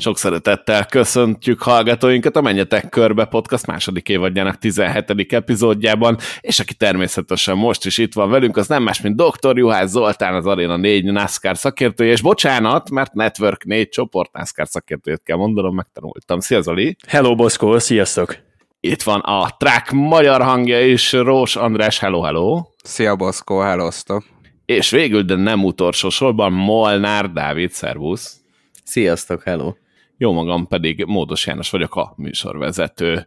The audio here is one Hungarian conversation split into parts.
Sok szeretettel köszöntjük hallgatóinkat a Menjetek Körbe podcast második évadjának 17. epizódjában, és aki természetesen most is itt van velünk, az nem más, mint Dr. Juhász Zoltán, az Arena 4 NASCAR szakértője, és bocsánat, mert Network 4 csoport NASCAR szakértőjét kell mondanom, megtanultam. Szia Zoli! Hello Boszkó, sziasztok! Itt van a track magyar hangja is, Rós András, hello, hello! Szia Boszkó, hellóztok! És végül, de nem utolsó sorban, Molnár Dávid, szervusz! Sziasztok, hello! Jó magam pedig Módos János vagyok, a műsorvezető.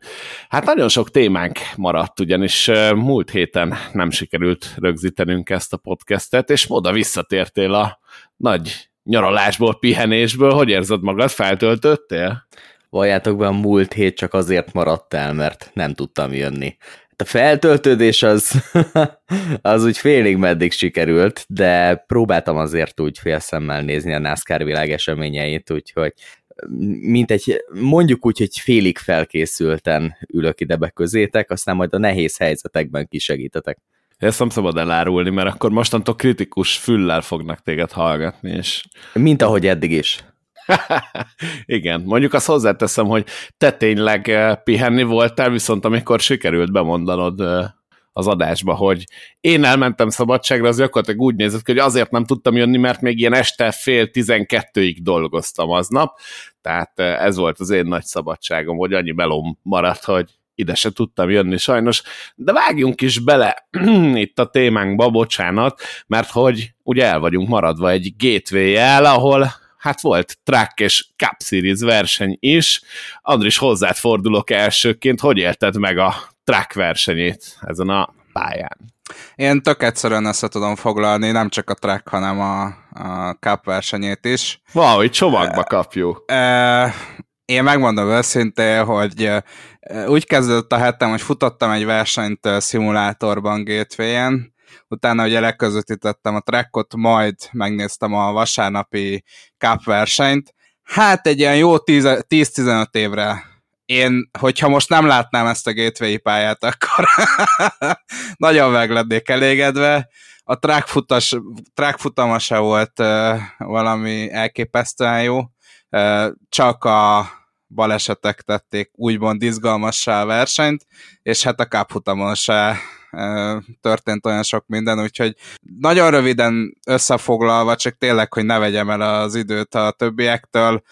Hát nagyon sok témánk maradt, ugyanis múlt héten nem sikerült rögzítenünk ezt a podcastet, és oda visszatértél a nagy nyaralásból, pihenésből. Hogy érzed magad? Feltöltöttél? Valljátok be, a múlt hét csak azért maradt el, mert nem tudtam jönni. Hát a feltöltődés az, az úgy félig meddig sikerült, de próbáltam azért úgy félszemmel nézni a NASCAR világ eseményeit, úgyhogy mint egy, mondjuk úgy, hogy félig felkészülten ülök ide be közétek, aztán majd a nehéz helyzetekben kisegítetek. Ezt nem szabad elárulni, mert akkor mostantól kritikus füllel fognak téged hallgatni, és... Mint ahogy eddig is. Igen, mondjuk azt hozzáteszem, hogy te tényleg eh, pihenni voltál, viszont amikor sikerült bemondanod eh, az adásba, hogy én elmentem szabadságra, az gyakorlatilag úgy nézett hogy azért nem tudtam jönni, mert még ilyen este fél tizenkettőig dolgoztam aznap, tehát eh, ez volt az én nagy szabadságom, hogy annyi belom maradt, hogy ide se tudtam jönni sajnos, de vágjunk is bele itt a témánkba, bocsánat, mert hogy ugye el vagyunk maradva egy gateway-jel, ahol hát volt track és Cup Series verseny is. Andris, hozzád fordulok elsőként, hogy élted meg a track versenyét ezen a pályán? Én tök egyszerűen össze tudom foglalni, nem csak a track, hanem a, a Cup versenyét is. Valahogy csomagba kapjuk. E, én megmondom őszintén, hogy úgy kezdődött a hetem, hogy futottam egy versenyt szimulátorban Gateway-en, utána ugye leközvetítettem a trackot, majd megnéztem a vasárnapi cup versenyt. Hát egy ilyen jó 10-15 évre én, hogyha most nem látnám ezt a gateway pályát, akkor nagyon meg lennék elégedve. A track, futas, se volt valami elképesztően jó, csak a balesetek tették úgymond izgalmassá a versenyt, és hát a cup futamon se történt olyan sok minden, úgyhogy nagyon röviden összefoglalva, csak tényleg, hogy ne vegyem el az időt a többiektől,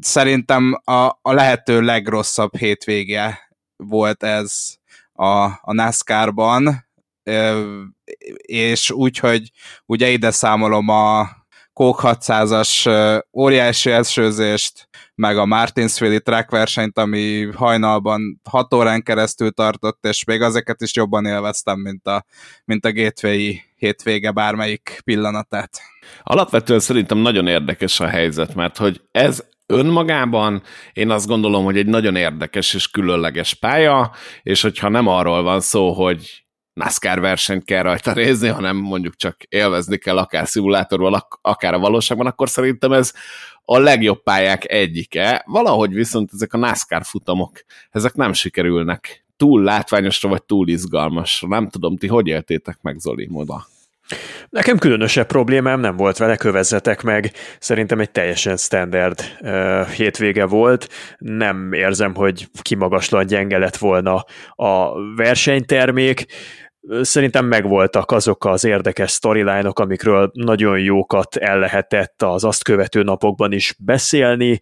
szerintem a, a lehető legrosszabb hétvége volt ez a, a NASCAR-ban, és úgy, hogy ugye ide számolom a Coke 600-as óriási esőzést, meg a Martinsville track versenyt, ami hajnalban 6 órán keresztül tartott, és még ezeket is jobban élveztem, mint a, mint a gateway hétvége bármelyik pillanatát. Alapvetően szerintem nagyon érdekes a helyzet, mert hogy ez önmagában én azt gondolom, hogy egy nagyon érdekes és különleges pálya, és hogyha nem arról van szó, hogy NASCAR versenyt kell rajta nézni, hanem mondjuk csak élvezni kell akár szimulátorban, akár a valóságban, akkor szerintem ez a legjobb pályák egyike. Valahogy viszont ezek a NASCAR futamok, ezek nem sikerülnek túl látványosra, vagy túl izgalmasra. Nem tudom, ti hogy éltétek meg Zoli moda? Nekem különösebb problémám nem volt vele, kövezzetek meg. Szerintem egy teljesen standard uh, hétvége volt. Nem érzem, hogy kimagaslan gyenge lett volna a versenytermék szerintem megvoltak azok az érdekes storyline-ok, amikről nagyon jókat el lehetett az azt követő napokban is beszélni.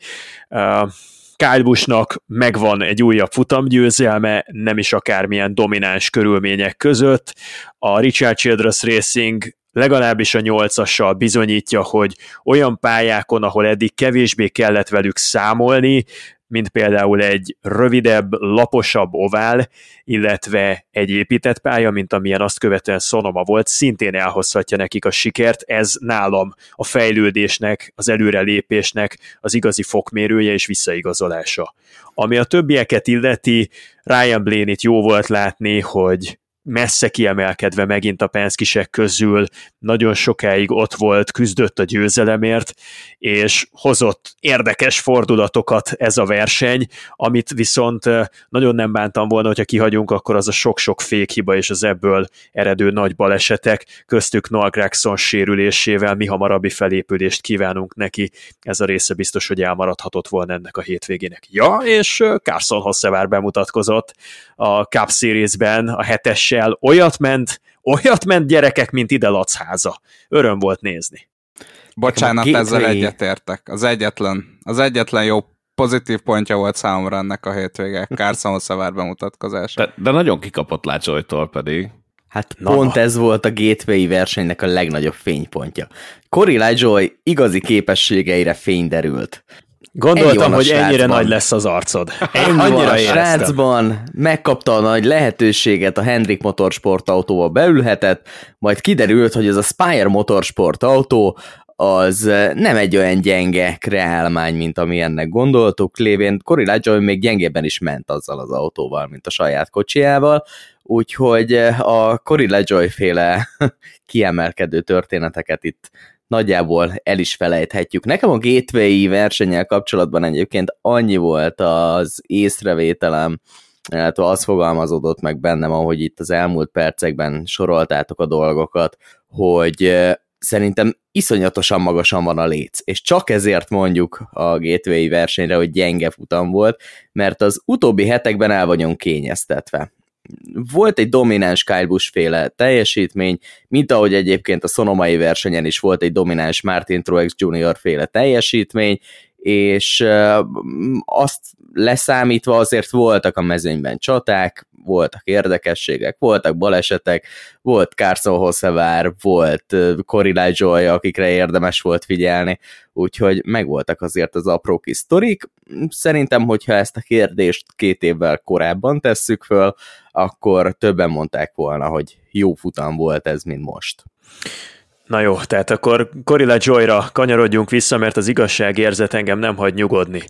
Kyle Busch-nak megvan egy újabb futamgyőzelme, nem is akármilyen domináns körülmények között. A Richard Childress Racing legalábbis a nyolcassal bizonyítja, hogy olyan pályákon, ahol eddig kevésbé kellett velük számolni, mint például egy rövidebb, laposabb ovál, illetve egy épített pálya, mint amilyen azt követően Sonoma volt, szintén elhozhatja nekik a sikert. Ez nálam a fejlődésnek, az előrelépésnek az igazi fokmérője és visszaigazolása. Ami a többieket illeti, Ryan Blaney-t jó volt látni, hogy messze kiemelkedve megint a Penskisek közül, nagyon sokáig ott volt, küzdött a győzelemért, és hozott érdekes fordulatokat ez a verseny, amit viszont nagyon nem bántam volna, hogyha kihagyunk, akkor az a sok-sok fékhiba és az ebből eredő nagy balesetek, köztük Noah Gregson sérülésével mi hamarabbi felépülést kívánunk neki. Ez a része biztos, hogy elmaradhatott volna ennek a hétvégének. Ja, és Carson Hossevár bemutatkozott a Cup Series-ben a hetessel. Olyat ment, olyat ment gyerekek, mint ide háza. Öröm volt nézni. Bocsánat, ezzel egyetértek. Az egyetlen, az egyetlen jó pozitív pontja volt számomra ennek a hétvége, Carson Hossevár bemutatkozása. De, de nagyon kikapott Lácsolytól pedig. Hát Na. pont ez volt a gateway versenynek a legnagyobb fénypontja. Cory Lajoy igazi képességeire fény derült. Gondoltam, hogy ennyire nagy lesz az arcod. Ennyi Annyira a srácban, megkapta a nagy lehetőséget, a Hendrik Motorsport autóba beülhetett, majd kiderült, hogy ez a Spire Motorsport autó az nem egy olyan gyenge kreálmány, mint ami ennek gondoltuk, lévén Cory Lajoy még gyengében is ment azzal az autóval, mint a saját kocsiával, úgyhogy a Cory Lajoy féle kiemelkedő történeteket itt nagyjából el is felejthetjük. Nekem a gateway versenyel kapcsolatban egyébként annyi volt az észrevételem, illetve az fogalmazódott meg bennem, ahogy itt az elmúlt percekben soroltátok a dolgokat, hogy szerintem iszonyatosan magasan van a léc, és csak ezért mondjuk a gateway versenyre, hogy gyenge futam volt, mert az utóbbi hetekben el vagyunk kényeztetve volt egy domináns Kyle Busch féle teljesítmény, mint ahogy egyébként a szonomai versenyen is volt egy domináns Martin Truex Jr. féle teljesítmény, és azt leszámítva azért voltak a mezőnyben csaták, voltak érdekességek, voltak balesetek, volt Carson Hossevár, volt Cory Joy, akikre érdemes volt figyelni, úgyhogy megvoltak azért az apró kis sztorik. Szerintem, hogyha ezt a kérdést két évvel korábban tesszük föl, akkor többen mondták volna, hogy jó futam volt ez, mint most. Na jó, tehát akkor Corilla Joyra kanyarodjunk vissza, mert az igazságérzet engem nem hagy nyugodni.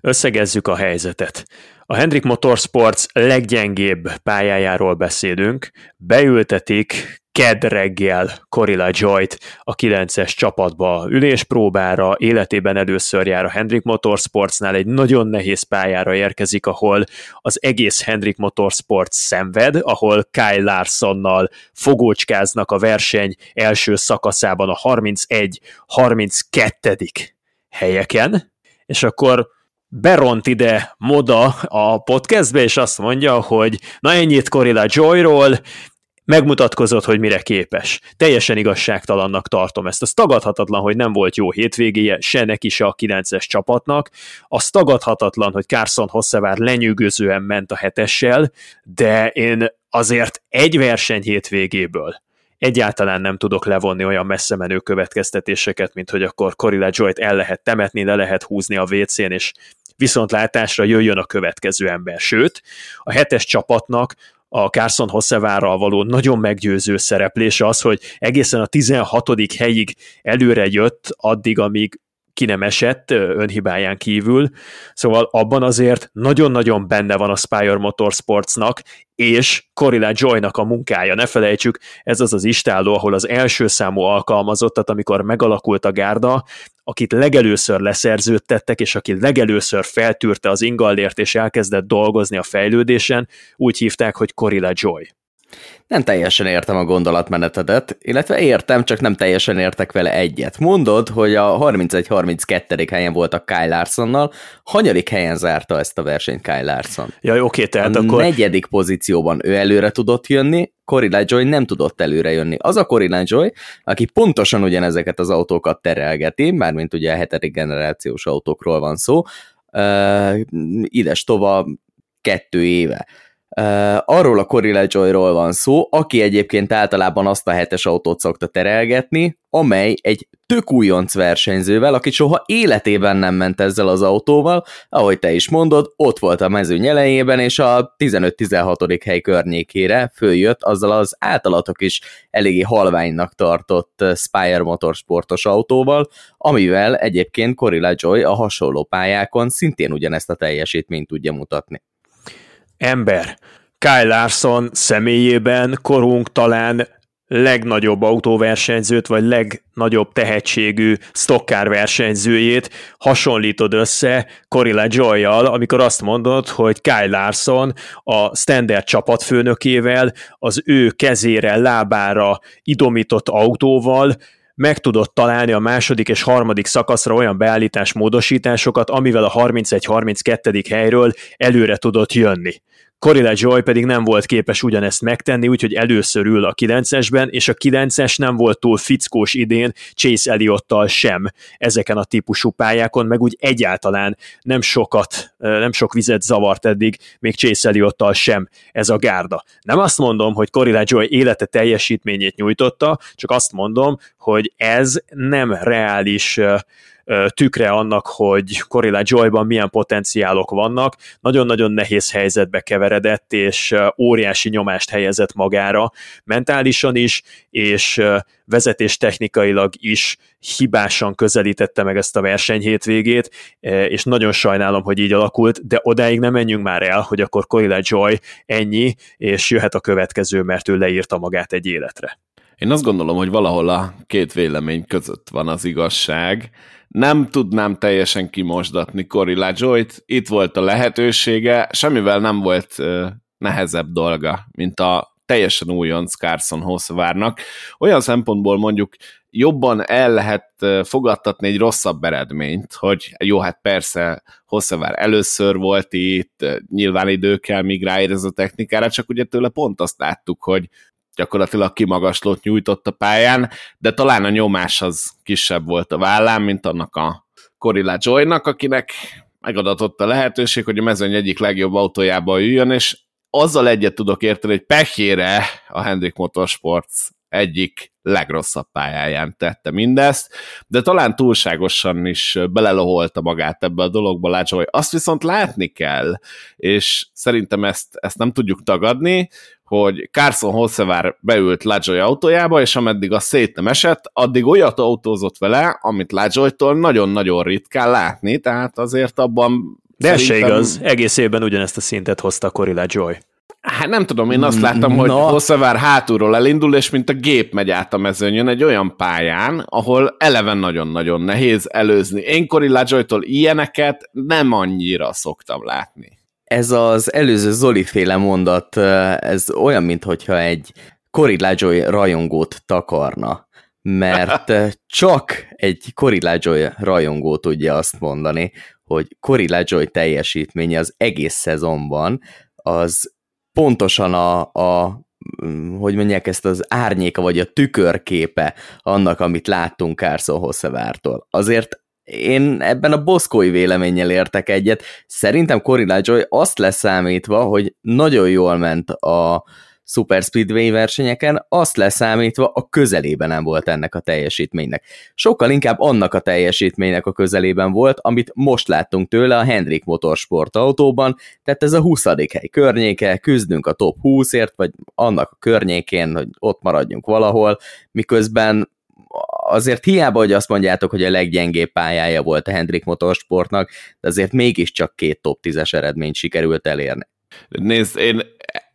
Összegezzük a helyzetet. A Hendrik Motorsports leggyengébb pályájáról beszélünk. Beültetik kedd reggel Corilla Joyt a 9-es csapatba üléspróbára, életében először jár a Hendrik Motorsportsnál, egy nagyon nehéz pályára érkezik, ahol az egész Hendrik Motorsports szenved, ahol Kyle Larsonnal fogócskáznak a verseny első szakaszában a 31-32. helyeken, és akkor beront ide Moda a podcastbe, és azt mondja, hogy na ennyit Corilla Joyról, megmutatkozott, hogy mire képes. Teljesen igazságtalannak tartom ezt. Az tagadhatatlan, hogy nem volt jó hétvégéje, se neki, se a 9-es csapatnak. Az tagadhatatlan, hogy Carson Hosszevár lenyűgözően ment a hetessel, de én azért egy verseny hétvégéből egyáltalán nem tudok levonni olyan messze menő következtetéseket, mint hogy akkor Corilla Joy-t el lehet temetni, le lehet húzni a WC-n, és viszontlátásra jöjjön a következő ember. Sőt, a hetes csapatnak a Carson Hosszevárral való nagyon meggyőző szereplése az, hogy egészen a 16. helyig előre jött addig, amíg ki nem esett önhibáján kívül, szóval abban azért nagyon-nagyon benne van a Spire Motorsportsnak, és Corilla Joynak a munkája. Ne felejtsük, ez az az istálló, ahol az első számú alkalmazottat, amikor megalakult a gárda, akit legelőször leszerződtettek, és aki legelőször feltűrte az ingallért, és elkezdett dolgozni a fejlődésen, úgy hívták, hogy Corilla Joy. Nem teljesen értem a gondolatmenetedet, illetve értem, csak nem teljesen értek vele egyet. Mondod, hogy a 31-32. helyen volt a Kyle Larsonnal, hanyadik helyen zárta ezt a versenyt Kyle Larson? Ja, oké, tehát a akkor... negyedik pozícióban ő előre tudott jönni, Cory Joy nem tudott előre jönni. Az a Cory Joy, aki pontosan ugyanezeket az autókat terelgeti, mármint ugye a hetedik generációs autókról van szó, uh, ides tova kettő éve Uh, arról a Corilla Joyról van szó, aki egyébként általában azt a hetes autót szokta terelgetni, amely egy tök újonc versenyzővel, aki soha életében nem ment ezzel az autóval, ahogy te is mondod, ott volt a mezőny elejében, és a 15-16. hely környékére följött azzal az általatok is eléggé halványnak tartott Spire motorsportos autóval, amivel egyébként Corilla Joy a hasonló pályákon szintén ugyanezt a teljesítményt tudja mutatni ember, Kyle Larson személyében korunk talán legnagyobb autóversenyzőt, vagy legnagyobb tehetségű stockcar versenyzőjét hasonlítod össze Corilla joy amikor azt mondod, hogy Kyle Larson a standard csapatfőnökével az ő kezére, lábára idomított autóval meg tudott találni a második és harmadik szakaszra olyan beállítás módosításokat, amivel a 31-32. helyről előre tudott jönni. Corilla Joy pedig nem volt képes ugyanezt megtenni, úgyhogy először ül a 9-esben, és a 9-es nem volt túl fickós idén Chase Elliotttal sem ezeken a típusú pályákon, meg úgy egyáltalán nem sokat, nem sok vizet zavart eddig, még Chase Elliotttal sem ez a gárda. Nem azt mondom, hogy Corilla Joy élete teljesítményét nyújtotta, csak azt mondom, hogy ez nem reális tükre annak, hogy Corilla Joyban milyen potenciálok vannak. Nagyon-nagyon nehéz helyzetbe keveredett, és óriási nyomást helyezett magára mentálisan is, és vezetés technikailag is hibásan közelítette meg ezt a verseny hétvégét, és nagyon sajnálom, hogy így alakult, de odáig nem menjünk már el, hogy akkor Corilla Joy ennyi, és jöhet a következő, mert ő leírta magát egy életre. Én azt gondolom, hogy valahol a két vélemény között van az igazság, nem tudnám teljesen kimosdatni Cory Lajoy-t, itt volt a lehetősége, semmivel nem volt nehezebb dolga, mint a teljesen újonc Carson Hossevárnak. Olyan szempontból mondjuk jobban el lehet fogadtatni egy rosszabb eredményt, hogy jó, hát persze Hosszavár először volt itt, nyilván idő kell, míg ráér a technikára, csak ugye tőle pont azt láttuk, hogy gyakorlatilag kimagaslót nyújtott a pályán, de talán a nyomás az kisebb volt a vállán, mint annak a Corilla Joy-nak, akinek megadatott a lehetőség, hogy a mezőny egyik legjobb autójába üljön, és azzal egyet tudok érteni, hogy pehjére a Hendrik Motorsports egyik legrosszabb pályáján tette mindezt, de talán túlságosan is beleloholta magát ebbe a dologba, látsa, hogy azt viszont látni kell, és szerintem ezt, ezt nem tudjuk tagadni, hogy Carson Holszevár beült Lajoy autójába, és ameddig a szét nem esett, addig olyat autózott vele, amit Lajoy-tól nagyon-nagyon ritkán látni, tehát azért abban De ez szerintem... se igaz, egész évben ugyanezt a szintet hozta Corilla Joy. Hát nem tudom, én azt láttam, hogy no. Hosszavár hátulról elindul, és mint a gép megy át a mezőnyön egy olyan pályán, ahol eleven nagyon-nagyon nehéz előzni. Én Corilla Joy-tól ilyeneket nem annyira szoktam látni ez az előző Zoli féle mondat, ez olyan, mintha egy Corilla Joy rajongót takarna, mert csak egy Corilla Joy rajongó tudja azt mondani, hogy Corilla Joy teljesítménye az egész szezonban az pontosan a, a hogy mondják ezt az árnyéka, vagy a tükörképe annak, amit láttunk Carson Hosszevártól. Azért én ebben a boszkói véleménnyel értek egyet. Szerintem Corilla Joy azt leszámítva, hogy nagyon jól ment a Super Speedway versenyeken, azt leszámítva a közelében nem volt ennek a teljesítménynek. Sokkal inkább annak a teljesítménynek a közelében volt, amit most láttunk tőle a Hendrik Motorsport autóban, tehát ez a 20. hely környéke, küzdünk a top 20-ért, vagy annak a környékén, hogy ott maradjunk valahol, miközben azért hiába, hogy azt mondjátok, hogy a leggyengébb pályája volt a Hendrik Motorsportnak, de azért mégiscsak két top 10-es eredményt sikerült elérni. Nézd, én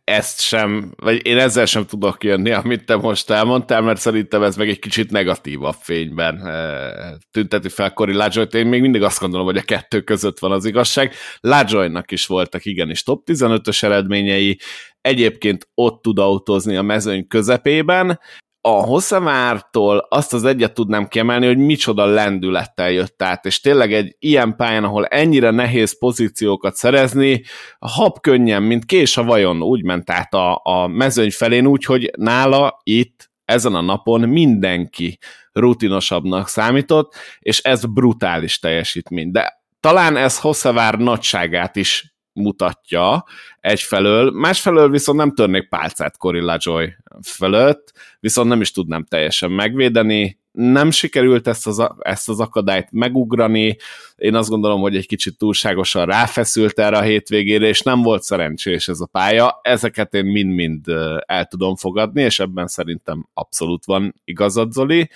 ezt sem, vagy én ezzel sem tudok jönni, amit te most elmondtál, mert szerintem ez meg egy kicsit negatívabb fényben e, tünteti fel Cory Lajoy-t. Én még mindig azt gondolom, hogy a kettő között van az igazság. Lajoy-nak is voltak igenis top 15-ös eredményei, egyébként ott tud autózni a mezőny közepében, a Hosszavártól azt az egyet tudnám kiemelni, hogy micsoda lendülettel jött át, és tényleg egy ilyen pályán, ahol ennyire nehéz pozíciókat szerezni, hab könnyen, mint kés a vajon úgy ment át a, a mezőny felén, úgyhogy nála itt ezen a napon mindenki rutinosabbnak számított, és ez brutális teljesítmény. De talán ez Hosszavár nagyságát is mutatja egyfelől, másfelől viszont nem törnék pálcát Corilla Joy fölött, viszont nem is tudnám teljesen megvédeni, nem sikerült ezt az, ezt az akadályt megugrani, én azt gondolom, hogy egy kicsit túlságosan ráfeszült erre a hétvégére, és nem volt szerencsés ez a pálya, ezeket én mind-mind el tudom fogadni, és ebben szerintem abszolút van igazad, Zoli,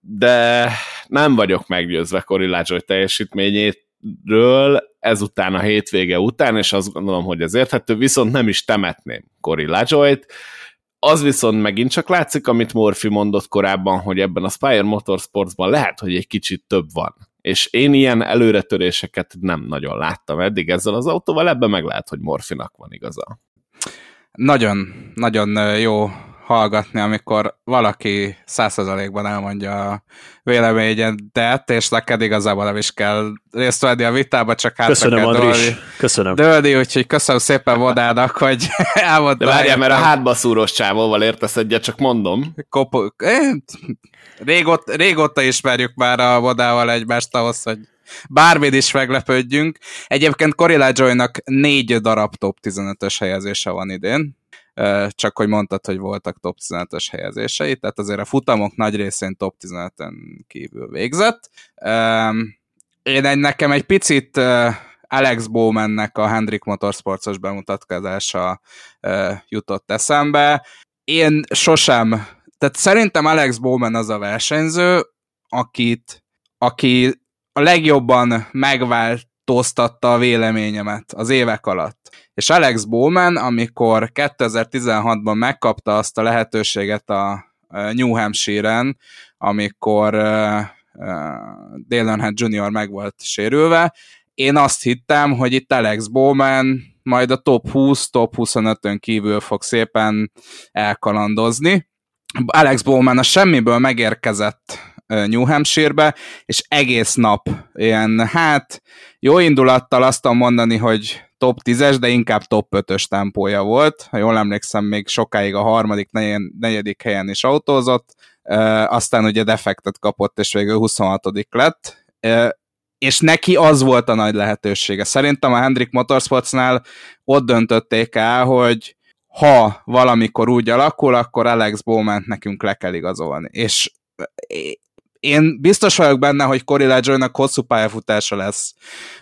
de nem vagyok meggyőzve Corilla Joy teljesítményét, ről ezután a hétvége után, és azt gondolom, hogy ez érthető, viszont nem is temetném Cory Lajoyt. Az viszont megint csak látszik, amit Morphy mondott korábban, hogy ebben a Spire Motorsportsban lehet, hogy egy kicsit több van. És én ilyen előretöréseket nem nagyon láttam eddig ezzel az autóval, ebben meg lehet, hogy Morfinak van igaza. Nagyon, nagyon jó hallgatni, amikor valaki százszerzalékban elmondja a véleményedet, és neked igazából nem is kell részt venni a vitába, csak hát Köszönöm, Andris. Köszönöm. Döldi, úgyhogy köszönöm szépen Vodának, hogy elmondta. De várjál, mert a hátba szúrós csávóval értesz egyet, csak mondom. Kopo... Régóta, régóta ismerjük már a Vodával egymást ahhoz, hogy bármit is meglepődjünk. Egyébként Corilla Joy-nak négy darab top 15-ös helyezése van idén, csak hogy mondtad, hogy voltak top 15-ös helyezései, tehát azért a futamok nagy részén top 15-en kívül végzett. Én egy, nekem egy picit Alex Bowmannek a Hendrik Motorsportos bemutatkozása jutott eszembe. Én sosem, tehát szerintem Alex Bowman az a versenyző, akit, aki a legjobban megváltoztatta a véleményemet az évek alatt. És Alex Bowman, amikor 2016-ban megkapta azt a lehetőséget a New Hampshire-en, amikor uh, uh, Dale Earnhardt Jr. meg volt sérülve, én azt hittem, hogy itt Alex Bowman majd a top 20, top 25-ön kívül fog szépen elkalandozni. Alex Bowman a semmiből megérkezett New Hampshire-be, és egész nap ilyen, hát jó indulattal azt tudom mondani, hogy top 10-es, de inkább top 5-ös tempója volt. Ha jól emlékszem, még sokáig a harmadik, negyedik helyen is autózott, aztán ugye defektet kapott, és végül 26 lett, és neki az volt a nagy lehetősége. Szerintem a Hendrik Motorsportsnál ott döntötték el, hogy ha valamikor úgy alakul, akkor Alex Bowman nekünk le kell igazolni. És én biztos vagyok benne, hogy Cory Ledgernek hosszú pályafutása lesz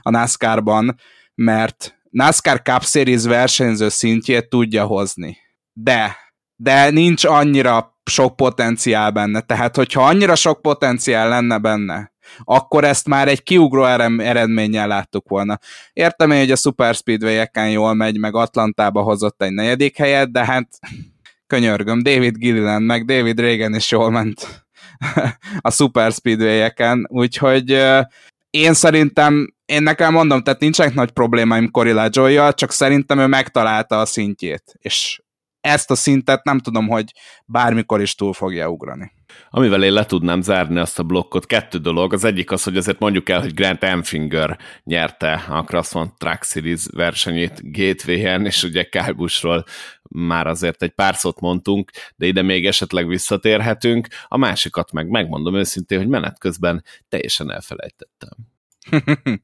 a NASCAR-ban, mert NASCAR Cup Series versenyző szintjét tudja hozni. De, de nincs annyira sok potenciál benne. Tehát, hogyha annyira sok potenciál lenne benne, akkor ezt már egy kiugró eredménnyel láttuk volna. Értem én, hogy a Super Speedway-eken jól megy, meg Atlantába hozott egy negyedik helyet, de hát könyörgöm, David Gilliland, meg David Reagan is jól ment a Super Speedway-eken, úgyhogy én szerintem, én nekem mondom, tehát nincsenek nagy problémáim Corilla joy csak szerintem ő megtalálta a szintjét, és ezt a szintet nem tudom, hogy bármikor is túl fogja ugrani. Amivel én le tudnám zárni azt a blokkot, kettő dolog. Az egyik az, hogy azért mondjuk el, hogy Grant Enfinger nyerte a Craftsman Truck Series versenyét Gateway-en, és ugye Kyle Buschról már azért egy pár szót mondtunk, de ide még esetleg visszatérhetünk. A másikat meg megmondom őszintén, hogy menet közben teljesen elfelejtettem.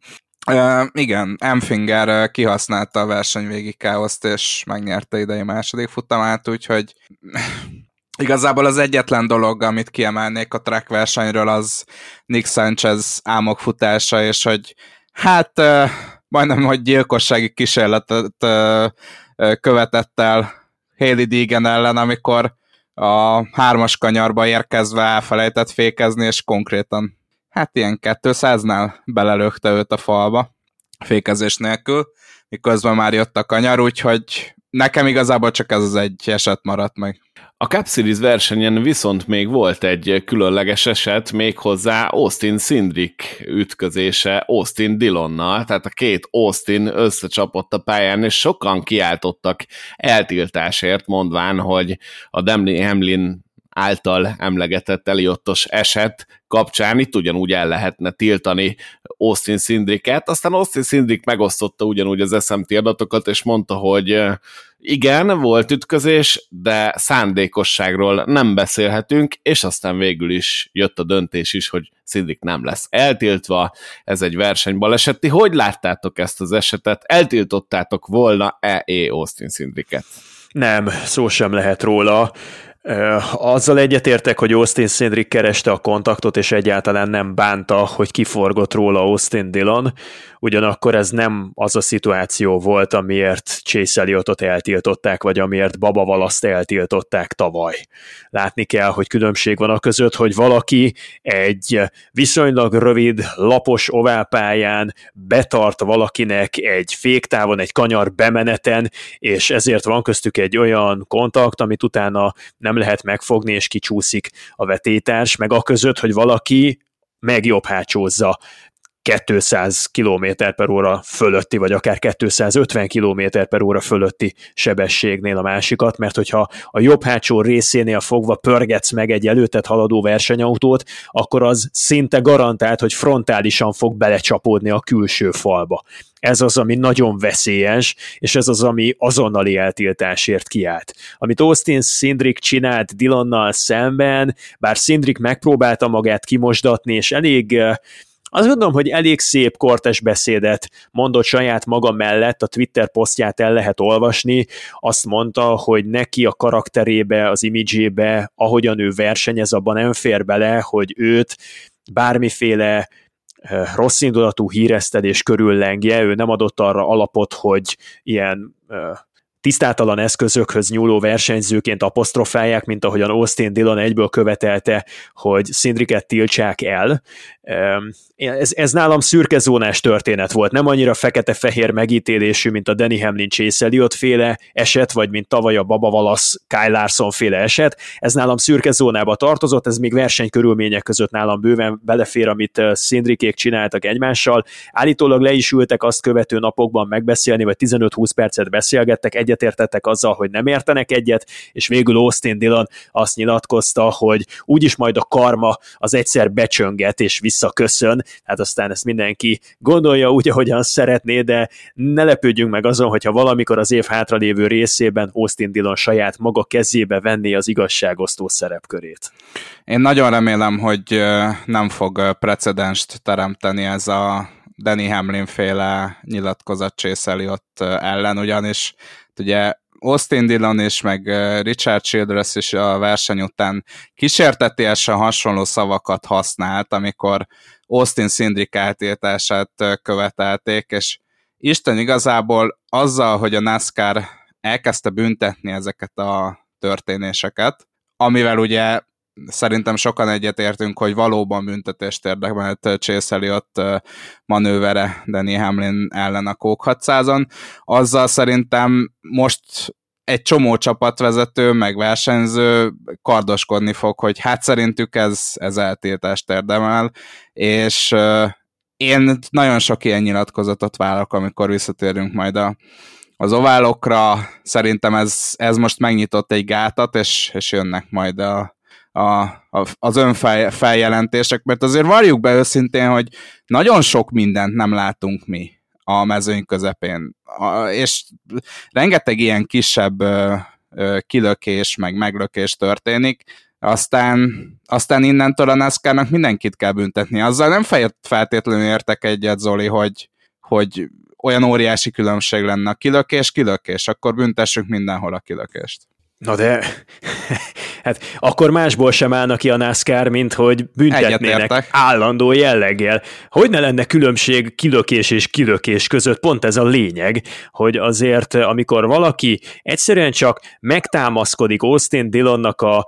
Uh, igen, Emfinger kihasználta a verseny végig káoszt, és megnyerte idei második futamát, úgyhogy igazából az egyetlen dolog, amit kiemelnék a track versenyről, az Nick Sanchez álmok futása, és hogy hát uh, majdnem, hogy gyilkossági kísérletet uh, követett el Haley Deegan ellen, amikor a hármas kanyarba érkezve elfelejtett fékezni, és konkrétan hát ilyen 200-nál belelökte őt a falba fékezés nélkül, miközben már jött a kanyar, úgyhogy nekem igazából csak ez az egy eset maradt meg. A Cup Series versenyen viszont még volt egy különleges eset, méghozzá Austin Sindrick ütközése Austin Dillonnal, tehát a két Austin összecsapott a pályán, és sokan kiáltottak eltiltásért, mondván, hogy a Demley Hamlin által emlegetett Eliottos eset kapcsán itt ugyanúgy el lehetne tiltani Austin Szindriket, aztán Austin Szindrik megosztotta ugyanúgy az SMT adatokat, és mondta, hogy igen, volt ütközés, de szándékosságról nem beszélhetünk, és aztán végül is jött a döntés is, hogy Szindrik nem lesz eltiltva, ez egy versenybaleset. hogy láttátok ezt az esetet? Eltiltottátok volna-e Austin Szindriket? Nem, szó sem lehet róla Azzal egyetértek, hogy Austin Cindric kereste a kontaktot, és egyáltalán nem bánta, hogy kiforgott róla Austin Dillon, ugyanakkor ez nem az a szituáció volt, amiért Chase Elliotot eltiltották, vagy amiért Baba Valaszt eltiltották tavaly. Látni kell, hogy különbség van a között, hogy valaki egy viszonylag rövid, lapos oválpályán betart valakinek egy féktávon, egy kanyar bemeneten, és ezért van köztük egy olyan kontakt, amit utána nem lehet megfogni, és kicsúszik a vetétárs, meg a között, hogy valaki megjobb hátsózza 200 km per óra fölötti, vagy akár 250 km per óra fölötti sebességnél a másikat, mert hogyha a jobb hátsó részénél fogva pörgetsz meg egy előttet haladó versenyautót, akkor az szinte garantált, hogy frontálisan fog belecsapódni a külső falba. Ez az, ami nagyon veszélyes, és ez az, ami azonnali eltiltásért kiállt. Amit Austin Szindrik csinált Dylannal szemben, bár Szindrik megpróbálta magát kimosdatni, és elég azt gondolom, hogy elég szép kortes beszédet mondott saját maga mellett, a Twitter posztját el lehet olvasni, azt mondta, hogy neki a karakterébe, az imidzsébe, ahogyan ő versenyez, abban nem fér bele, hogy őt bármiféle rossz indulatú híresztelés körül lengje, ő nem adott arra alapot, hogy ilyen tisztátalan eszközökhöz nyúló versenyzőként apostrofálják, mint ahogyan Austin Dillon egyből követelte, hogy Szindriket tiltsák el. Ez, ez nálam szürkezónás történet volt, nem annyira fekete-fehér megítélésű, mint a Danny Hamlin Chase Elliot féle eset, vagy mint tavaly a Baba Valasz Kyle Larson féle eset. Ez nálam szürkezónába tartozott, ez még versenykörülmények között nálam bőven belefér, amit Szindrikék csináltak egymással. Állítólag le is ültek azt követő napokban megbeszélni, vagy 15-20 percet beszélgettek, egyetértettek azzal, hogy nem értenek egyet, és végül Austin Dillon azt nyilatkozta, hogy úgyis majd a karma az egyszer becsönget és visszaköszön, hát aztán ezt mindenki gondolja úgy, ahogyan szeretné, de ne lepődjünk meg azon, hogyha valamikor az év hátralévő részében Austin Dillon saját maga kezébe venné az igazságosztó szerepkörét. Én nagyon remélem, hogy nem fog precedenst teremteni ez a Danny Hamlin féle nyilatkozat Chase Elliott ellen, ugyanis ugye Austin Dillon és meg Richard Childress is a verseny után kísértetésen hasonló szavakat használt, amikor Austin Szindrik átírtását követelték, és Isten igazából azzal, hogy a NASCAR elkezdte büntetni ezeket a történéseket, amivel ugye szerintem sokan egyetértünk, hogy valóban büntetést érdemelt Chase Elliott manővere Danny Hamlin ellen a Coke 600-on. Azzal szerintem most egy csomó csapatvezető, meg versenyző kardoskodni fog, hogy hát szerintük ez, ez eltiltást érdemel, és én nagyon sok ilyen nyilatkozatot várok, amikor visszatérünk majd a, az oválokra. Szerintem ez, ez most megnyitott egy gátat, és, és jönnek majd a, a, a, az önfeljelentések, mert azért valljuk be őszintén, hogy nagyon sok mindent nem látunk mi a mezőny közepén, a, és rengeteg ilyen kisebb ö, ö, kilökés, meg meglökés történik, aztán, aztán innentől a NASCAR-nak mindenkit kell büntetni. Azzal nem feltétlenül értek egyet, Zoli, hogy, hogy olyan óriási különbség lenne a kilökés, kilökés, akkor büntessük mindenhol a kilökést. Na de, hát akkor másból sem állnak ki a NASCAR, mint hogy büntetnének állandó jelleggel. Hogy ne lenne különbség kilökés és kilökés között? Pont ez a lényeg, hogy azért amikor valaki egyszerűen csak megtámaszkodik Austin Dillonnak a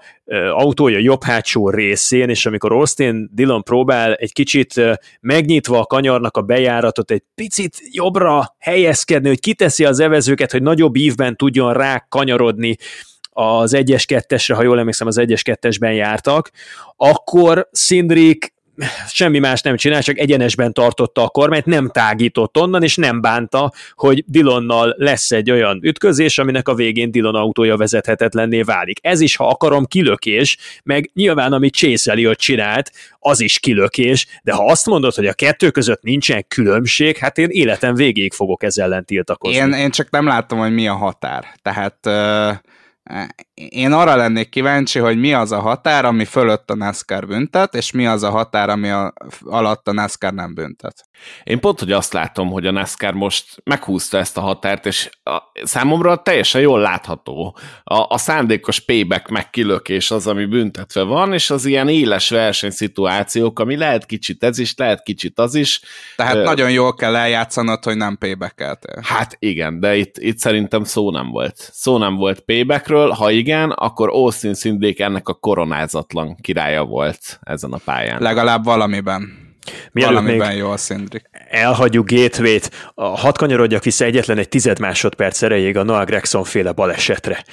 autója jobb hátsó részén, és amikor Austin Dillon próbál egy kicsit megnyitva a kanyarnak a bejáratot, egy picit jobbra helyezkedni, hogy kiteszi az evezőket, hogy nagyobb ívben tudjon rá kanyarodni az 1-es, 2-esre, ha jól emlékszem, az 1-es, 2-esben jártak, akkor Szindrik semmi más nem csinál, csak egyenesben tartotta a kormányt, nem tágított onnan, és nem bánta, hogy Dilonnal lesz egy olyan ütközés, aminek a végén Dillon autója vezethetetlenné válik. Ez is, ha akarom, kilökés, meg nyilván, amit Chase Elliot csinált, az is kilökés, de ha azt mondod, hogy a kettő között nincsen különbség, hát én életem végéig fogok ezzel ellen tiltakozni. Én, én csak nem látom, hogy mi a határ. Tehát uh All right. Én arra lennék kíváncsi, hogy mi az a határ, ami fölött a NASCAR büntet, és mi az a határ, ami a, alatt a NASCAR nem büntet. Én pont, hogy azt látom, hogy a NASCAR most meghúzta ezt a határt, és a, számomra teljesen jól látható. A, a szándékos payback megkilökés az, ami büntetve van, és az ilyen éles versenyszituációk, ami lehet kicsit ez is, lehet kicsit az is. Tehát uh, nagyon jól kell eljátszanod, hogy nem payback Hát igen, de itt, itt szerintem szó nem volt. Szó nem volt paybackről, ha igen, akkor Austin Szindék ennek a koronázatlan királya volt ezen a pályán. Legalább valamiben. Mielőtt Valamiben még jó a Szindrik. Elhagyjuk gateway a hat kanyarodjak vissza egyetlen egy tized másodperc erejéig a Noah Gregson féle balesetre.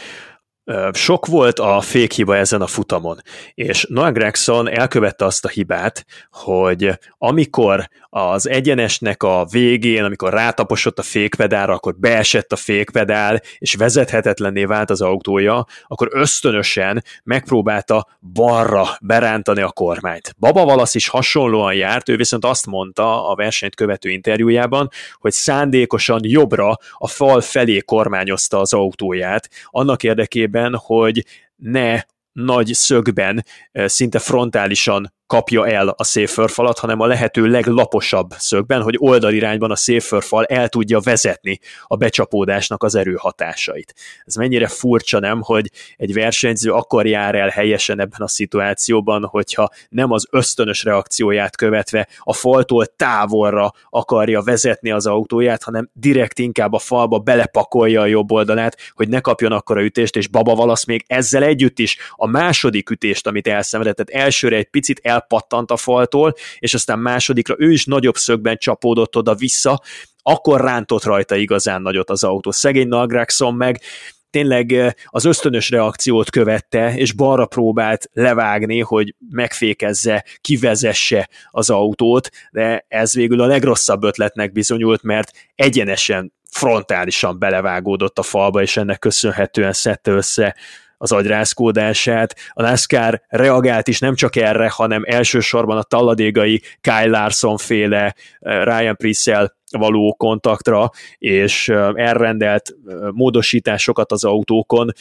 Sok volt a fékhiba ezen a futamon, és Noah Gregson elkövette azt a hibát, hogy amikor az egyenesnek a végén, amikor rátaposott a fékpedálra, akkor beesett a fékpedál, és vezethetetlenné vált az autója, akkor ösztönösen megpróbálta balra berántani a kormányt. Baba Valasz is hasonlóan járt, ő viszont azt mondta a versenyt követő interjújában, hogy szándékosan jobbra a fal felé kormányozta az autóját, annak érdekében, hogy ne nagy szögben, szinte frontálisan kapja el a safer falat, hanem a lehető leglaposabb szögben, hogy oldalirányban a safer fal el tudja vezetni a becsapódásnak az erőhatásait. Ez mennyire furcsa nem, hogy egy versenyző akkor jár el helyesen ebben a szituációban, hogyha nem az ösztönös reakcióját követve a faltól távolra akarja vezetni az autóját, hanem direkt inkább a falba belepakolja a jobb oldalát, hogy ne kapjon akkora ütést, és Baba Valasz még ezzel együtt is a második ütést, amit elszenvedett, tehát elsőre egy picit el elpattant a faltól, és aztán másodikra ő is nagyobb szögben csapódott oda-vissza, akkor rántott rajta igazán nagyot az autó. Szegény Nalgrákszon meg tényleg eh, az ösztönös reakciót követte, és balra próbált levágni, hogy megfékezze, kivezesse az autót, de ez végül a legrosszabb ötletnek bizonyult, mert egyenesen frontálisan belevágódott a falba, és ennek köszönhetően szedte össze az agyrázkódását. A NASCAR reagált is nem csak erre, hanem elsősorban a talladégai Kyle Larson féle eh, Ryan Prissel való kontaktra, és eh, elrendelt eh, módosításokat az autókon,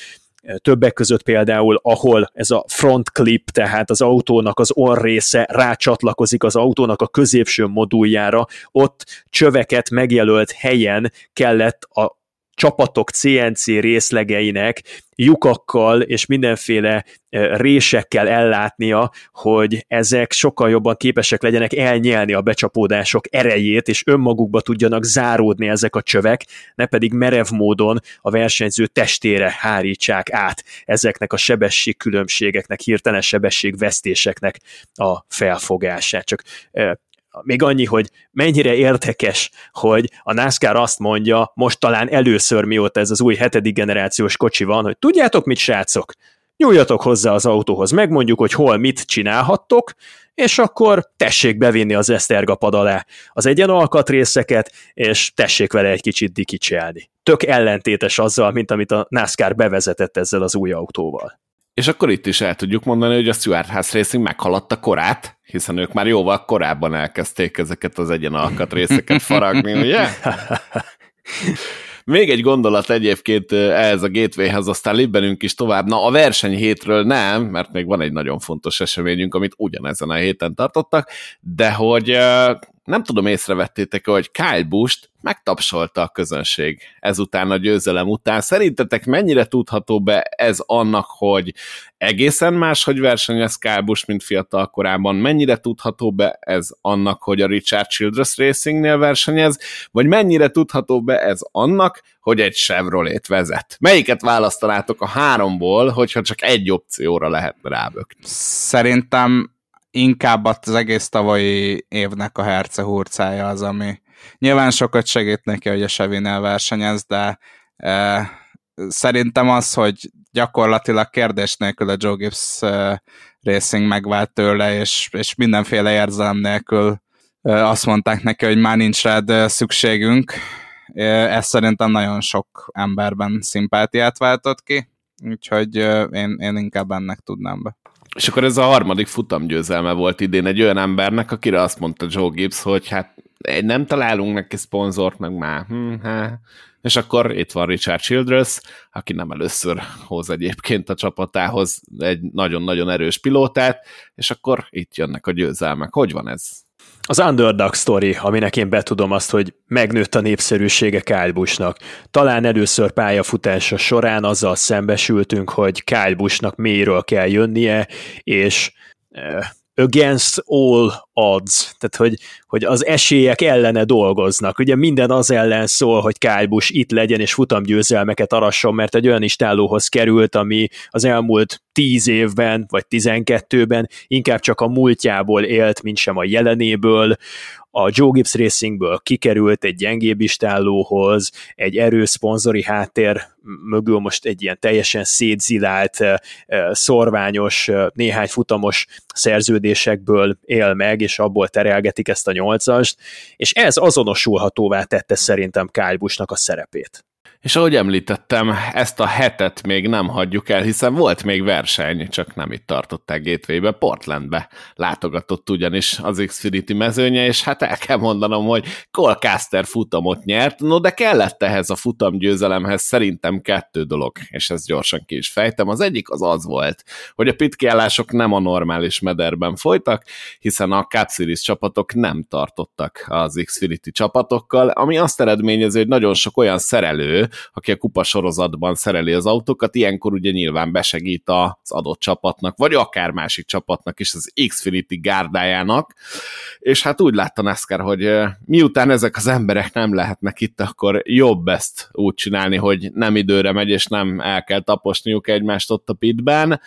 többek között például, ahol ez a front clip, tehát az autónak az orr része rácsatlakozik az autónak a középső moduljára, ott csöveket megjelölt helyen kellett a csapatok CNC részlegeinek lyukakkal és mindenféle résekkel ellátnia, hogy ezek sokkal jobban képesek legyenek elnyelni a becsapódások erejét, és önmagukba tudjanak záródni ezek a csövek, ne pedig merev módon a versenyző testére hárítsák át ezeknek a sebességkülönbségeknek, hirtelen sebességvesztéseknek a felfogását. Csak még annyi, hogy mennyire érdekes, hogy a NASCAR azt mondja, most talán először mióta ez az új hetedik generációs kocsi van, hogy tudjátok mit, srácok? Nyúljatok hozzá az autóhoz, megmondjuk, hogy hol mit csinálhattok, és akkor tessék bevinni az esztergapad alá az egyen alkatrészeket, és tessék vele egy kicsit dikicselni. Tök ellentétes azzal, mint amit a NASCAR bevezetett ezzel az új autóval. És akkor itt is el tudjuk mondani, hogy a Stuart House Racing meghaladta korát, hiszen ők már jóval korábban elkezdték ezeket az egyen alkatrészeket faragni, ugye? Még egy gondolat egyébként ehhez a gatewayhez, aztán libbenünk is tovább. Na, a verseny hétről nem, mert még van egy nagyon fontos eseményünk, amit ugyanezen a héten tartottak, de hogy nem tudom, észrevettétek hogy Kyle Busch megtapsolta a közönség ezután a győzelem után. Szerintetek mennyire tudható be ez annak, hogy egészen más, hogy versenyez Kyle Busch, mint fiatal korában? Mennyire tudható be ez annak, hogy a Richard Childress Racingnél versenyez? Vagy mennyire tudható be ez annak, hogy egy Chevrolet vezet? Melyiket választanátok a háromból, hogyha csak egy opcióra lehetne rábökni? Szerintem inkább az egész tavalyi évnek a herce hurcája az, ami nyilván sokat segít neki, hogy a Sevinel versenyez, de e, szerintem az, hogy gyakorlatilag kérdés nélkül a Joe Gibbs e, Racing megvált tőle, és, és mindenféle érzelem nélkül e, azt mondták neki, hogy már nincs rád e, szükségünk. E, ez szerintem nagyon sok emberben szimpátiát váltott ki, úgyhogy e, én, én inkább ennek tudnám be. És akkor ez a harmadik futamgyőzelme volt idén egy olyan embernek, akire azt mondta Joe Gibbs, hogy hát nem találunk neki szponzort, meg már, hm, és akkor itt van Richard Childress, aki nem először hoz egyébként a csapatához egy nagyon-nagyon erős pilótát, és akkor itt jönnek a győzelmek. Hogy van ez? Az underdog story, aminek én betudom azt, hogy megnőtt a népszerűsége Kyle Busch-nak. Talán először pályafutása során azzal szembesültünk, hogy Kyle Busch-nak mélyről kell jönnie, és eh, against all odds, tehát hogy, hogy az esélyek ellene dolgoznak. Ugye minden az ellen szól, hogy Kyle Busch itt legyen és futamgyőzelmeket arasson, mert egy olyan istálóhoz került, ami az elmúlt tíz évben, vagy tizenkettőben inkább csak a múltjából élt, mint sem a jelenéből a Joe Gibbs Racingből kikerült egy gyengébb istállóhoz, egy erős szponzori háttér mögül most egy ilyen teljesen szétzilált, szorványos, néhány futamos szerződésekből él meg, és abból terelgetik ezt a nyolcast, és ez azonosulhatóvá tette szerintem Kyle a szerepét. És ahogy említettem, ezt a hetet még nem hagyjuk el, hiszen volt még verseny, csak nem itt tartották Gateway-be, Portlandbe látogatott ugyanis az Xfinity mezőnye, és hát el kell mondanom, hogy Colcaster futamot nyert, no de kellett ehhez a futamgyőzelemhez szerintem kettő dolog, és ezt gyorsan ki is fejtem. Az egyik az az volt, hogy a pitkiállások nem a normális mederben folytak, hiszen a Cup Series csapatok nem tartottak az Xfinity csapatokkal, ami azt eredményező, hogy nagyon sok olyan szerelő, aki a kupa sorozatban szereli az autókat, ilyenkor ugye nyilván besegít az adott csapatnak, vagy akár másik csapatnak is, az Xfinity gárdájának, és hát úgy látta NASCAR, hogy miután ezek az emberek nem lehetnek itt, akkor jobb ezt úgy csinálni, hogy nem időre megy, és nem el kell taposniuk egymást ott a pitben,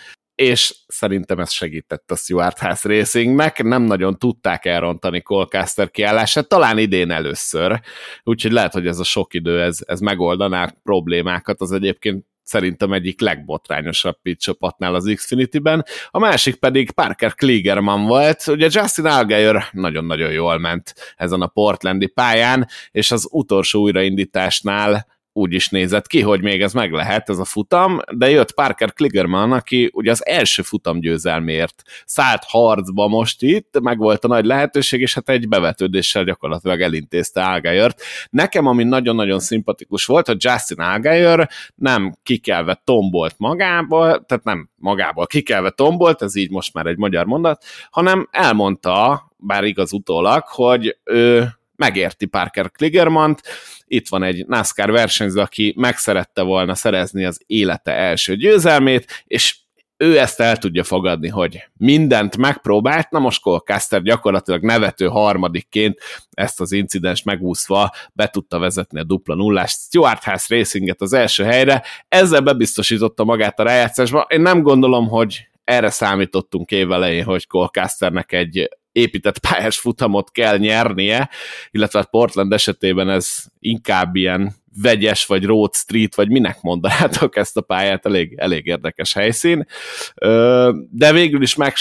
és szerintem ez segített a Stuart House Racingnek, nem nagyon tudták elrontani Colcaster kiállását, talán idén először, úgyhogy lehet, hogy ez a sok idő, ez, ez megoldaná problémákat, az egyébként szerintem egyik legbotrányosabb pit csapatnál az Xfinity-ben, a másik pedig Parker Kligerman volt, ugye Justin Allgaier nagyon-nagyon jól ment ezen a portlandi pályán, és az utolsó újraindításnál úgy is nézett ki, hogy még ez meg lehet, ez a futam, de jött Parker Kligerman, aki ugye az első futam győzelmért szállt harcba most itt, meg volt a nagy lehetőség, és hát egy bevetődéssel gyakorlatilag elintézte Algeiert. Nekem, ami nagyon-nagyon szimpatikus volt, hogy Justin Algeier nem kikelve tombolt magából, tehát nem magából kikelve tombolt, ez így most már egy magyar mondat, hanem elmondta, bár igaz utólag, hogy ő megérti Parker Kligermant, itt van egy NASCAR versenyző, aki megszerette volna szerezni az élete első győzelmét, és ő ezt el tudja fogadni, hogy mindent megpróbált, na most Colcaster gyakorlatilag nevető harmadikként ezt az incidens megúszva be tudta vezetni a dupla nullást. Stuart House Racinget az első helyre, ezzel bebiztosította magát a rájátszásba. Én nem gondolom, hogy erre számítottunk évelején, hogy Colcasternek egy épített pályás futamot kell nyernie, illetve hát Portland esetében ez inkább ilyen vegyes, vagy road street, vagy minek mondanátok ezt a pályát, elég, elég érdekes helyszín. De végül is meg,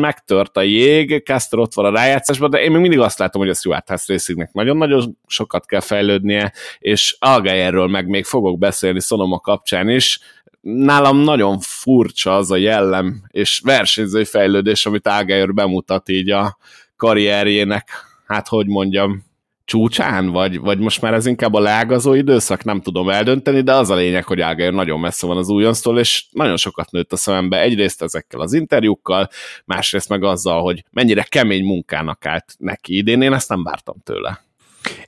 megtört a jég, Caster ott van a rájátszásban, de én még mindig azt látom, hogy a Stuart Racingnek nagyon-nagyon sokat kell fejlődnie, és Algájerről meg még fogok beszélni Sonoma kapcsán is, nálam nagyon furcsa az a jellem és versenyzői fejlődés, amit Ágályör bemutat így a karrierjének, hát hogy mondjam, csúcsán, vagy, vagy most már ez inkább a leágazó időszak, nem tudom eldönteni, de az a lényeg, hogy Ágályör nagyon messze van az újonztól, és nagyon sokat nőtt a szemembe, egyrészt ezekkel az interjúkkal, másrészt meg azzal, hogy mennyire kemény munkának állt neki idén, én ezt nem vártam tőle.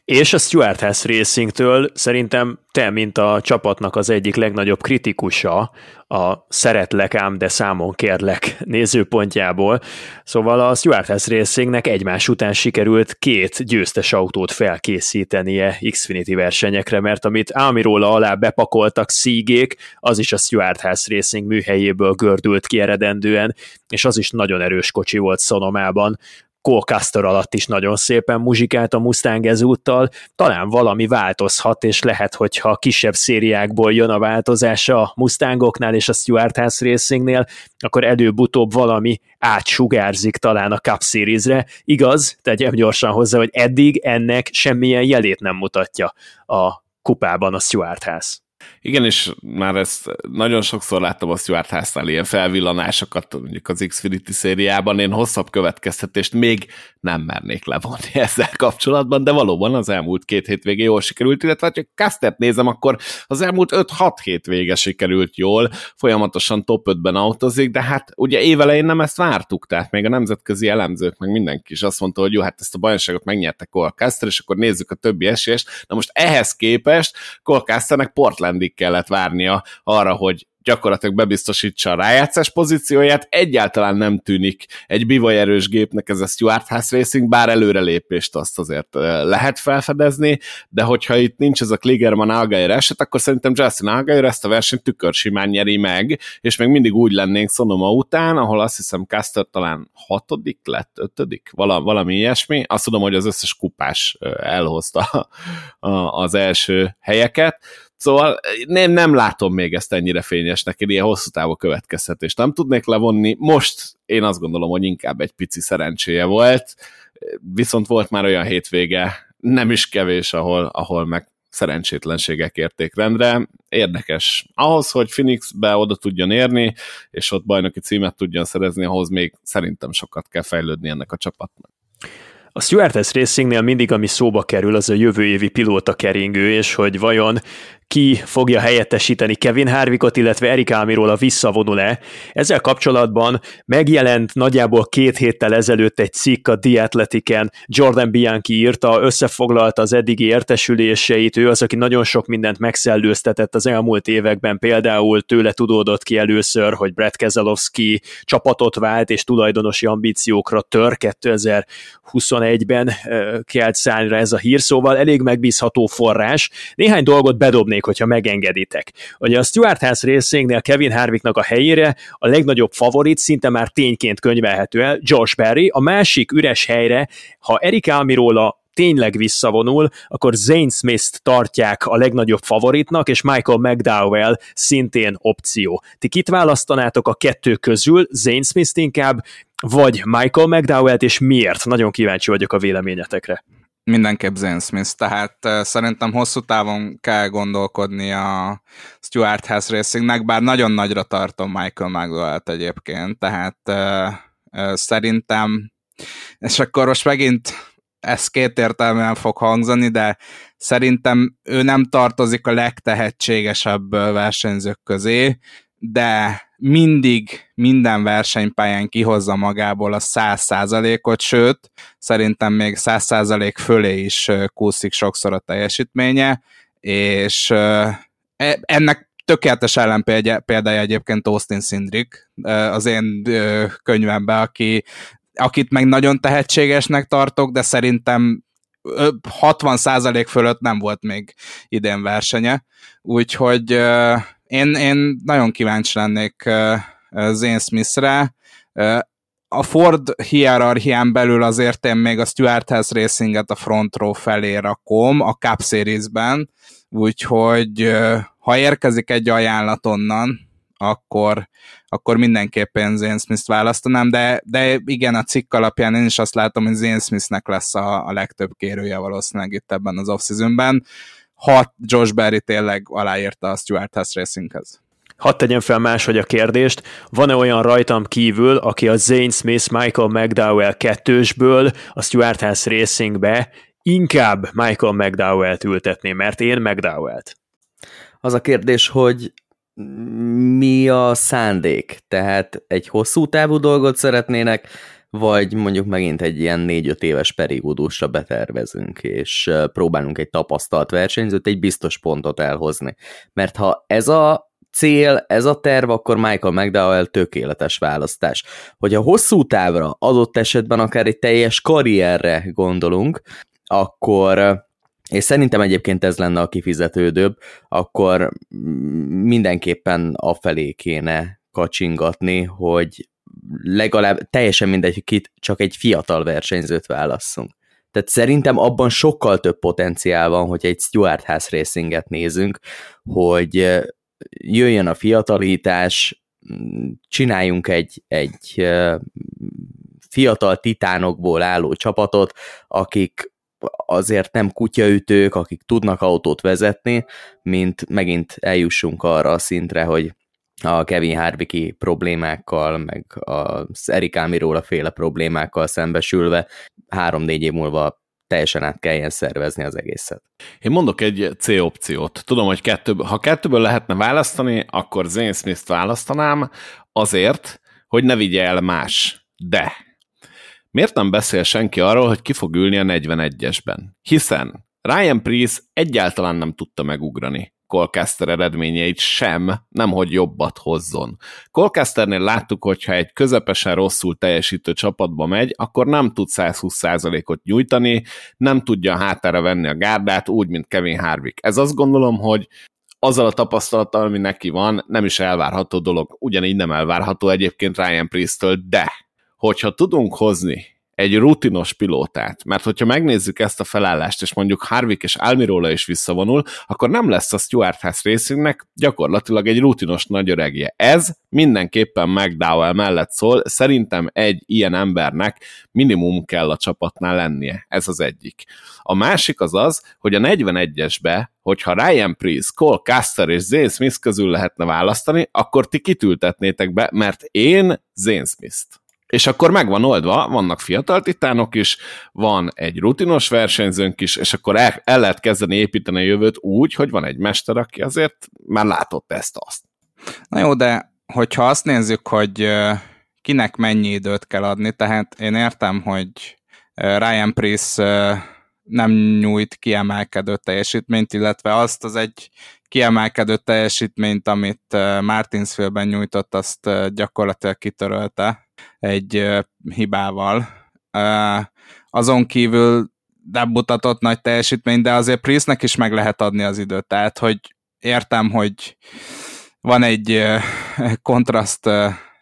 És a Stuart House Racingtől szerintem te, mint a csapatnak az egyik legnagyobb kritikusa a szeretlek ám, de számon kérlek nézőpontjából. Szóval a Stuart House Racingnek egymás után sikerült két győztes autót felkészítenie Xfinity versenyekre, mert amit Ámiróla alá bepakoltak szígék, az is a Stuart House Racing műhelyéből gördült ki eredendően, és az is nagyon erős kocsi volt Szonomában, Colcaster alatt is nagyon szépen muzsikált a Mustang ezúttal, talán valami változhat, és lehet, hogyha kisebb szériákból jön a változás a Mustangoknál és a Stuart House Racingnél, akkor előbb-utóbb valami átsugárzik talán a Cup Series-re. Igaz, tegyem gyorsan hozzá, hogy eddig ennek semmilyen jelét nem mutatja a kupában a Stuart House. Igen, és már ezt nagyon sokszor láttam a Stuart House-nál ilyen felvillanásokat, mondjuk az Xfinity szériában, én hosszabb következtetést még nem mernék levonni ezzel kapcsolatban, de valóban az elmúlt két hétvégé jól sikerült, illetve ha Castert nézem, akkor az elmúlt 5-6 hétvége sikerült jól, folyamatosan top 5-ben autózik, de hát ugye évelején nem ezt vártuk, tehát még a nemzetközi elemzők, meg mindenki is azt mondta, hogy jó, hát ezt a bajnokságot megnyerte Cole Caster, és akkor nézzük a többi esélyest. Na most ehhez képest Cole Casternek Portlandig kellett várnia arra, hogy gyakorlatilag bebiztosítsa a rájátszás pozícióját, egyáltalán nem tűnik egy bivajerős gépnek ez a Stuart House Racing, bár előrelépést azt azért lehet felfedezni, de hogyha itt nincs ez a Kligerman Algair eset, akkor szerintem Justin Algair ezt a versenyt tükörsimán nyeri meg, és még mindig úgy lennénk Sonoma után, ahol azt hiszem Caster talán hatodik lett, ötödik, valami, valami ilyesmi. Azt tudom, hogy az összes kupás elhozta az első helyeket, Szóval nem, nem látom még ezt ennyire fényesnek, én ilyen hosszú távú következtetést nem tudnék levonni. Most én azt gondolom, hogy inkább egy pici szerencséje volt, viszont volt már olyan hétvége, nem is kevés, ahol, ahol meg szerencsétlenségek érték rendre. Érdekes. Ahhoz, hogy Phoenixbe oda tudjon érni, és ott bajnoki címet tudjon szerezni, ahhoz még szerintem sokat kell fejlődni ennek a csapatnak. A Stewardess Racingnél mindig, ami szóba kerül, az a jövő évi pilóta keringő, és hogy vajon ki fogja helyettesíteni Kevin Harvickot, illetve Erik Almirola visszavonul-e. Ezzel kapcsolatban megjelent nagyjából két héttel ezelőtt egy cikk a The Athletic-en, Jordan Bianchi írta, összefoglalta az eddigi értesüléseit, ő az, aki nagyon sok mindent megszellőztetett az elmúlt években, például tőle tudódott ki először, hogy Brett Keselowski csapatot vált és tulajdonosi ambíciókra tör 2021-ben kelt szállra ez a hír, szóval elég megbízható forrás. Néhány dolgot bedobni szeretnék, hogyha megengeditek. Ugye a Stuart House Racingnél Kevin Harvicknak a helyére a legnagyobb favorit szinte már tényként könyvelhető el Josh Berry, a másik üres helyre, ha Erik Almirola tényleg visszavonul, akkor Zane Smith-t tartják a legnagyobb favoritnak, és Michael McDowell szintén opció. Ti kit választanátok a kettő közül, Zane Smith-t inkább, vagy Michael McDowell-t, és miért? Nagyon kíváncsi vagyok a véleményetekre mindenképp Zane Smith, tehát szerintem hosszú távon kell gondolkodni a Stuart House Racingnek, bár nagyon nagyra tartom Michael McDowell-t egyébként, tehát szerintem, és akkor most megint ez kétértelműen fog hangzani, de szerintem ő nem tartozik a legtehetségesebb versenyzők közé, de mindig minden versenypályán kihozza magából a száz százalékot, sőt, szerintem még száz százalék fölé is kúszik sokszor a teljesítménye, és e, ennek tökéletes ellenpéldája egyébként Austin Sindrick, az én könyvemben, aki, akit meg nagyon tehetségesnek tartok, de szerintem 60% fölött nem volt még idén versenye, úgyhogy én, én nagyon kíváncsi lennék Zane Smith-re. A Ford hierarchián belül azért én még a Stuart House Racinget a front row felé rakom a Cup Series-ben, úgyhogy ha érkezik egy ajánlat onnan, akkor, akkor mindenképpen Zane Smith-t választanám, de, de igen, a cikk alapján én is azt látom, hogy Zane Smith-nek lesz a, a legtöbb kérője valószínűleg itt ebben az off-seasonben ha Josh Berry tényleg aláírta a Stuart House Racinghez. Hadd tegyem fel máshogy a kérdést, van-e olyan rajtam kívül, aki a Zane Smith Michael McDowell kettősből a Stuart House Racingbe inkább Michael McDowell-t ültetné, mert én McDowell-t. Az a kérdés, hogy mi a szándék? Tehát egy hosszú távú dolgot szeretnének, vagy mondjuk megint egy ilyen négy-öt éves periódusra betervezünk, és próbálunk egy tapasztalt versenyzőt, egy biztos pontot elhozni. Mert ha ez a cél, ez a terv, akkor Michael McDowell tökéletes választás. Hogy a hosszú távra, adott esetben akár egy teljes karrierre gondolunk, akkor és szerintem egyébként ez lenne a kifizetődőbb, akkor mindenképpen afelé kéne kacsingatni, hogy legalább teljesen mindegy, kit csak egy fiatal versenyzőt válasszunk. Tehát szerintem abban sokkal több potenciál van, hogy egy Stuart House Racinget nézünk, hogy jöjjön a fiatalítás, csináljunk egy, egy fiatal titánokból álló csapatot, akik azért nem kutyaütők, akik tudnak autót vezetni, mint megint eljussunk arra a szintre, hogy a Kevin Harviki problémákkal, meg az Erik Amirola féle problémákkal szembesülve három-négy év múlva teljesen át kelljen szervezni az egészet. Én mondok egy C opciót. Tudom, hogy kettő, ha kettőből lehetne választani, akkor Zane Smith-t választanám azért, hogy ne vigye el más. De miért nem beszél senki arról, hogy ki fog ülni a 41-esben? Hiszen Ryan Priest egyáltalán nem tudta megugrani. Colcaster eredményeit sem, nemhogy jobbat hozzon. Colcasternél láttuk, hogy ha egy közepesen rosszul teljesítő csapatba megy, akkor nem tud 120%-ot nyújtani, nem tudja hátára venni a gárdát, úgy, mint Kevin Harvick. Ez azt gondolom, hogy azzal a tapasztalattal, ami neki van, nem is elvárható dolog. Ugyanígy nem elvárható egyébként Ryan Priest-től, de hogyha tudunk hozni egy rutinos pilótát, mert hogyha megnézzük ezt a felállást, és mondjuk Harvick és Almirola is visszavonul, akkor nem lesz a Stuart House Racingnek gyakorlatilag egy rutinos nagy öregje. Ez mindenképpen McDowell mellett szól, szerintem egy ilyen embernek minimum kell a csapatnál lennie. Ez az egyik. A másik az az, hogy a 41-esbe, hogyha Ryan Priest, Cole Caster és Zane Smith közül lehetne választani, akkor ti kitültetnétek be, mert én Zane Smith-t és akkor meg van oldva, vannak fiatal titánok is, van egy rutinos versenyzőnk is, és akkor el, el lehet kezdeni építeni a jövőt úgy, hogy van egy mester, aki azért már látott ezt-azt. Na jó, de hogyha azt nézzük, hogy kinek mennyi időt kell adni, tehát én értem, hogy Ryan Priest nem nyújt kiemelkedő teljesítményt, illetve azt az egy kiemelkedő teljesítményt, amit Martinsville-ben nyújtott, azt gyakorlatilag kitörölte egy hibával. Azon kívül nem mutatott nagy teljesítmény, de azért Priestnek is meg lehet adni az időt. Tehát, hogy értem, hogy van egy kontraszt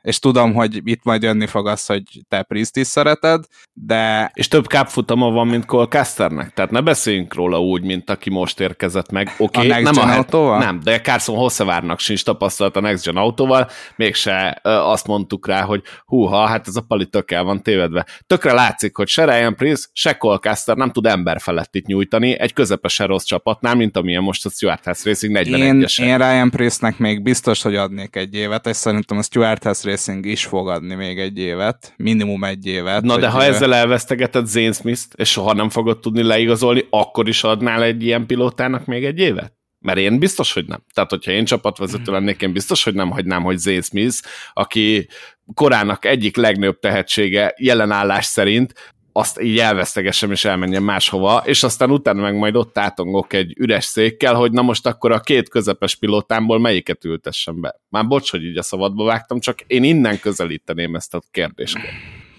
és tudom, hogy itt majd jönni fog az, hogy te Priest is szereted, de... És több kápfutama van, mint Cole Casternek, tehát ne beszéljünk róla úgy, mint aki most érkezett meg. Oké, okay, nem a autóval? Nem, de Carson Hosszevárnak sincs tapasztalat a Next Gen autóval, mégse azt mondtuk rá, hogy húha, hát ez a pali tök el van tévedve. Tökre látszik, hogy se Ryan Priest, se Cole Caster nem tud ember itt nyújtani egy közepesen rossz csapatnál, mint amilyen most a Stuart House Racing 41-esen. Én, én Ryan Priestnek még biztos, hogy adnék egy évet, és szerintem a Stuart House Racing is fog adni még egy évet, minimum egy évet. Na de ha ezzel elvesztegeted Zane Smith-t, és soha nem fogod tudni leigazolni, akkor is adnál egy ilyen pilótának még egy évet? Mert én biztos, hogy nem. Tehát, hogyha én csapatvezető lennék, én biztos, hogy nem hagynám, hogy Zane Smith, aki korának egyik legnagyobb tehetsége jelenállás szerint azt így elvesztegesem és elmenjem máshova, és aztán utána meg majd ott átongok egy üres székkel, hogy na most akkor a két közepes pilótámból melyiket ültessem be. Már bocs, hogy így a szabadba vágtam, csak én innen közelíteném ezt a kérdést.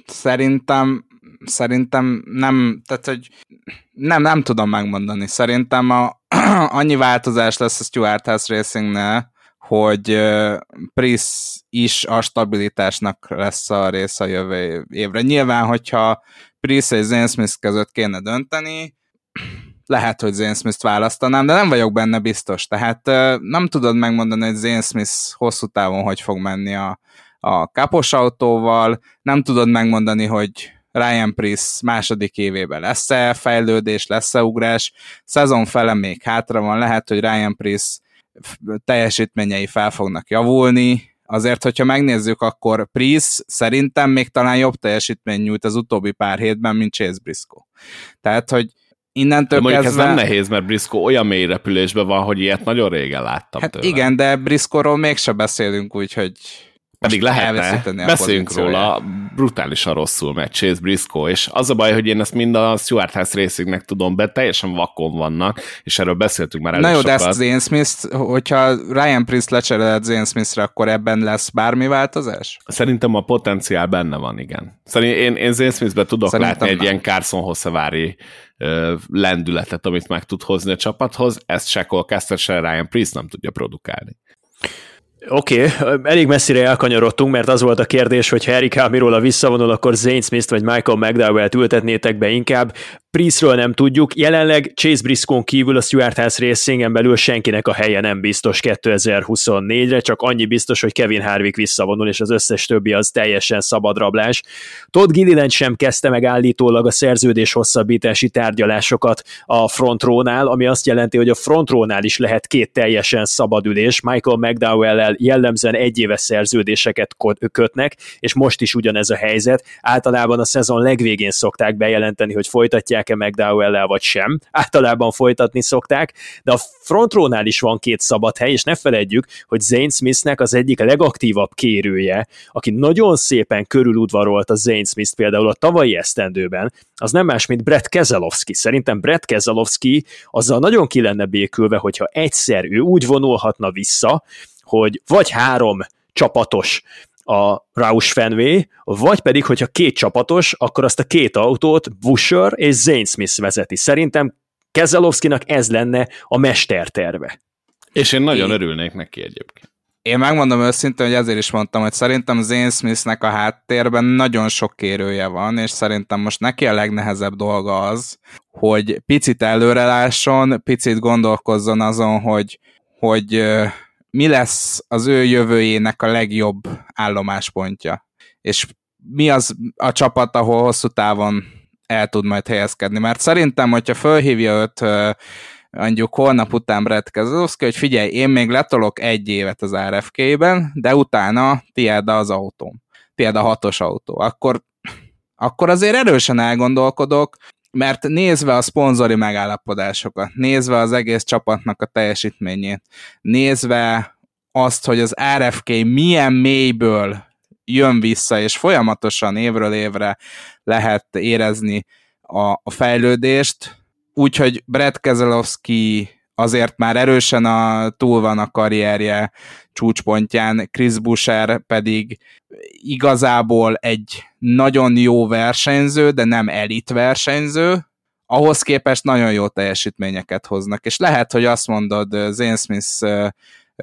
Szerintem szerintem nem, tehát hogy nem, nem tudom megmondani. Szerintem a, annyi változás lesz a Stuart House Racingnél, hogy uh, Prisz is a stabilitásnak lesz a része a jövő évre. Nyilván, hogyha Price és Zane Smith között kéne dönteni, lehet, hogy Zane Smith-t választanám, de nem vagyok benne biztos. Tehát nem tudod megmondani, hogy Zane Smith hosszú távon hogy fog menni a, a kapos autóval, nem tudod megmondani, hogy Ryan Price második évében lesz-e fejlődés, lesz-e ugrás, szezon fele még hátra van, lehet, hogy Ryan Price teljesítményei fel fognak javulni, Azért, hogyha megnézzük, akkor Price szerintem még talán jobb teljesítmény nyújt az utóbbi pár hétben, mint Chase Briscoe. Tehát, hogy innentől de kezdve... ez nem nehéz, mert Briscoe olyan mély repülésben van, hogy ilyet nagyon régen láttam Hát tőle. igen, de Briscoe-ról mégse beszélünk úgy, hogy pedig lehetne, beszéljünk róla, brutálisan rosszul megy Chase Briscoe, és az a baj, hogy én ezt mind a Stuart House Racingnek tudom be, teljesen vakon vannak, és erről beszéltünk már elég Na jó, sokat. de ezt Zane Smith, hogyha Ryan Priest lecseréled Zane Smithre, akkor ebben lesz bármi változás? Szerintem a potenciál benne van, igen. Szerintem én, én Zane Smithbe tudok Szerintem látni nem. egy ilyen Carson Hossevári lendületet, amit meg tud hozni a csapathoz, ezt se Cole se Ryan Priest nem tudja produkálni. Oké, okay, elég messzire elkanyarodtunk, mert az volt a kérdés, hogy ha Eric Almirola visszavonul, akkor Zane Smith vagy Michael McDowell-t ültetnétek be inkább. Priestről nem tudjuk, jelenleg Chase Briscoe kívül a Stuart House Racingen belül senkinek a helye nem biztos 2024-re, csak annyi biztos, hogy Kevin Harvick visszavonul, és az összes többi az teljesen szabadrablás. Todd Gilliland sem kezdte meg állítólag a szerződés hosszabbítási tárgyalásokat a front row-nál, ami azt jelenti, hogy a front row-nál is lehet két teljesen szabad ülés. Michael McDowell-el jellemzően egyéves szerződéseket kötnek, és most is ugyanez a helyzet. Általában a szezon legvégén szokták bejelenteni, hogy folytatják-e McDowell-el vagy sem. Általában folytatni szokták, de a front row-nál is van két szabad hely, és ne feledjük, hogy Zane Smithnek az egyik legaktívabb kérője, aki nagyon szépen körüludvarolt a Zane Smith például a tavalyi esztendőben, az nem más, mint Brett Keselowski. Szerintem Brett Keselowski azzal nagyon ki lenne békülve, hogyha egyszer ő úgy vonulhatna vissza, hogy vagy három csapatos a Roush Fenway, vagy pedig, hogyha két csapatos, akkor azt a két autót Busher és Zane Smith vezeti. Szerintem Keselowskinak ez lenne a mesterterve. És én nagyon én... örülnék neki egyébként. Én megmondom őszintén, hogy ezért is mondtam, hogy szerintem Zane Smithnek a háttérben nagyon sok kérője van, és szerintem most neki a legnehezebb dolga az, hogy picit előrelásson, picit gondolkozzon azon, hogy, hogy mi lesz az ő jövőjének a legjobb állomáspontja, és mi az a csapat, ahol hosszú távon el tud majd helyezkedni. Mert szerintem, hogyha fölhívja őt mondjuk holnap után Brett Keselowski, hogy figyelj, én még letolok egy évet az RFK-ben, de utána tiéd az autóm, tiéd a hatos autó. Akkor, akkor azért erősen elgondolkodok, mert nézve a szponzori megállapodásokat, nézve az egész csapatnak a teljesítményét, nézve azt, hogy az RFK milyen mélyből jön vissza, és folyamatosan évről évre lehet érezni a, a fejlődést, úgyhogy Brett Keselowski azért már erősen a, túl van a karrierje csúcspontján, Chris Busher pedig igazából egy nagyon jó versenyző, de nem elit versenyző, ahhoz képest nagyon jó teljesítményeket hoznak, és lehet, hogy azt mondod Zane Smith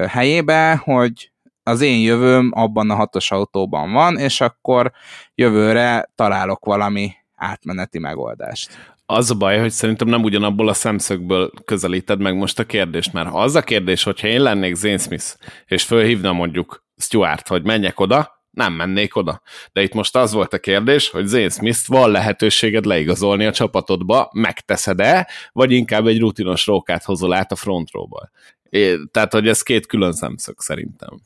helyébe, hogy az én jövőm abban a hatos autóban van, és akkor jövőre találok valami átmeneti megoldást. Az a baj, hogy szerintem nem ugyanabból a szemszögből közelíted meg most a kérdést, mert ha az a kérdés, hogyha én lennék Zane Smith, és fölhívna mondjuk Stuart, hogy menjek oda, nem mennék oda. De itt most az volt a kérdés, hogy Zane Smith van lehetőséged leigazolni a csapatodba, megteszed-e, vagy inkább egy rutinos rókát hozol át a front row-ból. Tehát, hogy ez két külön szemszög szerintem.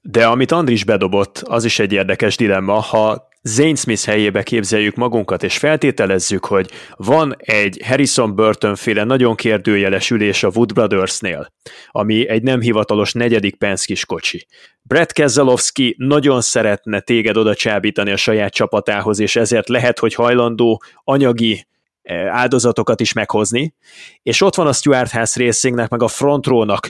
De amit Andris bedobott, az is egy érdekes dilemma. Ha Zane Smith helyébe képzeljük magunkat, és feltételezzük, hogy van egy Harrison Burton féle nagyon kérdőjeles ülés a Wood Brothersnél, ami egy nem hivatalos negyedik Penske kocsi. Brett Keselowski nagyon szeretne téged oda csábítani a saját csapatához, és ezért lehet, hogy hajlandó anyagi eh, áldozatokat is meghozni, és ott van a Stuart House Racingnek, meg a Front Row-nak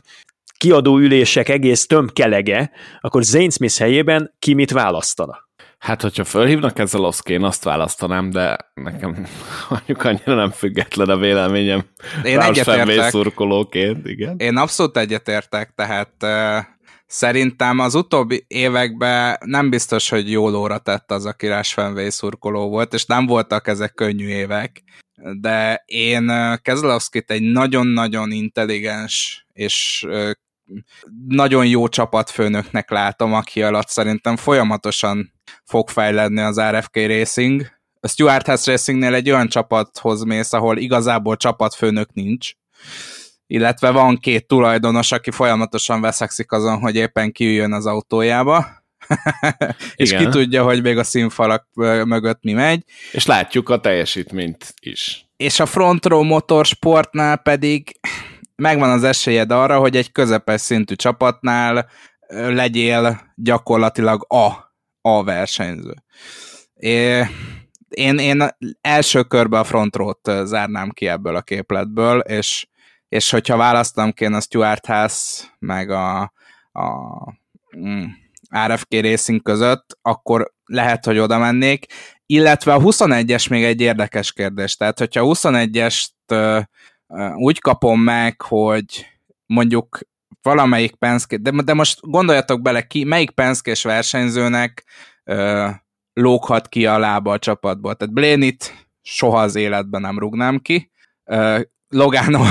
kiadó ülések egész tömkelege, akkor Zane Smith helyében ki mit választana? Hát, hogyha fölhívnak ezzel oszk, én azt választanám, de nekem mondjuk annyira nem független a véleményem. Én egyetértek. szurkolóként, igen. Én abszolút egyetértek, tehát uh, szerintem az utóbbi években nem biztos, hogy jól óra tett az, aki Rush Fenway szurkoló volt, és nem voltak ezek könnyű évek, de én Keselowskit egy nagyon-nagyon intelligens és uh, nagyon jó csapatfőnöknek látom, aki alatt szerintem folyamatosan fog fejledni az RFK Racing. A Stuart House Racingnél egy olyan csapathoz mész, ahol igazából csapatfőnök nincs, illetve van két tulajdonos, aki folyamatosan veszekszik azon, hogy éppen kiüljön az autójába, és ki tudja, hogy még a színfalak mögött mi megy. És látjuk a teljesítményt is. És a Front Row Motorsportnál pedig megvan az esélyed arra, hogy egy közepes szintű csapatnál legyél gyakorlatilag a a versenyző. É, én, én első körbe a front row-t zárnám ki ebből a képletből, és, és hogyha választam kéne a Stuart House meg a, a mm, RFK Racing között, akkor lehet, hogy oda mennék, illetve a 21-es még egy érdekes kérdés, tehát hogyha a 21-est uh, úgy kapom meg, hogy mondjuk valamelyik Penske, de, de most gondoljatok bele ki, melyik Penske-s versenyzőnek ö, lóghat ki a lába a csapatból. Tehát Blénit soha az életben nem rugnám ki. Logano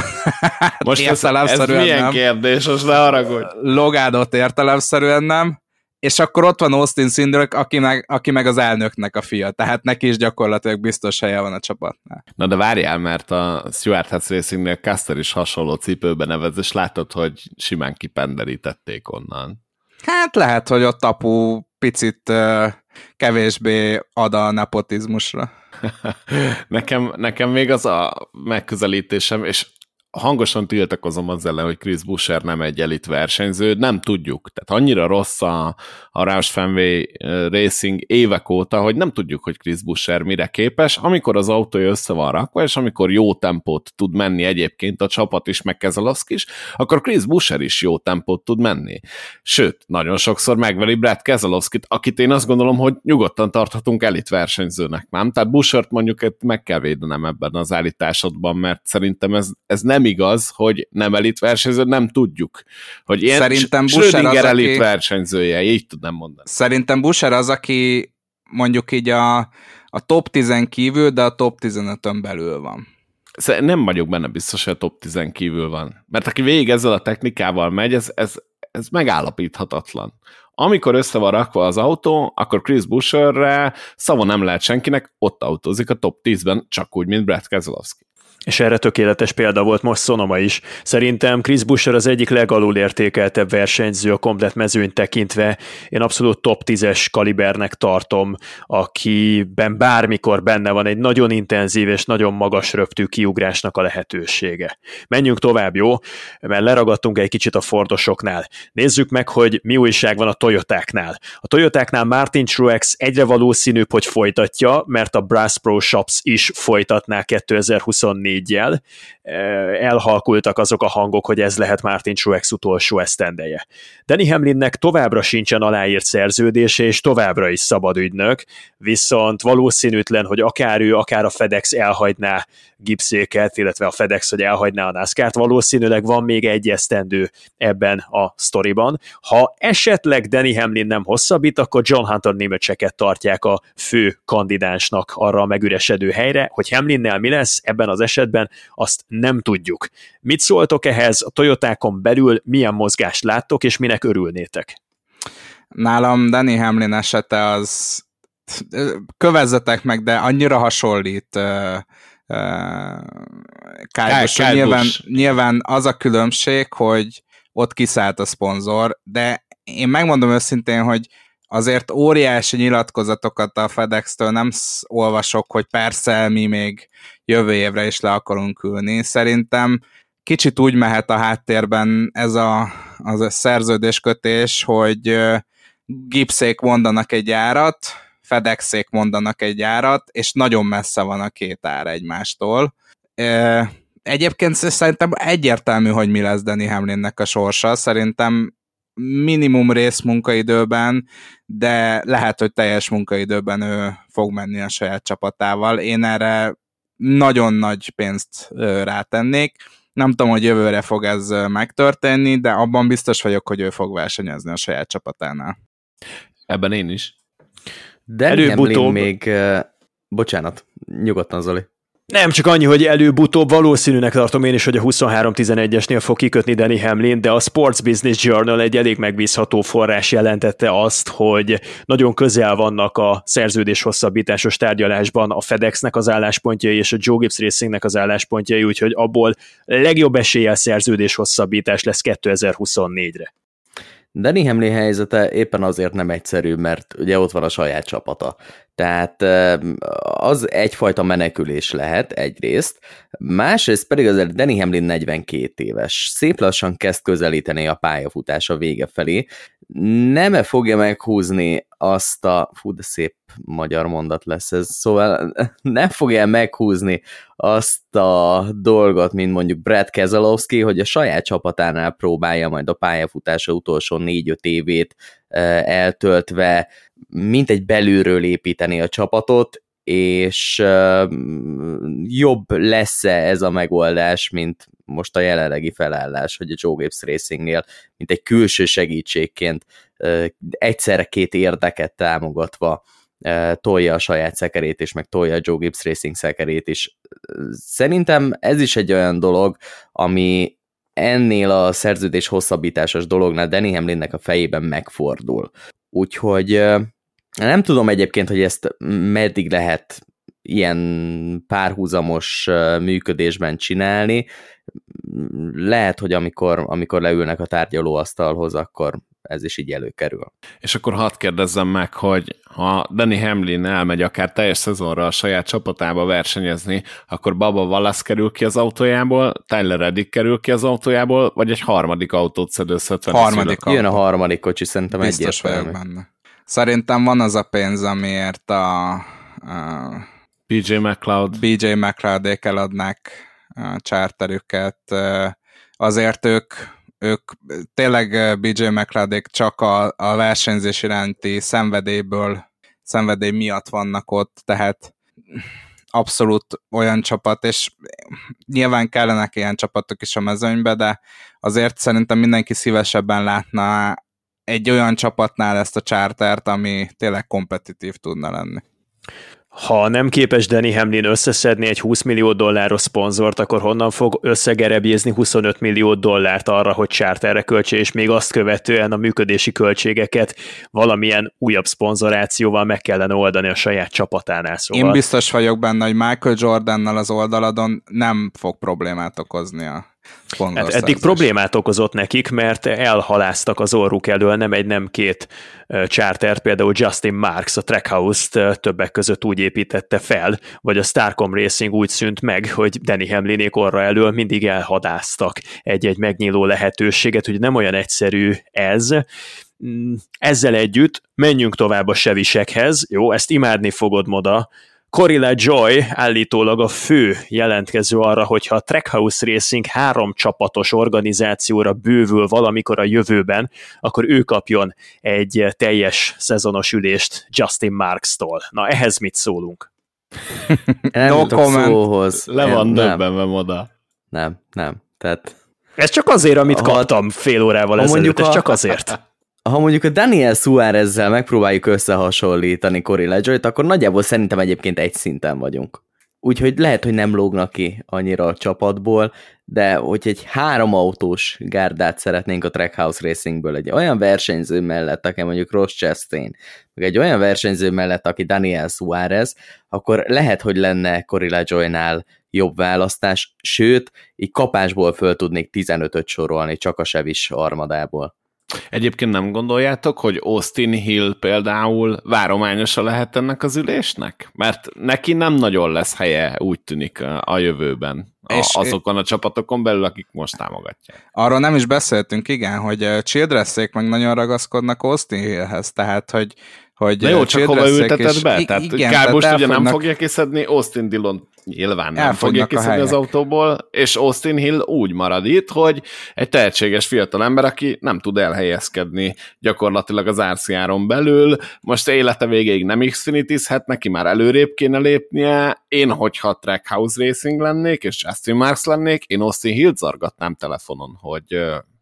most ez, ez milyen nem. kérdés, most ne haragudj. Logánot értelemszerűen nem, és akkor ott van Austin Szindrök, aki meg, aki meg az elnöknek a fia, tehát neki is gyakorlatilag biztos helye van a csapatnál. Na de várjál, mert a Stuart Hatch Racingnél Caster is hasonló cipőben nevez, és látod, hogy simán kipenderítették onnan. Hát lehet, hogy ott apu picit uh, kevésbé ad a nepotizmusra. nekem, nekem még az a megközelítésem, és hangosan tiltakozom az ellen, hogy Chris Busher nem egy elit versenyző, nem tudjuk. Tehát annyira rossz a, a Roush Fenway Racing évek óta, hogy nem tudjuk, hogy Chris Busher mire képes. Amikor az autó össze van rakva, és amikor jó tempót tud menni egyébként a csapat is, meg Kezelowski is, akkor Chris Busher is jó tempót tud menni. Sőt, nagyon sokszor megveri Brad Kezelowskit, akit én azt gondolom, hogy nyugodtan tarthatunk elit versenyzőnek, nem? Tehát Bushert mondjuk meg kell védenem ebben az állításodban, mert szerintem ez, ez nem nem igaz, hogy nem elit versenyző, nem tudjuk. Hogy ilyen Szerintem Busher az, elit aki... versenyzője, így tudnám mondani. Szerintem Busher az, aki mondjuk így a, a top 10 kívül, de a top 15-ön belül van. Nem vagyok benne biztos, hogy a top 10 kívül van. Mert aki végig ezzel a technikával megy, ez, ez, ez megállapíthatatlan. Amikor össze van rakva az autó, akkor Chris Busherre szava nem lehet senkinek, ott autózik a top 10-ben, csak úgy, mint Brad Keselowski és erre tökéletes példa volt most Sonoma is. Szerintem Chris Busher az egyik legalul értékeltebb versenyző a komplet mezőnyt tekintve. Én abszolút top 10-es kalibernek tartom, akiben bármikor benne van egy nagyon intenzív és nagyon magas röptű kiugrásnak a lehetősége. Menjünk tovább, jó? Mert leragadtunk egy kicsit a Fordosoknál. Nézzük meg, hogy mi újság van a Toyotáknál. A Toyotáknál Martin Truex egyre valószínűbb, hogy folytatja, mert a Brass Pro Shops is folytatná 2024 négyjel, elhalkultak azok a hangok, hogy ez lehet Martin Truex utolsó esztendeje. Danny Hamlinnek továbbra sincsen aláírt szerződése, és továbbra is szabad ügynök, viszont valószínűtlen, hogy akár ő, akár a FedEx elhagyná Gipszéket, illetve a FedEx, hogy elhagyná a NASCAR-t, valószínűleg van még egy esztendő ebben a sztoriban. Ha esetleg Danny Hamlin nem hosszabbít, akkor John Hunter némecseket tartják a fő kandidánsnak arra a megüresedő helyre, hogy Hamlinnel mi lesz ebben az esetben, azt nem tudjuk. Mit szóltok ehhez, a Toyotákon belül milyen mozgást láttok, és minek örülnétek? Nálam Danny Hamlin esete az kövezzetek meg, de annyira hasonlít Kálbus. Nyilván, nyilván az a különbség, hogy ott kiszállt a szponzor, de én megmondom őszintén, hogy azért óriási nyilatkozatokat a FedEx-től nem olvasok, hogy persze mi még jövő évre is le akarunk ülni. Szerintem kicsit úgy mehet a háttérben ez a, az a szerződéskötés, hogy gipszék mondanak egy árat, FedExék mondanak egy árat, és nagyon messze van a két ár egymástól. Egyébként szerintem egyértelmű, hogy mi lesz Danny Hamlinnek a sorsa. Szerintem minimum rész munkaidőben, de lehet, hogy teljes munkaidőben ő fog menni a saját csapatával. Én erre nagyon nagy pénzt rátennék. Nem tudom, hogy jövőre fog ez megtörténni, de abban biztos vagyok, hogy ő fog versenyezni a saját csapatánál. Ebben én is. De előbb-utóbb... még... Uh, bocsánat, nyugodtan Zoli. Nem, csak annyi, hogy előbb-utóbb valószínűnek tartom én is, hogy a 23-11-esnél fog kikötni Danny Hamlin, de a Sports Business Journal egy elég megbízható forrás jelentette azt, hogy nagyon közel vannak a szerződés hosszabbításos tárgyalásban a FedExnek az álláspontjai és a Joe Gibbs Racingnek az álláspontjai, úgyhogy abból legjobb eséllyel szerződés hosszabbítás lesz 2024-re. Danny Hamlin helyzete éppen azért nem egyszerű, mert ugye ott van a saját csapata. Tehát az egyfajta menekülés lehet egyrészt, másrészt pedig azért Danny Hamlin 42 éves, szép lassan kezd közelíteni a pályafutása vége felé, nem -e fogja meghúzni azt a, fú, de szép magyar mondat lesz ez, szóval nem fogja meghúzni azt a dolgot, mint mondjuk Brad Keselowski, hogy a saját csapatánál próbálja majd a pályafutása utolsó négy-öt évét eltöltve mint egy belülről építeni a csapatot, és jobb lesz-e ez a megoldás, mint most a jelenlegi felállás, hogy a Joe Gibbs Racingnél, mint egy külső segítségként egyszerre két érdeket támogatva tolja a saját szekerét is, meg tolja a Joe Gibbs Racing szekerét is. Szerintem ez is egy olyan dolog, ami ennél a szerződés hosszabbításos dolognál Danny Hamlinnek a fejében megfordul. Úgyhogy nem tudom egyébként, hogy ezt meddig lehet ilyen párhuzamos működésben csinálni. Lehet, hogy amikor, amikor leülnek a tárgyalóasztalhoz, akkor ez is így előkerül. És akkor hadd kérdezzem meg, hogy ha Danny Hamlin elmegy akár teljes szezonra a saját csapatába versenyezni, akkor Baba Wallace kerül ki az autójából, Tyler Reddick kerül ki az autójából, vagy egy harmadik autót szedőzhet? Harmadik Jön a harmadik kocsi, szerintem Biztos vagyok benne. Szerintem van az a pénz, amiért a, a BJ McLeod. BJ McLeod eladnák a charterüket. Azért ők, ők tényleg BJ McLeod csak a, a versenyzés iránti szenvedélyből, szenvedély miatt vannak ott, tehát abszolút olyan csapat, és nyilván kellenek ilyen csapatok is a mezőnybe, de azért szerintem mindenki szívesebben látna egy olyan csapatnál ezt a chartert, ami tényleg kompetitív tudna lenni. Ha nem képes Danny Hamlin összeszedni egy 20 millió dolláros szponzort, akkor honnan fog összegerebjézni 25 millió dollárt arra, hogy charterre költse, és még azt követően a működési költségeket valamilyen újabb szponzorációval meg kellene oldani a saját csapatánál. Szóval... Én biztos vagyok benne, hogy Michael Jordannal az oldaladon nem fog problémát okozni a Hát eddig problémát okozott nekik, mert elhaláztak az orruk elől nem egy, nem két charter, például Justin Marks a Trackhouse-t többek között úgy építette fel, vagy a Starcom Racing úgy szűnt meg, hogy Danny Hamlinék orra elől mindig elhadáztak egy-egy megnyíló lehetőséget, hogy nem olyan egyszerű ez, mm, ezzel együtt menjünk tovább a sevisekhez, jó, ezt imádni fogod moda, Corilla Joy állítólag a fő jelentkező arra, hogyha a Trackhouse Racing három csapatos organizációra bővül valamikor a jövőben, akkor ő kapjon egy teljes szezonos ülést Justin Marks-tól. Na, ehhez mit szólunk? nem no comment. Szóhoz. Le van döbbenve moda. Nem, nem. Tehát... Ez csak azért, amit ha, kaptam fél órával ezelőtt, ez csak azért. ha mondjuk a Daniel Suárezzel megpróbáljuk összehasonlítani Cory ledger akkor nagyjából szerintem egyébként egy szinten vagyunk. Úgyhogy lehet, hogy nem lógnak ki annyira a csapatból, de hogy egy három autós gárdát szeretnénk a Trackhouse Racingből, egy olyan versenyző mellett, aki mondjuk Ross Chastain, meg egy olyan versenyző mellett, aki Daniel Suárez, akkor lehet, hogy lenne Cory LaJoy-nál jobb választás, sőt, így kapásból föl tudnék 15-öt sorolni csak a Sevis armadából. Egyébként nem gondoljátok, hogy Austin Hill például várományosa lehet ennek az ülésnek? Mert neki nem nagyon lesz helye, úgy tűnik a jövőben. A, és azokon a csapatokon belül, akik most támogatják. Arról nem is beszéltünk, igen, hogy Childressék meg nagyon ragaszkodnak Austin Hillhez, tehát hogy hogy Na jó, csak hova ülteted be? Tehát igen, kár most ugye nem fogja kiszedni Austin Dillon nyilván nem fogja kiszedni az autóból, és Austin Hill úgy marad itt, hogy egy tehetséges fiatal ember, aki nem tud elhelyezkedni gyakorlatilag az RCR-on belül, most élete végéig nem xfinity neki már előrébb kéne lépnie, én hogyha Trackhouse Racing lennék, és Justin Marks lennék, én Austin Hill zargatnám telefonon, hogy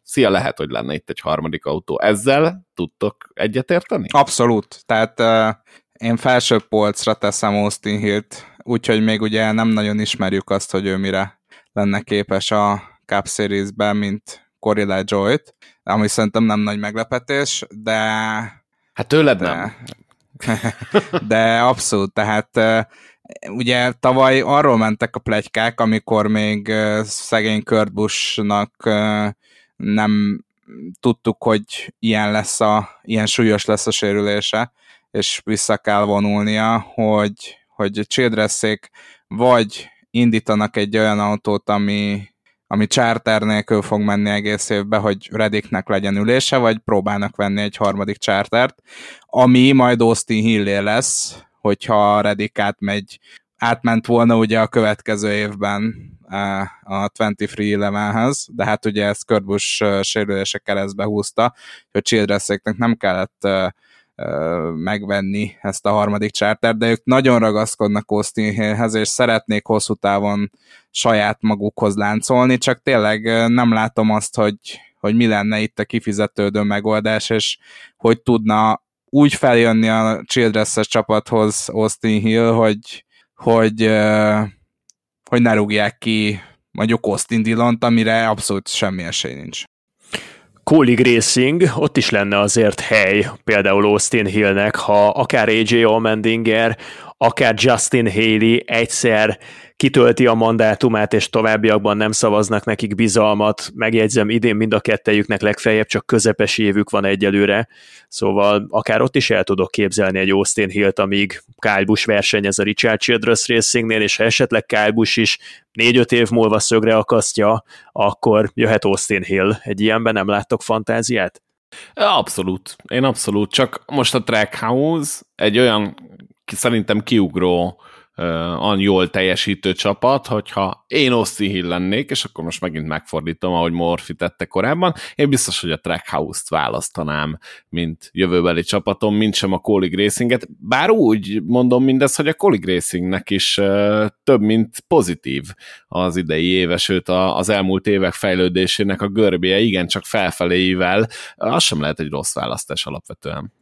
szia, lehet, hogy lenne itt egy harmadik autó. Ezzel tudtok egyetérteni? Abszolút. Tehát uh, én felső polcra teszem Austin Hill-t, úgyhogy még ugye nem nagyon ismerjük azt, hogy ő mire lenne képes a Cup Series-ben, mint Corilla Joy-t, ami szerintem nem nagy meglepetés, de... Hát tőled de, nem. de abszolút, tehát ugye tavaly arról mentek a plegykák, amikor még szegény Kurt Busch-nak nem tudtuk, hogy ilyen lesz a, ilyen súlyos lesz a sérülése, és vissza kell vonulnia, hogy, hogy csildresszék vagy indítanak egy olyan autót, ami, ami charter nélkül fog menni egész évben, hogy Rediknek legyen ülése, vagy próbálnak venni egy harmadik chartert, ami majd Austin Hillé lesz, hogyha Redik átmegy, átment volna ugye a következő évben a 23-11-hez, de hát ugye ezt Körbus sérülése keresztbe húzta, hogy Childresséknek nem kellett megvenni ezt a harmadik charter, de ők nagyon ragaszkodnak Austinhez, és szeretnék hosszú távon saját magukhoz láncolni, csak tényleg nem látom azt, hogy, hogy mi lenne itt a kifizetődő megoldás, és hogy tudna úgy feljönni a childress csapathoz Austin Hill, hogy, hogy, hogy ne rúgják ki mondjuk Austin Dillont, amire abszolút semmi esély nincs. Colleague Racing, ott is lenne azért hely, például Austin Hillnek, ha akár AJ Allmendinger, akár Justin Haley egyszer kitölti a mandátumát, és továbbiakban nem szavaznak nekik bizalmat. Megjegyzem, idén mind a kettejüknek legfeljebb csak közepes évük van egyelőre, szóval akár ott is el tudok képzelni egy Austin Hill-t, amíg Kyle Busch versenyez a Richard Childress Racingnél, és ha esetleg Kyle Busch is négy-öt év múlva szögre akasztja, akkor jöhet Austin Hill. Egy ilyenben nem láttok fantáziát? Abszolút. Én abszolút. Csak most a Trackhouse egy olyan szerintem kiugró an jól teljesítő csapat, hogyha én Austin Hill lennék, és akkor most megint megfordítom, ahogy Morfi tette korábban, én biztos, hogy a Trackhouse-t választanám, mint jövőbeli csapatom, mint sem a Colleague Racinget, bár úgy mondom mindezt, hogy a Colleague Racingnek is több, mint pozitív az idei éve, sőt az elmúlt évek fejlődésének a görbéje igencsak felfeléivel, az sem lehet egy rossz választás alapvetően.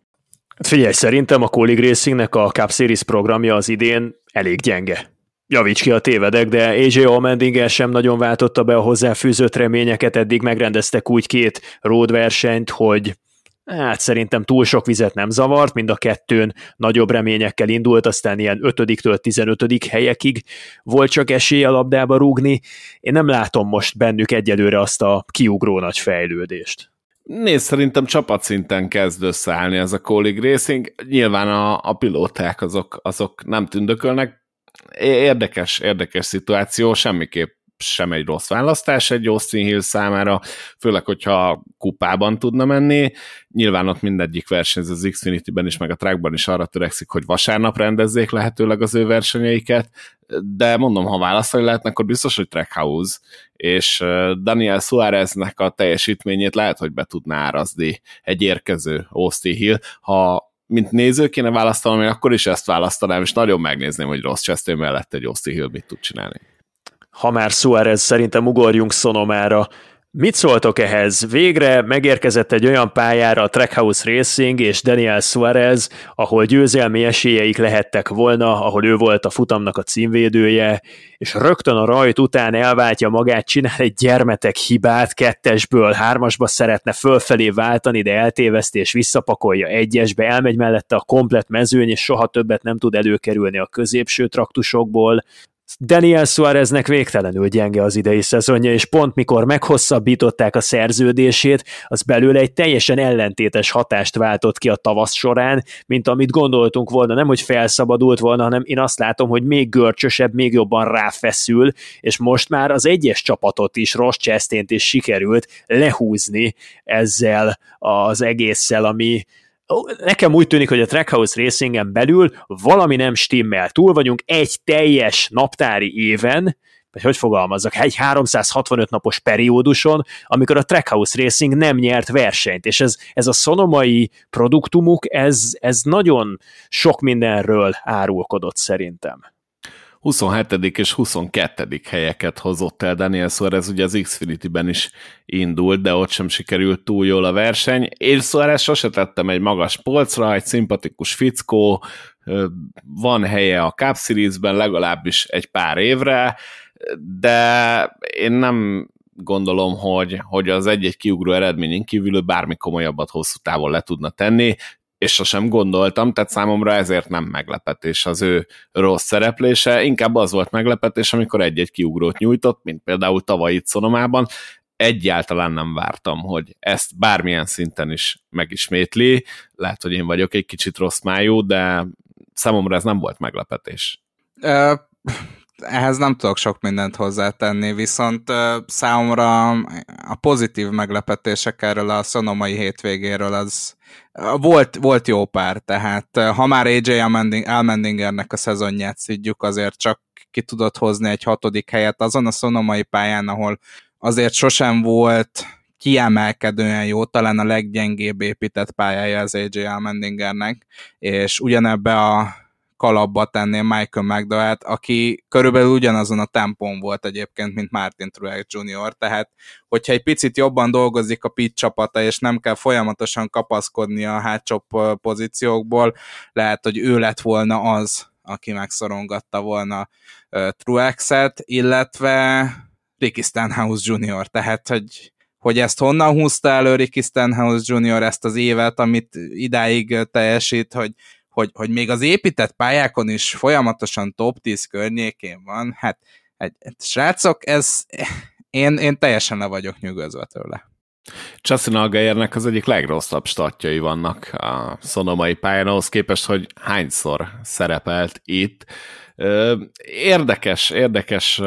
Figyelj, szerintem a Colleague Racingnek a Cup Series programja az idén elég gyenge. Javíts ki a tévedek, de AJ Allmendinger sem nagyon váltotta be a hozzáfűzött reményeket, eddig megrendeztek úgy két road versenyt, hogy hát szerintem túl sok vizet nem zavart, mind a kettőn nagyobb reményekkel indult, aztán ilyen 5-től 15 helyekig volt csak esély a labdába rúgni. Én nem látom most bennük egyelőre azt a kiugró nagy fejlődést. Nézd, szerintem csapatszinten kezd összeállni ez a Colleague Racing. Nyilván a, a pilóták azok, azok nem tündökölnek. Érdekes, érdekes szituáció, semmiképp sem egy rossz választás egy Austin Hill számára, főleg, hogyha kupában tudna menni. Nyilván ott mindegyik versenyző az Xfinity-ben is, meg a trackban is arra törekszik, hogy vasárnap rendezzék lehetőleg az ő versenyeiket, de mondom, ha választani lehetne, akkor biztos, hogy Trackhouse, és Daniel Suáreznek a teljesítményét lehet, hogy be tudná árazni egy érkező Austin Hill, ha mint néző kéne választanom, én akkor is ezt választanám, és nagyon megnézném, hogy Ross Chastain mellett egy Austin Hill mit tud csinálni ha már Suarez, szerintem ugorjunk Sonomára. Mit szóltok ehhez? Végre megérkezett egy olyan pályára a Trackhouse Racing és Daniel Suarez, ahol győzelmi esélyeik lehettek volna, ahol ő volt a futamnak a címvédője, és rögtön a rajt után elváltja magát, csinál egy gyermetek hibát, kettesből hármasba szeretne fölfelé váltani, de eltéveszti és visszapakolja egyesbe, elmegy mellette a komplet mezőny, és soha többet nem tud előkerülni a középső traktusokból. Daniel Suareznek végtelenül gyenge az idei szezonja, és pont mikor meghosszabbították a szerződését, az belőle egy teljesen ellentétes hatást váltott ki a tavasz során, mint amit gondoltunk volna, nem hogy felszabadult volna, hanem én azt látom, hogy még görcsösebb, még jobban ráfeszül, és most már az egyes csapatot is, Ross Chastain-t is sikerült lehúzni ezzel az egésszel, ami, nekem úgy tűnik, hogy a Trackhouse Racingen belül valami nem stimmel. Túl vagyunk egy teljes naptári éven, vagy hogy fogalmazzak, egy 365 napos perióduson, amikor a Trackhouse Racing nem nyert versenyt, és ez, ez a szonomai produktumuk, ez, ez nagyon sok mindenről árulkodott szerintem. 27. és 22. helyeket hozott el Daniel Suarez, ugye az Xfinity-ben is indult, de ott sem sikerült túl jól a verseny. Én Suarez sose tettem egy magas polcra, egy szimpatikus fickó, van helye a Cup Series-ben legalábbis egy pár évre, de én nem gondolom, hogy, hogy az egy-egy kiugró eredményén kívül bármi komolyabbat hosszú távon le tudna tenni és sosem gondoltam, tehát számomra ezért nem meglepetés az ő rossz szereplése, inkább az volt meglepetés, amikor egy-egy kiugrót nyújtott, mint például tavaly itt Szonomában, egyáltalán nem vártam, hogy ezt bármilyen szinten is megismétli, lehet, hogy én vagyok egy kicsit rossz májú, de számomra ez nem volt meglepetés. Ehhez nem tudok sok mindent hozzátenni, viszont számomra a pozitív meglepetések erről a szonomai hétvégéről az volt, volt jó pár, tehát ha már AJ Almendingernek a szezonját szidjuk, azért csak ki tudott hozni egy hatodik helyet azon a szonomai pályán, ahol azért sosem volt kiemelkedően jó, talán a leggyengébb épített pályája az AJ Almendingernek, és ugyanebbe a kalapba tenném Michael McDowell-t, aki körülbelül ugyanazon a tempón volt egyébként, mint Martin Truex Jr., tehát hogyha egy picit jobban dolgozik a pit csapata, és nem kell folyamatosan kapaszkodni a hátsó pozíciókból, lehet, hogy ő lett volna az, aki megszorongatta volna uh, Truexet, illetve Ricky Stenhouse Jr., tehát hogy hogy ezt honnan húzta elő Ricky Stenhouse Jr. ezt az évet, amit idáig teljesít, hogy, hogy, hogy még az épített pályákon is folyamatosan top 10 környékén van, hát egy, egy, srácok, ez én, én teljesen le vagyok nyugodva tőle. Chassin Algayernek az egyik legrosszabb statjai vannak a szonomai pályán, ahhoz képest, hogy hányszor szerepelt itt. Érdekes, érdekes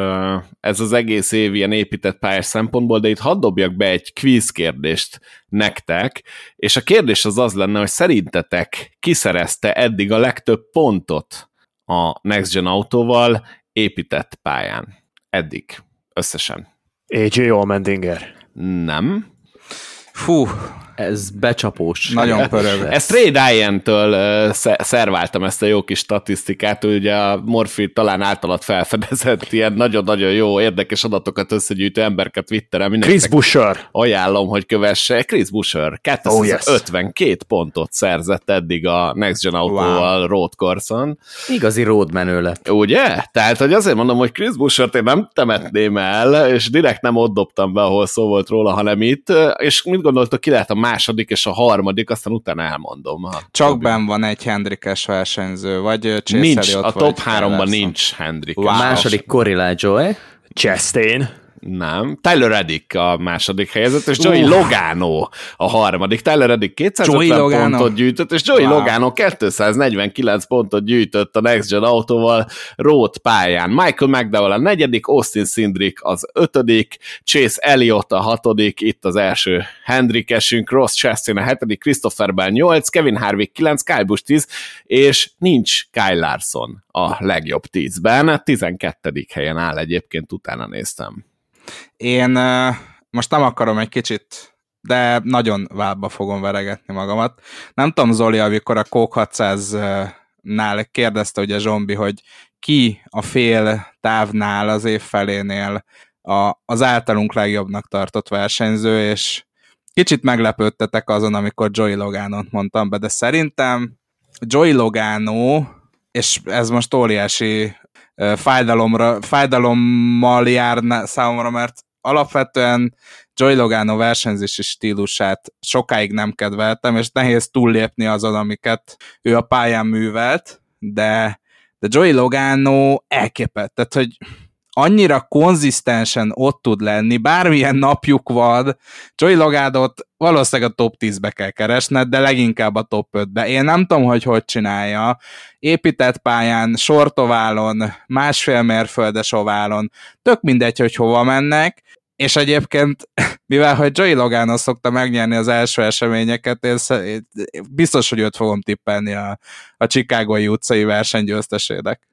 ez az egész év ilyen épített pályás szempontból, de itt hadd dobjak be egy quiz kérdést nektek, és a kérdés az az lenne, hogy szerintetek kiszerezte eddig a legtöbb pontot a Next Gen autóval épített pályán? Eddig, összesen. AJ Allmendinger. Nem. Fú, ez becsapós. Nagyon pörög. Ezt Ray Dyen-től uh, szerváltam ezt a jó kis statisztikát, ugye a Morfi talán általad felfedezett ilyen nagyon-nagyon jó, érdekes adatokat összegyűjtő emberket Twitteren. Chris Busher. Ajánlom, hogy kövesse. Chris Busher 252 oh, yes. pontot szerzett eddig a Next Gen autóval wow. road course-on. Igazi roadmenő lett. Ugye? Tehát, hogy azért mondom, hogy Chris Bushert én nem temetném el, és direkt nem ott dobtam be, ahol szó volt róla, hanem itt, és mit gondoltok, ki lehet a második és a harmadik, aztán utána elmondom. Csak ben van egy Hendrikes versenyző, vagy Chase Nincs, a top háromban nincs Hendrikes. Wow. A második Corilla Joy. Chastain. Nem. Tyler Reddick a második helyzet, és Joey uh. Logano a harmadik. Tyler Reddick 250 Joey Logano. pontot gyűjtött, és Joey wow. Logano 249 pontot gyűjtött a Next Gen autóval road pályán. Michael McDowell a negyedik, Austin Sindrick az ötödik, Chase Elliott a hatodik, itt az első Hendrikesünk, Ross Chastain a hetedik, Christopher Bell 8, Kevin Harvick 9, Kyle Busch 10, és nincs Kyle Larson a legjobb 10-ben, 12. helyen áll egyébként, utána néztem. Én most nem akarom egy kicsit, de nagyon vábba fogom veregetni magamat. Nem tudom, Zoli, amikor a Kók 600-nál kérdezte ugye Zsombi, hogy ki a fél távnál az év felénél a, az általunk legjobbnak tartott versenyző, és kicsit meglepődtetek azon, amikor Joey Loganot mondtam be, de szerintem Joey Logano, és ez most óriási fájdalomra, fájdalommal jár számomra, mert alapvetően Joy Logano versenyzési stílusát sokáig nem kedveltem, és nehéz túllépni azon, amiket ő a pályán művelt, de, de Joey Logano elképett, tehát hogy annyira konzisztensen ott tud lenni, bármilyen napjuk van, Joey Logádot valószínűleg a top 10-be kell keresned, de leginkább a top 5-be. Én nem tudom, hogy hogy csinálja. Épített pályán, sortoválon, másfél mérföldes oválon, tök mindegy, hogy hova mennek, és egyébként, mivel hogy Joey Logano szokta megnyerni az első eseményeket, én biztos, hogy őt fogom tippelni a, a Chicagói utcai versenygyőztesének.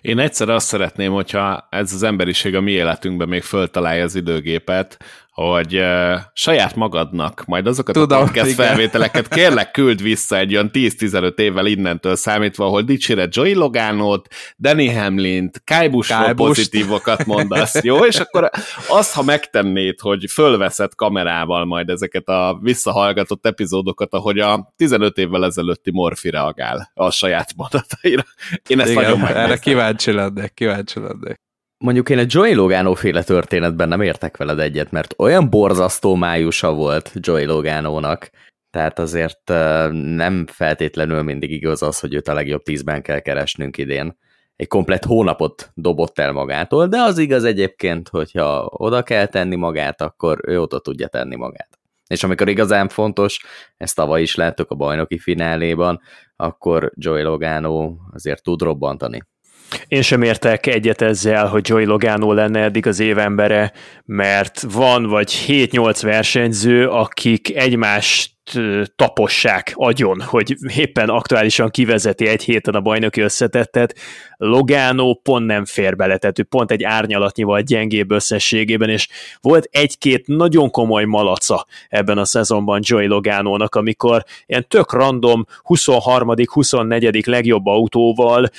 Én egyszer azt szeretném, hogyha ez az emberiség a mi életünkben még föltalálja az időgépet, hogy uh, saját magadnak majd azokat Tudom, a podcast igen. felvételeket kérlek küld vissza egy olyan 10-15 évvel innentől számítva, ahol dicséred Joey Logánot, Danny Hamlint, Busch pozitívokat mondasz, jó? És akkor azt, ha megtennéd, hogy fölveszed kamerával majd ezeket a visszahallgatott epizódokat, ahogy a 15 évvel ezelőtti Morfi reagál a saját mondataira. Én ezt Igen, nagyon megnéztem. Erre kíváncsi lennék, kíváncsi lennék. Mondjuk én a Joey Logano féle történetben nem értek veled egyet, mert olyan borzasztó májusa volt Joey Logano-nak, tehát azért nem feltétlenül mindig igaz az, hogy őt a legjobb tízben kell keresnünk idén. Egy komplet hónapot dobott el magától, de az igaz egyébként, hogyha oda kell tenni magát, akkor ő oda tudja tenni magát. És amikor igazán fontos, ezt tavaly is láttuk a bajnoki fináléban, akkor Joey Logano azért tud robbantani. Én sem értek egyet ezzel, hogy Joey Logano lenne eddig az évembere, mert van vagy 7-8 versenyző, akik egymást tapossák agyon, hogy éppen aktuálisan kivezeti egy héten a bajnoki összetettet. Logano pont nem fér bele, tehát ő pont egy árnyalatnyival gyengébb összességében, és volt egy-két nagyon komoly malaca ebben a szezonban Joey Logánónak, amikor ilyen tök random 23 24 legjobb autóval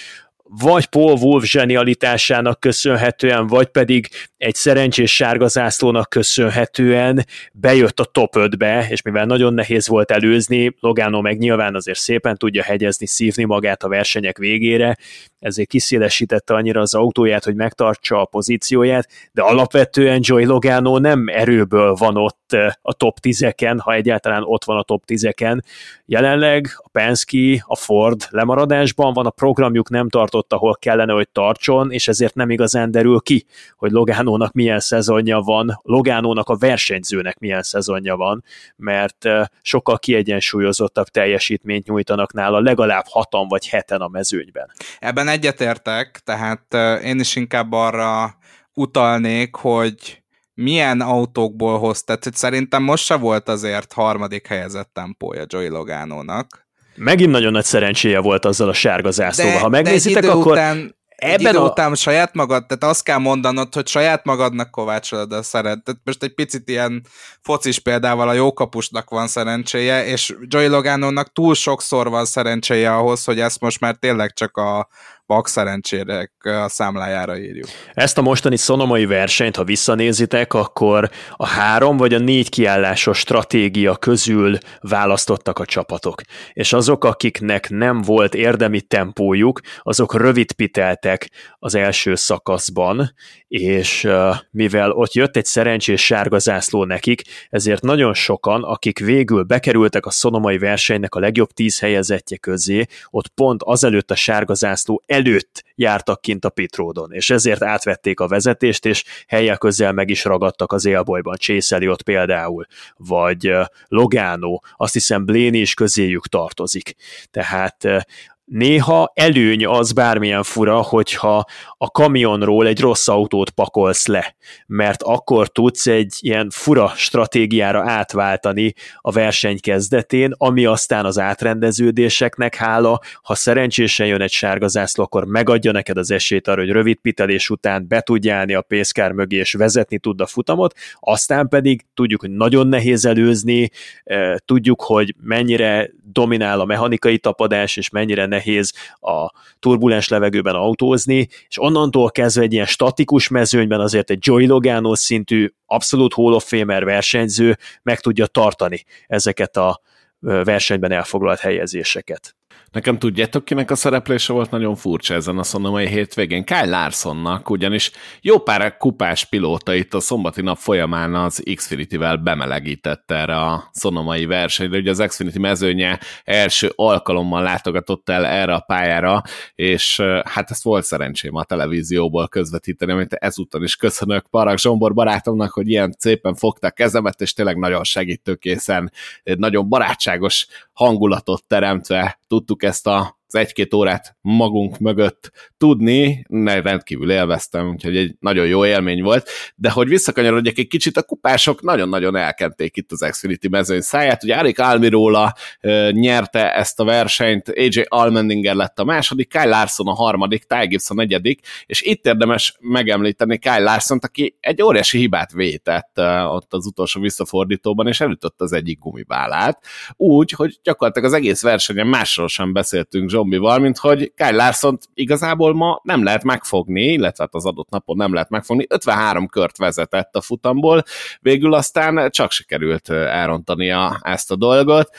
vagy Paul Wolf zsenialitásának köszönhetően, vagy pedig egy szerencsés sárga zászlónak köszönhetően bejött a top 5-be, és mivel nagyon nehéz volt előzni, Logano meg nyilván azért szépen tudja hegyezni, szívni magát a versenyek végére, ezért kiszélesítette annyira az autóját, hogy megtartsa a pozícióját, de alapvetően Joy Logano nem erőből van ott eh, a top 10-eken, ha egyáltalán ott van a top 10-eken. Jelenleg a Penske, a Ford lemaradásban van, a programjuk nem tartott, ahol kellene, hogy tartson, és ezért nem igazán derül ki, hogy Logánónak milyen szezonja van, Logánónak a versenyzőnek milyen szezonja van, mert eh, sokkal kiegyensúlyozottabb teljesítményt nyújtanak nála, legalább hatan vagy heten a mezőnyben. Ebben ebben egyetértek, tehát én is inkább arra utalnék, hogy milyen autókból hoz, tehát hogy szerintem most se volt azért harmadik helyezett tempója Joey Logánónak. Megint nagyon nagy szerencséje volt azzal a sárga zászlóval. Ha megnézitek, akkor után, ebben idő a... után saját magad, tehát azt kell mondanod, hogy saját magadnak kovácsolod a szeret. Tehát most egy picit ilyen focis példával a jókapusnak van szerencséje, és Joey Logánónak túl sokszor van szerencséje ahhoz, hogy ezt most már tényleg csak a, Pak szerencsére a számlájára írjuk. Ezt a mostani szonomai versenyt, ha visszanézitek, akkor a három vagy a négy kiállásos stratégia közül választottak a csapatok. És azok, akiknek nem volt érdemi tempójuk, azok rövid piteltek az első szakaszban, és mivel ott jött egy szerencsés sárga zászló nekik, ezért nagyon sokan, akik végül bekerültek a szonomai versenynek a legjobb tíz helyezettje közé, ott pont azelőtt a sárga zászló előtt jártak kint a pitródon, és ezért átvették a vezetést, és helyek közel meg is ragadtak az élbolyban, Csészeli ott például, vagy Logano, azt hiszem Bléni is közéjük tartozik. Tehát néha előny az bármilyen fura, hogyha a kamionról egy rossz autót pakolsz le, mert akkor tudsz egy ilyen fura stratégiára átváltani a verseny kezdetén, ami aztán az átrendeződéseknek hála, ha szerencsésen jön egy sárga zászló, akkor megadja neked az esélyt arra, hogy rövid pitelés után be tudj állni a pészkár mögé és vezetni tud a futamot, aztán pedig tudjuk, hogy nagyon nehéz előzni, eh, tudjuk, hogy mennyire dominál a mechanikai tapadás, és mennyire nehéz a turbulens levegőben autózni, és onnantól kezdve egy ilyen statikus mezőnyben azért egy Joey Logano szintű abszolút Hall of Famer versenyző meg tudja tartani ezeket a versenyben elfoglalt helyezéseket. Nekem tudjátok, kinek a szereplése volt nagyon furcsa ezen a szonomai hétvégén? Kyle Larsonnak, ugyanis jó pár kupás pilóta itt a szombati nap folyamán az Xfinity-vel bemelegítette erre a szonomai versenyre. Ugye az Xfinity mezőnye első alkalommal látogatott el erre a pályára, és hát ezt volt szerencsém a televízióból közvetíteni, amit ezúttal is köszönök Parag Zsombor barátomnak, hogy ilyen szépen fogta kezemet, és tényleg nagyon segítőkészen, nagyon barátságos hangulatot teremtve tudtuk ezt a az egy-két órát magunk mögött tudni, ne, rendkívül élveztem, úgyhogy egy nagyon jó élmény volt, de hogy visszakanyarodjak egy kicsit, a kupások nagyon-nagyon elkenték itt az Xfinity mezőny száját, ugye Arik Almirola e, nyerte ezt a versenyt, AJ Almendinger lett a második, Kyle Larson a harmadik, Ty a negyedik, és itt érdemes megemlíteni Kyle larson aki egy óriási hibát vétett e, ott az utolsó visszafordítóban, és elütött az egyik gumibálát, úgy, hogy gyakorlatilag az egész versenyen másról sem beszéltünk zombival, mint hogy Kyle larson igazából ma nem lehet megfogni, illetve hát az adott napon nem lehet megfogni. 53 kört vezetett a futamból, végül aztán csak sikerült elrontania ezt a dolgot,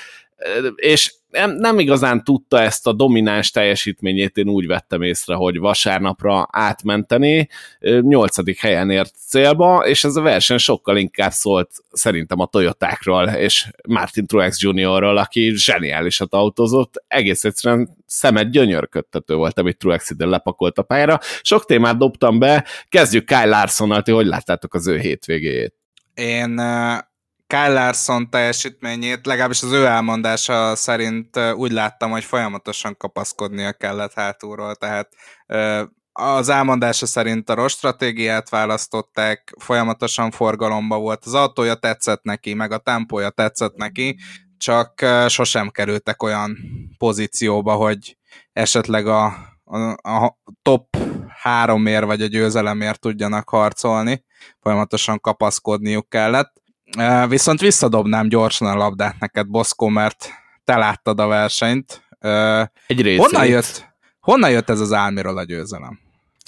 és nem, nem igazán tudta ezt a domináns teljesítményét, én úgy vettem észre, hogy vasárnapra átmenteni, nyolcadik helyen ért célba, és ez a verseny sokkal inkább szólt szerintem a Toyotákról és Martin Truex Jr.-ról, aki zseniálisat autózott, egész egyszerűen szemet gyönyörködtető volt, amit Truex ide lepakolt a pályára. Sok témát dobtam be, kezdjük Kyle Larson-nal, hogy láttátok az ő hétvégéjét? Én Kyle Larson teljesítményét, legalábbis az ő elmondása szerint úgy láttam, hogy folyamatosan kapaszkodnia kellett hátulról, tehát az elmondása szerint a rossz stratégiát választották, folyamatosan forgalomba volt, az autója tetszett neki, meg a tempója tetszett neki, csak sosem kerültek olyan pozícióba, hogy esetleg a, a, a top háromért vagy a győzelemért tudjanak harcolni, folyamatosan kapaszkodniuk kellett. Viszont visszadobnám gyorsan a labdát neked, Boszkó, mert te láttad a versenyt. Egy részét. Honnan jött, honnan jött ez az Álmiról a győzelem?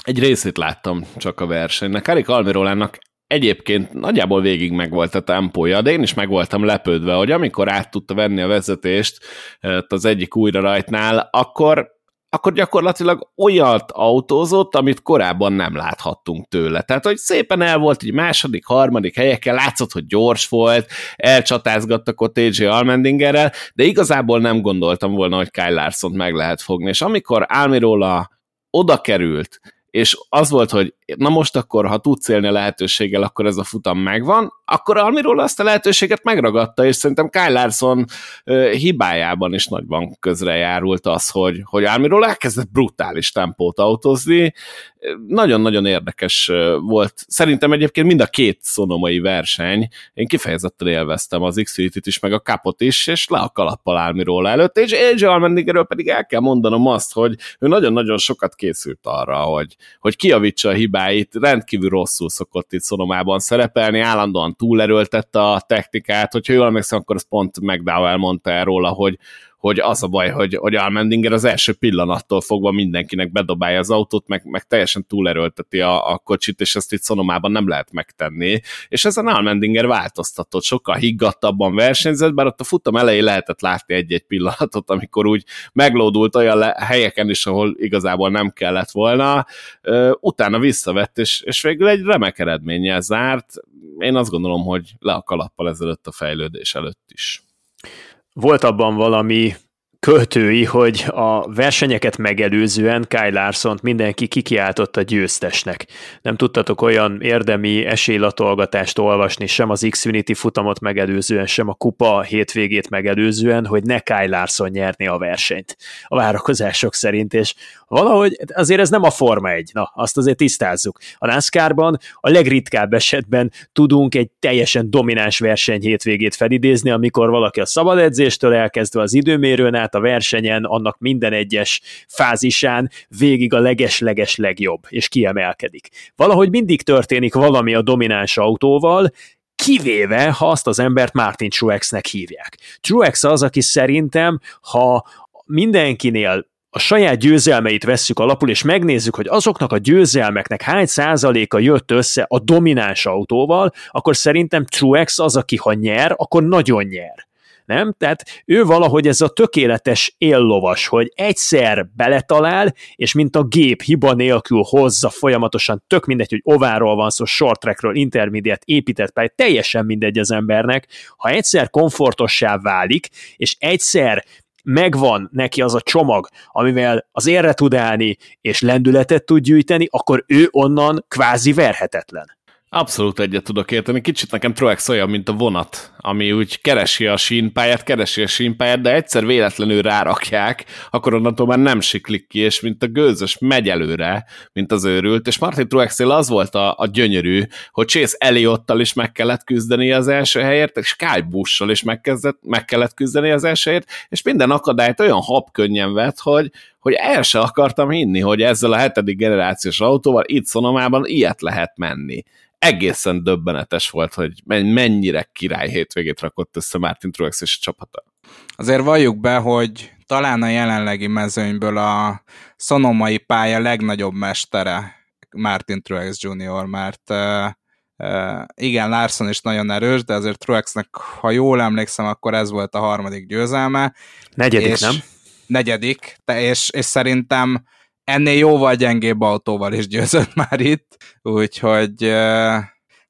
Egy részét láttam csak a versenynek. Erik Almirolának egyébként nagyjából végig megvolt a tempója, de én is meg voltam lepődve, hogy amikor át tudta venni a vezetést az egyik újra rajtnál, akkor akkor gyakorlatilag olyat autózott, amit korábban nem láthattunk tőle. Tehát, hogy szépen el volt egy második, harmadik helyekkel, látszott, hogy gyors volt, elcsatázgattak ott AJ Almendingerrel, de igazából nem gondoltam volna, hogy Kyle Larson meg lehet fogni. És amikor Almirola oda került, és az volt, hogy na most akkor, ha tudsz élni a lehetőséggel, akkor ez a futam megvan, akkor amiről azt a lehetőséget megragadta, és szerintem Kyle Larson hibájában is nagyban közrejárult az, hogy, hogy amiről elkezdett brutális tempót autózni. Nagyon-nagyon érdekes volt. Szerintem egyébként mind a két szonomai verseny, én kifejezetten élveztem az Xfinity-t is, meg a kapot is, és le a kalappal Almiról előtt, és AJ Almendigerről pedig el kell mondanom azt, hogy ő nagyon-nagyon sokat készült arra, hogy, hogy kiavítsa a hibáit, rendkívül rosszul szokott itt Szonomában szerepelni, állandóan túlerőltette a technikát, hogyha jól emlékszem, akkor az pont McDowell mondta el róla, hogy, hogy az a baj, hogy, hogy Almendinger az első pillanattól fogva mindenkinek bedobálja az autót, meg, meg teljesen túlerőlteti a, a kocsit, és ezt itt Szonomában nem lehet megtenni. És ezen Almendinger változtatott, sokkal higgadtabban versenyzett, bár ott a futam elején lehetett látni egy-egy pillanatot, amikor úgy meglódult olyan le, helyeken is, ahol igazából nem kellett volna. Utána visszavett, és, és végül egy remek eredménnyel zárt. Én azt gondolom, hogy le a kalappal ezelőtt a fejlődés előtt is volt abban valami költői, hogy a versenyeket megelőzően Kyle larson mindenki kikiáltotta győztesnek. Nem tudtatok olyan érdemi esélylatolgatást olvasni sem az Xfinity futamot megelőzően, sem a kupa hétvégét megelőzően, hogy ne Kyle Larson nyerni a versenyt a várakozások szerint, és valahogy azért ez nem a Forma 1, na, azt azért tisztázzuk. A NASCAR-ban a legritkább esetben tudunk egy teljesen domináns verseny hétvégét felidézni, amikor valaki a szabad edzéstől elkezdve az időmérőn át a versenyen, annak minden egyes fázisán végig a leges-leges legjobb, és kiemelkedik. Valahogy mindig történik valami a domináns autóval, kivéve, ha azt az embert Martin Truexnek hívják. Truex az, aki szerintem, ha mindenkinél a saját győzelmeit vesszük alapul, és megnézzük, hogy azoknak a győzelmeknek hány százaléka jött össze a domináns autóval, akkor szerintem Truex az, aki ha nyer, akkor nagyon nyer nem? Tehát ő valahogy ez a tökéletes éllovas, hogy egyszer beletalál, és mint a gép hiba nélkül hozza folyamatosan, tök mindegy, hogy ováról van szó, short trackről, intermediate, épített pálya, teljesen mindegy az embernek, ha egyszer komfortossá válik, és egyszer megvan neki az a csomag, amivel az érre tud állni, és lendületet tud gyűjteni, akkor ő onnan kvázi verhetetlen. Abszolút egyet tudok érteni. Kicsit nekem Truex olyan, mint a vonat, ami úgy keresi a sínpályát, keresi a sínpályát, de egyszer véletlenül rárakják, akkor onnantól már nem siklik ki, és mint a gőzös megy előre, mint az őrült, és Martin Truexél az volt a, a gyönyörű, hogy Chase Elliotttal is meg kellett küzdeni az első helyért, és Kyle Busch-sal is megkezdett, meg kellett küzdeni az első helyért, és minden akadályt olyan habkönnyen vett, hogy, hogy el se akartam hinni, hogy ezzel a hetedik generációs autóval itt Szonomában ilyet lehet menni egészen döbbenetes volt, hogy mennyire király hétvégét rakott össze Martin Truex és a csapata. Azért valljuk be, hogy talán a jelenlegi mezőnyből a szonomai pálya legnagyobb mestere Martin Truex Jr., mert uh, uh, igen, Larson is nagyon erős, de azért Truexnek, ha jól emlékszem, akkor ez volt a harmadik győzelme. Negyedik, és nem? Negyedik, te, és, és szerintem ennél jóval gyengébb autóval is győzött már itt, úgyhogy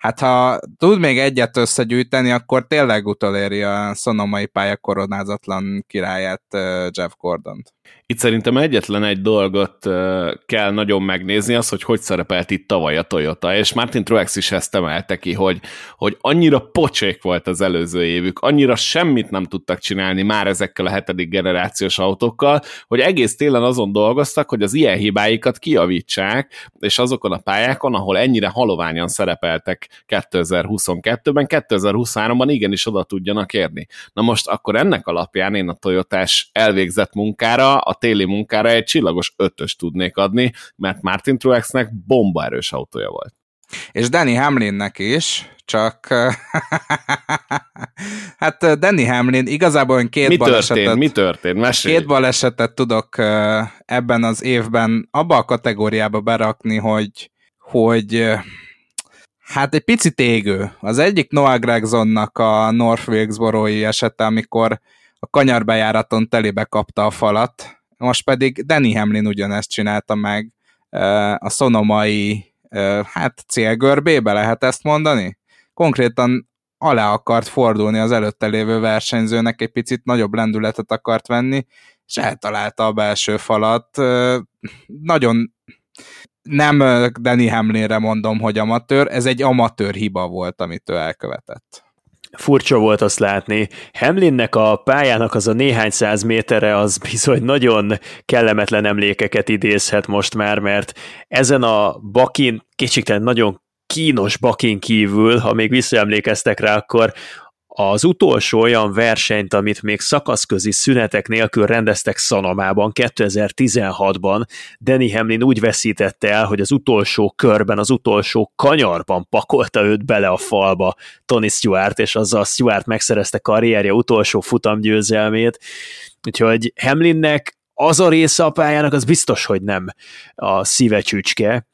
Hát ha tud még egyet összegyűjteni, akkor tényleg utoléri a szonomai pálya koronázatlan királyát Jeff Gordon-t. Itt szerintem egyetlen egy dolgot kell nagyon megnézni, az, hogy hogy szerepelt itt tavaly a Toyota, és Martin Truex is ezt emelte ki, hogy, hogy annyira pocsék volt az előző évük, annyira semmit nem tudtak csinálni már ezekkel a hetedik generációs autókkal, hogy egész télen azon dolgoztak, hogy az ilyen hibáikat kiavítsák, és azokon a pályákon, ahol ennyire haloványan szerepeltek 2022-ben, 2023-ban igenis oda tudjanak érni. Na most akkor ennek alapján én a Toyotás elvégzett munkára, a téli munkára egy csillagos ötös tudnék adni, mert Martin Truexnek bombaerős autója volt. És Danny Hamlinnek is, csak hát Danny Hamlin igazából két mi balesetet... Történt, mi történt? Mesélj. Két balesetet tudok ebben az évben abba a kategóriába berakni, hogy, hogy hát egy picit égő. Az egyik Noah Gregsonnak a North Wilkesboro-i esete, amikor a kanyarbejáraton telébe kapta a falat, most pedig Danny Hamlin ugyanezt csinálta meg a szonomai hát célgörbébe lehet ezt mondani? Konkrétan alá akart fordulni az előtte lévő versenyzőnek, egy picit nagyobb lendületet akart venni, és eltalálta a belső falat. Nagyon nem Danny Hamlinre mondom, hogy amatőr, ez egy amatőr hiba volt, amit ő elkövetett furcsa volt azt látni. Hamlinnek a pályának az a néhány száz méterre az bizony nagyon kellemetlen emlékeket idézhet most már, mert ezen a bakin, kicsikten nagyon kínos bakin kívül, ha még visszaemlékeztek rá, akkor az utolsó olyan versenyt, amit még szakaszközi szünetek nélkül rendeztek Szanamában 2016-ban, Danny Hamlin úgy veszítette el, hogy az utolsó körben, az utolsó kanyarban pakolta őt bele a falba Tony Stewart, és azzal Stewart megszerezte karrierje utolsó futamgyőzelmét. Úgyhogy Hamlinnek az a része a pályának, az biztos, hogy nem a szíve csücske.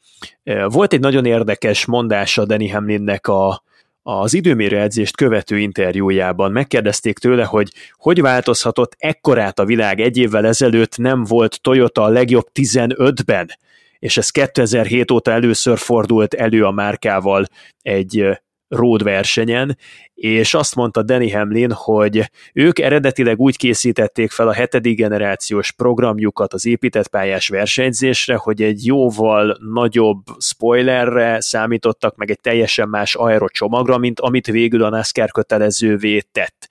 Volt egy nagyon érdekes mondása Danny Hamlinnek a, az időmérő edzést követő interjújában megkérdezték tőle, hogy hogy változhatott ekkorát a világ egy évvel ezelőtt nem volt Toyota a legjobb 15-ben, és ez 2007 óta először fordult elő a márkával egy road versenyen, és azt mondta Danny Hamlin, hogy ők eredetileg úgy készítették fel a hetedik generációs programjukat az épített pályás versenyzésre, hogy egy jóval nagyobb spoilerre számítottak, meg egy teljesen más aerocsomagra, mint amit végül a NASCAR kötelezővé tett.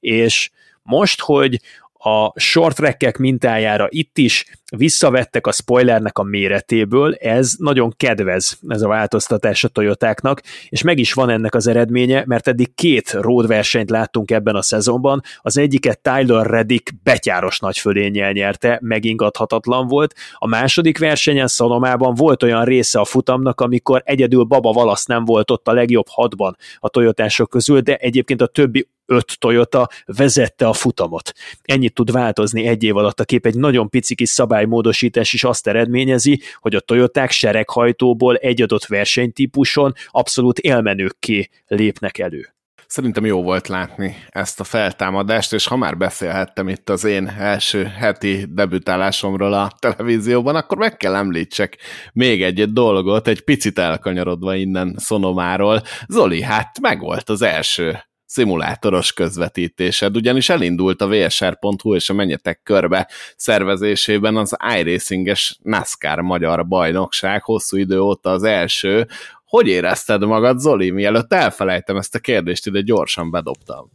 És most, hogy a short mintájára itt is visszavettek a spoilernek a méretéből, ez nagyon kedvez ez a változtatás a Toyotáknak, és meg is van ennek az eredménye, mert eddig két road versenyt láttunk ebben a szezonban, az egyiket Tyler Reddick betyáros nagy fölénnyel nyerte, megingathatatlan volt, a második versenyen Szanomában volt olyan része a futamnak, amikor egyedül Baba Valasz nem volt ott a legjobb hatban a Toyotások közül, de egyébként a többi öt Toyota vezette a futamot. Ennyit tud változni egy év alatt a kép, egy nagyon pici kis szabálymódosítás is azt eredményezi, hogy a Toyoták sereghajtóból egy adott versenytípuson abszolút élmenőkké lépnek elő. Szerintem jó volt látni ezt a feltámadást, és ha már beszélhettem itt az én első heti debütálásomról a televízióban, akkor meg kell említsek még egy dolgot, egy picit elkanyarodva innen Szonomáról. Zoli, hát megvolt az első szimulátoros közvetítésed, ugyanis elindult a vsr.hu és a Menjetek Körbe szervezésében az iRacing-es NASCAR magyar bajnokság, hosszú idő óta az első. Hogy érezted magad, Zoli? Mielőtt elfelejtem ezt a kérdést, ide gyorsan bedobtam.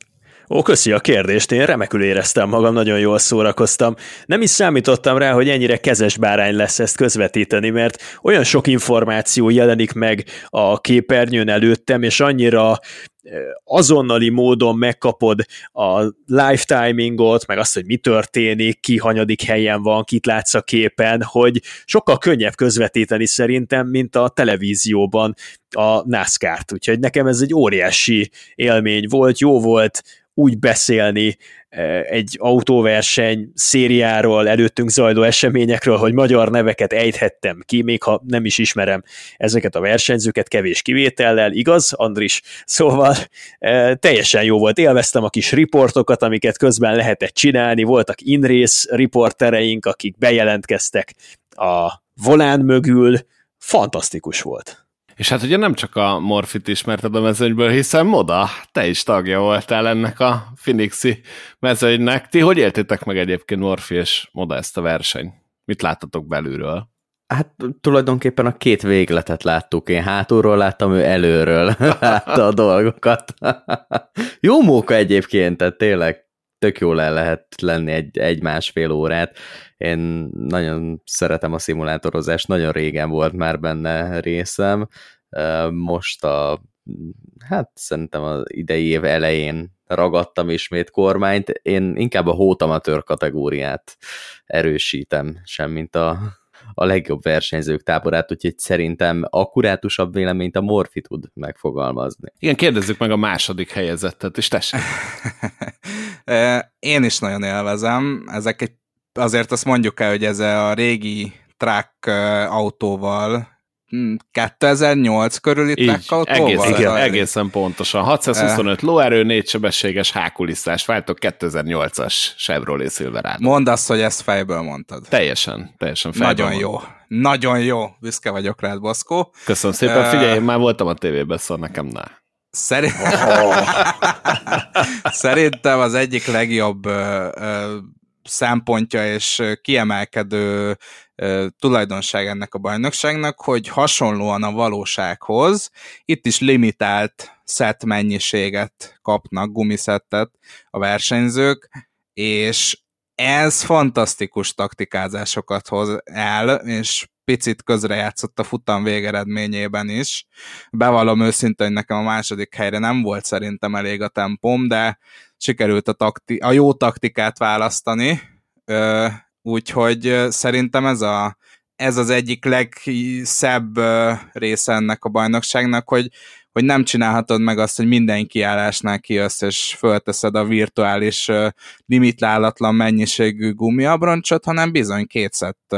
Ó, köszi a kérdést, én remekül éreztem magam, nagyon jól szórakoztam. Nem is számítottam rá, hogy ennyire kezes bárány lesz ezt közvetíteni, mert olyan sok információ jelenik meg a képernyőn előttem, és annyira azonnali módon megkapod a live timingot, meg azt, hogy mi történik, ki hanyadik helyen van, kit látsz a képen, hogy sokkal könnyebb közvetíteni szerintem, mint a televízióban a NASCAR-t. Úgyhogy nekem ez egy óriási élmény volt, jó volt úgy beszélni egy autóverseny szériáról, előttünk zajló eseményekről, hogy magyar neveket ejthettem ki, még ha nem is ismerem ezeket a versenyzőket kevés kivétellel, igaz, Andris? Szóval e, teljesen jó volt, élveztem a kis riportokat, amiket közben lehetett csinálni, voltak inrész riportereink, akik bejelentkeztek a volán mögül, fantasztikus volt. És hát ugye nem csak a Morfit ismerted a mezőnyből, hiszen Moda, te is tagja voltál ennek a Phoenixi mezőnynek. Ti hogy éltétek meg egyébként Morfi és Moda ezt a versenyt? Mit láttatok belülről? Hát tulajdonképpen a két végletet láttuk. Én hátulról láttam, ő előről látta a dolgokat. Jó móka egyébként, tehát tényleg tök jól el lehet lenni egy, egy másfél órát. Én nagyon szeretem a szimulátorozást, nagyon régen volt már benne részem. Most a, hát szerintem az idei év elején ragadtam ismét kormányt. Én inkább a hótamatőr kategóriát erősítem, semmint a, a legjobb versenyzők táborát, úgyhogy szerintem akkurátusabb véleményt a Morfi tud megfogalmazni. Igen, kérdezzük meg a második helyezettet, és tessék. Én is nagyon élvezem. Ezek egy, azért azt mondjuk el, hogy ez a régi track autóval 2008 körüli track autóval? Egész, igen, egészen pontosan. 625 lóerő, négy sebességes hákulisztás váltok 2008-as Chevrolet Silverado. Mondd azt, hogy ezt fejből mondtad. Teljesen, teljesen fejből Nagyon mondom. jó. Nagyon jó. Büszke vagyok rád, Boszkó. Köszönöm szépen. Figyelj, én már voltam a tévében, szóval nekem ne. Szerint... Szerintem az egyik legjobb ö, ö, szempontja és kiemelkedő ö, tulajdonság ennek a bajnokságnak, hogy hasonlóan a valósághoz itt is limitált szett mennyiséget kapnak, gumiszettet a versenyzők, és ez fantasztikus taktikázásokat hoz el, és picit közrejátszott a futam végeredményében is. Bevallom őszintén, hogy nekem a második helyre nem volt szerintem elég a tempom, de sikerült a, takti- a jó taktikát választani, úgyhogy szerintem ez, a, ez az egyik legszebb része ennek a bajnokságnak, hogy, hogy nem csinálhatod meg azt, hogy minden kiállásnál kijössz, és fölteszed a virtuális limitlálatlan mennyiségű gumiabroncsot, hanem bizony kétszett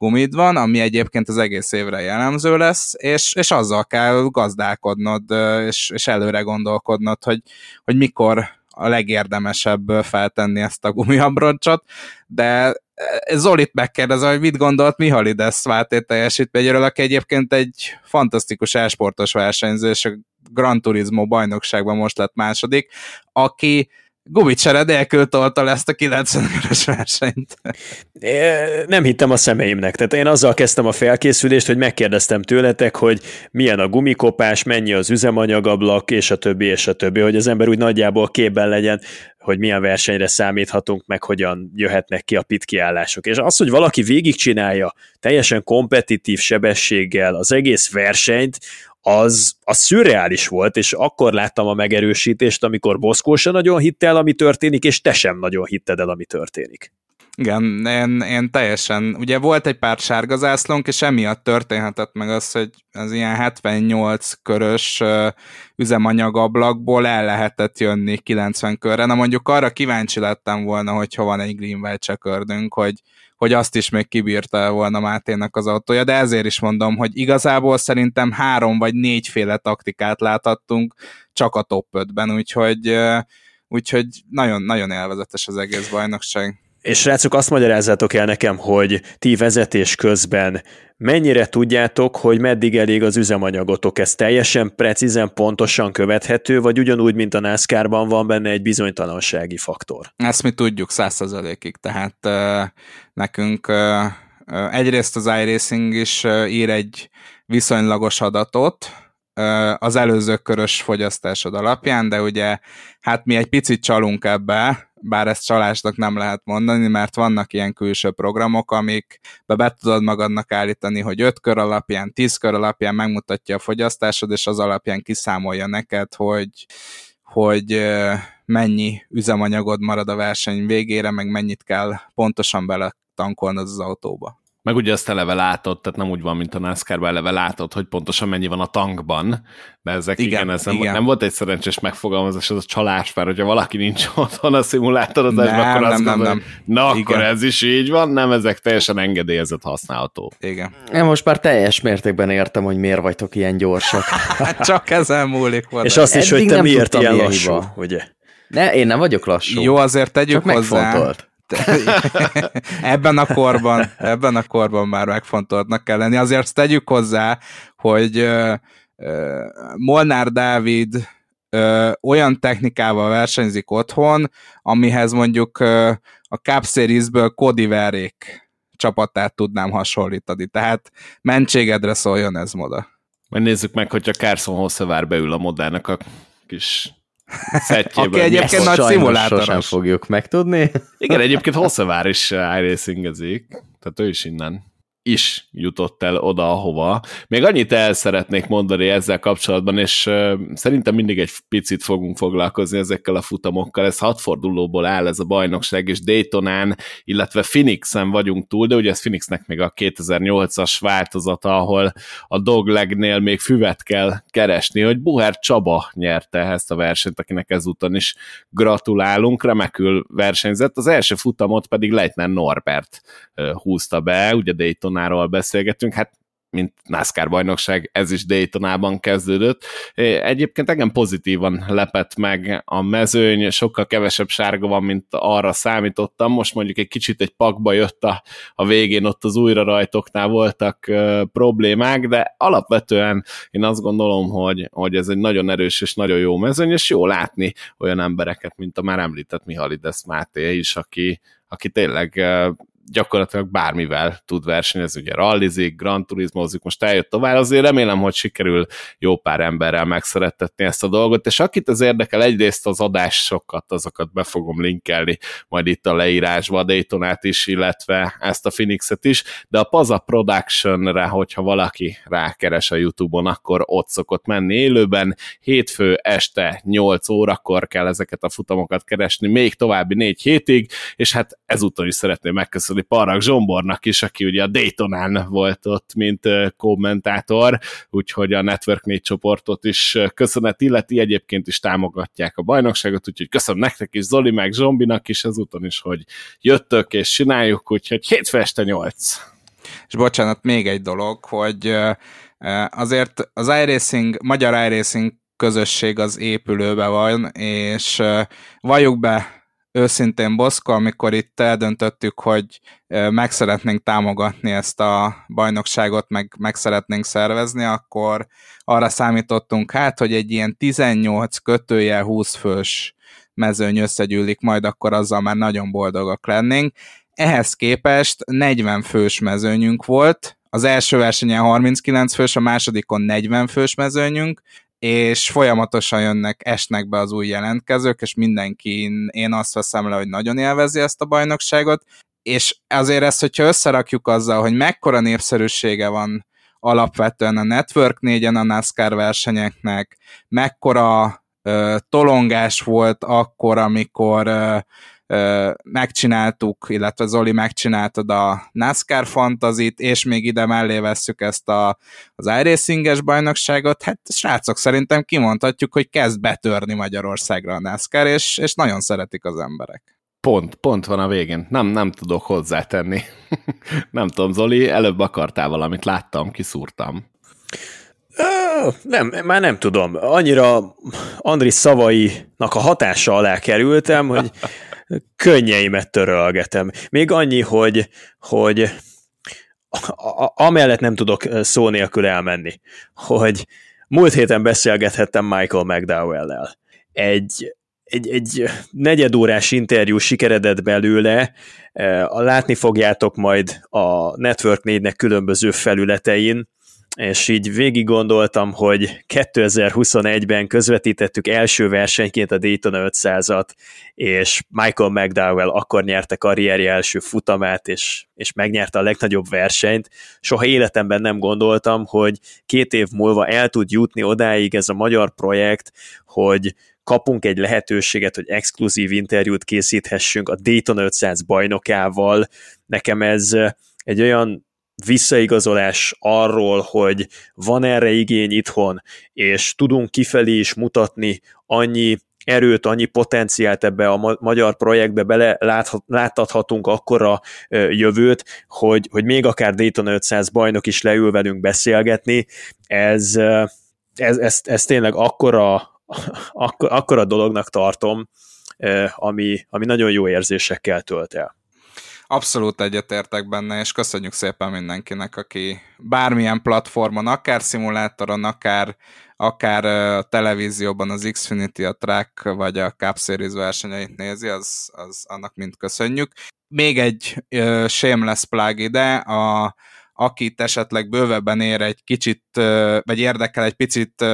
gumid van, ami egyébként az egész évre jellemző lesz, és, és azzal kell gazdálkodnod, és, és előre gondolkodnod, hogy, hogy mikor a legérdemesebb feltenni ezt a gumiabroncsot, de Zolit megkérdezem, hogy mit gondolt Mihalides váltét teljesítményről, aki egyébként egy fantasztikus elsportos versenyző, és a Gran Turismo bajnokságban most lett második, aki gumicsere nélkül tolta ezt a 90 es versenyt. Nem hittem a szemeimnek. Tehát én azzal kezdtem a felkészülést, hogy megkérdeztem tőletek, hogy milyen a gumikopás, mennyi az üzemanyagablak, és a többi, és a többi, hogy az ember úgy nagyjából képben legyen, hogy milyen versenyre számíthatunk, meg hogyan jöhetnek ki a pit kiállások. És az, hogy valaki végigcsinálja teljesen kompetitív sebességgel az egész versenyt, az, az szürreális volt, és akkor láttam a megerősítést, amikor Boszkó se nagyon hitte el, ami történik, és te sem nagyon hitted el, ami történik. Igen, én, én teljesen, ugye volt egy pár sárga zászlónk, és emiatt történhetett meg az, hogy az ilyen 78 körös üzemanyagablakból el lehetett jönni 90 körre. Na mondjuk arra kíváncsi lettem volna, hogy van egy Greenway csökördünk, hogy, hogy azt is még kibírta volna Máténak az autója, de ezért is mondom, hogy igazából szerintem három vagy négyféle taktikát láthattunk csak a top 5-ben, úgyhogy, úgyhogy nagyon, nagyon élvezetes az egész bajnokság. És srácok, azt magyarázzátok el nekem, hogy ti vezetés közben mennyire tudjátok, hogy meddig elég az üzemanyagotok? Ez teljesen precízen, pontosan követhető, vagy ugyanúgy, mint a NASCAR-ban van benne egy bizonytalansági faktor? Ezt mi tudjuk százszerzelékig, tehát nekünk egyrészt az iRacing is ír egy viszonylagos adatot, az előző körös fogyasztásod alapján, de ugye hát mi egy picit csalunk ebbe, bár ezt csalásnak nem lehet mondani, mert vannak ilyen külső programok, amik be tudod magadnak állítani, hogy 5 kör alapján, 10 kör alapján megmutatja a fogyasztásod, és az alapján kiszámolja neked, hogy, hogy mennyi üzemanyagod marad a verseny végére, meg mennyit kell pontosan bele tankolnod az autóba. Meg ugye azt eleve látod, tehát nem úgy van, mint a NASCAR-ban eleve látod, hogy pontosan mennyi van a tankban, de ezek igen, igen ez nem, igen. nem volt egy szerencsés megfogalmazás, ez a csalás, mert hogyha valaki nincs otthon a szimulátorozásban, akkor nem, azt nem, gondolod, nem. na Igen. akkor ez is így van, nem, ezek teljesen engedélyezett használható. Igen. Én most már teljes mértékben értem, hogy miért vagytok ilyen gyorsak. Hát csak ezen múlik van. És azt is, Eddig hogy te nem miért ilyen lassú, hiba. ugye? Ne, én nem vagyok lassú. Jó, azért tegyük Csak hozzá, megfontolt. ebben a korban, ebben a korban már megfontoltnak kell lenni. Azért azt tegyük hozzá, hogy Molnár Dávid olyan technikával versenyzik otthon, amihez mondjuk a Cup Series-ből Cody Verék csapatát tudnám hasonlítani. Tehát mentségedre szóljon ez moda. Majd nézzük meg, hogyha Carson Hossevár beül a modának a kis szettjében. Aki egyébként nagy szimulátoros. Sosem fogjuk megtudni. Igen, egyébként Hosszavár is iRacingezik, tehát ő is innen is jutott el oda, ahova. Még annyit el szeretnék mondani ezzel kapcsolatban, és szerintem mindig egy picit fogunk foglalkozni ezekkel a futamokkal. Ez hatfordulóból áll ez a bajnokság, és Daytonán, illetve Phoenixen vagyunk túl, de ugye ez Phoenixnek még a 2008-as változata, ahol a doglegnél még füvet kell keresni, hogy Buher Csaba nyerte ezt a versenyt, akinek ezúton is gratulálunk, remekül versenyzett. Az első futamot pedig Leitner Norbert húzta be, ugye Dayton Daytonáról beszélgetünk, hát mint NASCAR bajnokság, ez is Daytonában kezdődött. Egyébként engem pozitívan lepett meg a mezőny, sokkal kevesebb sárga van, mint arra számítottam. Most mondjuk egy kicsit egy pakba jött a, a végén, ott az újra rajtoknál voltak uh, problémák, de alapvetően én azt gondolom, hogy, hogy ez egy nagyon erős és nagyon jó mezőny, és jó látni olyan embereket, mint a már említett Mihalides Máté is, aki, aki tényleg gyakorlatilag bármivel tud versenyezni, ugye rallizik, Grand Turismozik, most eljött tovább, azért remélem, hogy sikerül jó pár emberrel megszerettetni ezt a dolgot, és akit az érdekel, egyrészt az adásokat, azokat be fogom linkelni majd itt a leírásba, a Daytonát is, illetve ezt a Phoenixet is, de a Paza Production-re, hogyha valaki rákeres a Youtube-on, akkor ott szokott menni élőben, hétfő este 8 órakor kell ezeket a futamokat keresni, még további négy hétig, és hát ezúttal is szeretném megköszönni megköszönni Parag Zsombornak is, aki ugye a Daytonán volt ott, mint kommentátor, úgyhogy a Network 4 csoportot is köszönet illeti, egyébként is támogatják a bajnokságot, úgyhogy köszönöm nektek is, Zoli meg Zsombinak is ezúton is, hogy jöttök és csináljuk, úgyhogy hétfő este 8. És bocsánat, még egy dolog, hogy azért az iRacing, magyar iRacing közösség az épülőbe van, és valljuk be, őszintén Boszko, amikor itt eldöntöttük, hogy meg szeretnénk támogatni ezt a bajnokságot, meg, meg szeretnénk szervezni, akkor arra számítottunk hát, hogy egy ilyen 18 kötője 20 fős mezőny összegyűlik, majd akkor azzal már nagyon boldogak lennénk. Ehhez képest 40 fős mezőnyünk volt, az első versenyen 39 fős, a másodikon 40 fős mezőnyünk, és folyamatosan jönnek, esnek be az új jelentkezők, és mindenki, én azt veszem le, hogy nagyon élvezi ezt a bajnokságot, és azért ezt, hogyha összerakjuk azzal, hogy mekkora népszerűsége van alapvetően a Network 4-en a NASCAR versenyeknek, mekkora ö, tolongás volt akkor, amikor ö, megcsináltuk, illetve Zoli megcsináltad a NASCAR fantazit, és még ide mellé vesszük ezt a, az iRacing-es bajnokságot, hát srácok, szerintem kimondhatjuk, hogy kezd betörni Magyarországra a NASCAR, és, és nagyon szeretik az emberek. Pont, pont van a végén. Nem, nem tudok hozzátenni. nem tudom, Zoli, előbb akartál valamit, láttam, kiszúrtam. Nem, már nem tudom. Annyira Andris szavainak a hatása alá kerültem, hogy könnyeimet törölgetem. Még annyi, hogy, hogy amellett nem tudok szó nélkül elmenni, hogy múlt héten beszélgethettem Michael McDowell-lel. Egy, egy, egy negyedórás interjú sikeredett belőle, látni fogjátok majd a Network 4-nek különböző felületein, és így végig gondoltam, hogy 2021-ben közvetítettük első versenyként a Daytona 500-at, és Michael McDowell akkor nyerte karrierje első futamát, és, és megnyerte a legnagyobb versenyt. Soha életemben nem gondoltam, hogy két év múlva el tud jutni odáig ez a magyar projekt, hogy kapunk egy lehetőséget, hogy exkluzív interjút készíthessünk a Daytona 500 bajnokával. Nekem ez egy olyan visszaigazolás arról, hogy van erre igény itthon, és tudunk kifelé is mutatni annyi erőt, annyi potenciált ebbe a magyar projektbe bele láthat, akkora jövőt, hogy, hogy még akár Dayton 500 bajnok is leül velünk beszélgetni, ez, ez, ez, ez tényleg akkora, akkora dolognak tartom, ami, ami nagyon jó érzésekkel tölt el. Abszolút egyetértek benne, és köszönjük szépen mindenkinek, aki bármilyen platformon, akár szimulátoron, akár, akár televízióban az Xfinity, a Track, vagy a Cup Series versenyeit nézi, az, az annak mind köszönjük. Még egy uh, shameless plug ide, a, akit esetleg bővebben ér egy kicsit, vagy érdekel egy picit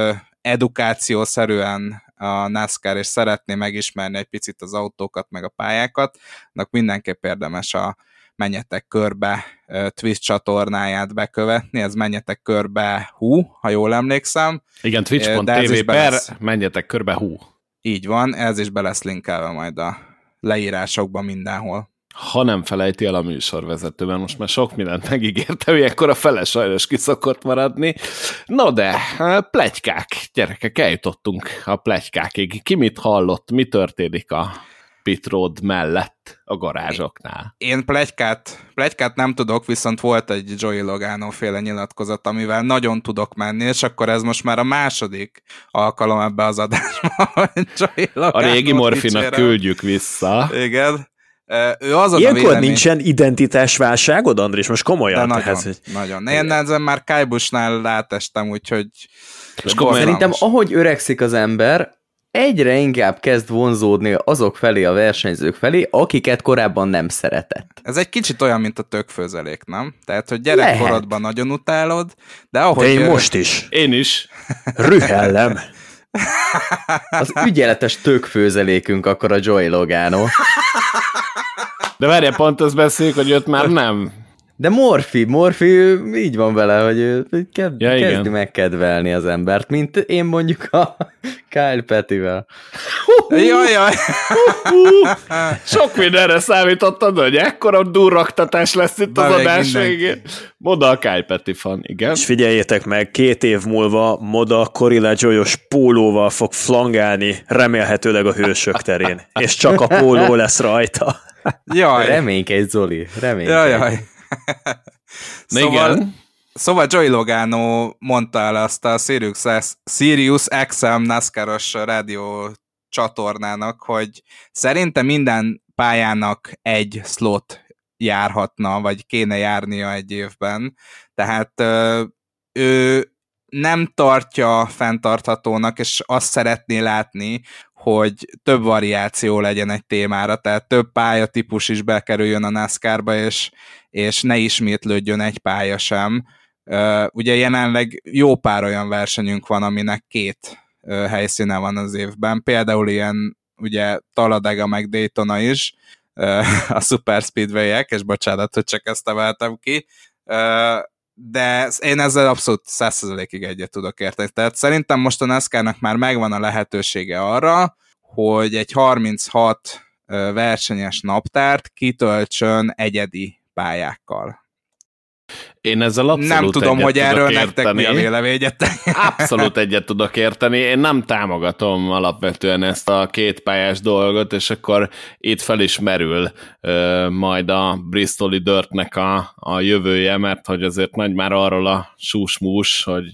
edukációszerűen a NASCAR, és szeretné megismerni egy picit az autókat, meg a pályákat, annak mindenképp érdemes a menjetek körbe Twitch csatornáját bekövetni, ez menjetek körbe hú, ha jól emlékszem. Igen, twitch.tv per menjetek körbe hú. Így van, ez is be lesz linkelve majd a leírásokban mindenhol ha nem felejti el a műsorvezető, mert most már sok mindent megígértem, hogy ekkor a fele sajnos kiszokott maradni. No de, plegykák, gyerekek, eljutottunk a plegykákig. Ki mit hallott, mi történik a pit road mellett a garázsoknál? Én plegykát, plegykát nem tudok, viszont volt egy Joey Logano féle nyilatkozat, amivel nagyon tudok menni, és akkor ez most már a második alkalom ebbe az adásba, hogy Joey Logano A régi morfinak küldjük vissza. Igen ő az az Ilyenkor vélemény... nincsen identitásválságod, Andris? Most komolyan. De nagyon, tehát, hogy... nagyon. Én ezen már Kájbusnál látestem, úgyhogy... És Szerintem ahogy öregszik az ember, egyre inkább kezd vonzódni azok felé, a versenyzők felé, akiket korábban nem szeretett. Ez egy kicsit olyan, mint a tökfőzelék, nem? Tehát, hogy gyerekkorodban Lehet. nagyon utálod, de ahogy... De én most is. Én is. Rühellem. Az ügyeletes tökfőzelékünk akkor a Joy Logano. De várjál, pont azt beszéljük, hogy őt már nem. De Morfi, Morfi így van vele, hogy ő ked- ja, kezdi igen. megkedvelni az embert, mint én mondjuk a Kyle Petivel. Jaj, jaj. Sok mindenre számítottam, hogy ekkora durraktatás lesz itt az adás végén. Moda a Kyle Petty fan, igen. És figyeljétek meg, két év múlva Moda Corilla Joyos pólóval fog flangálni, remélhetőleg a hősök terén. És csak a póló lesz rajta. Jaj. Reménykedj, Zoli, reménykedj. Jaj, jaj. szóval, igen. Szóval Joey Logano mondta el azt a Sirius, Sirius XM NASCAR-os rádió csatornának, hogy szerinte minden pályának egy slot járhatna, vagy kéne járnia egy évben. Tehát ő nem tartja fenntarthatónak, és azt szeretné látni, hogy több variáció legyen egy témára, tehát több pályatípus is bekerüljön a NASCAR-ba, és, és ne ismétlődjön egy pálya sem. Ugye jelenleg jó pár olyan versenyünk van, aminek két helyszíne van az évben, például ilyen ugye Taladega meg Daytona is, a Super Speedway-ek, és bocsánat, hogy csak ezt emeltem ki, de én ezzel abszolút 100%-ig egyet tudok érteni. Tehát szerintem most a NASCAR-nak már megvan a lehetősége arra, hogy egy 36 versenyes naptárt kitöltsön egyedi pályákkal. Én ezzel abszolút Nem tudom, hogy erről érteni. nektek mi a véleményetek. Abszolút egyet tudok érteni. Én nem támogatom alapvetően ezt a kétpályás dolgot, és akkor itt fel is merül ö, majd a Bristoli Dirtnek a, a jövője, mert hogy azért nagy már arról a súsmús, hogy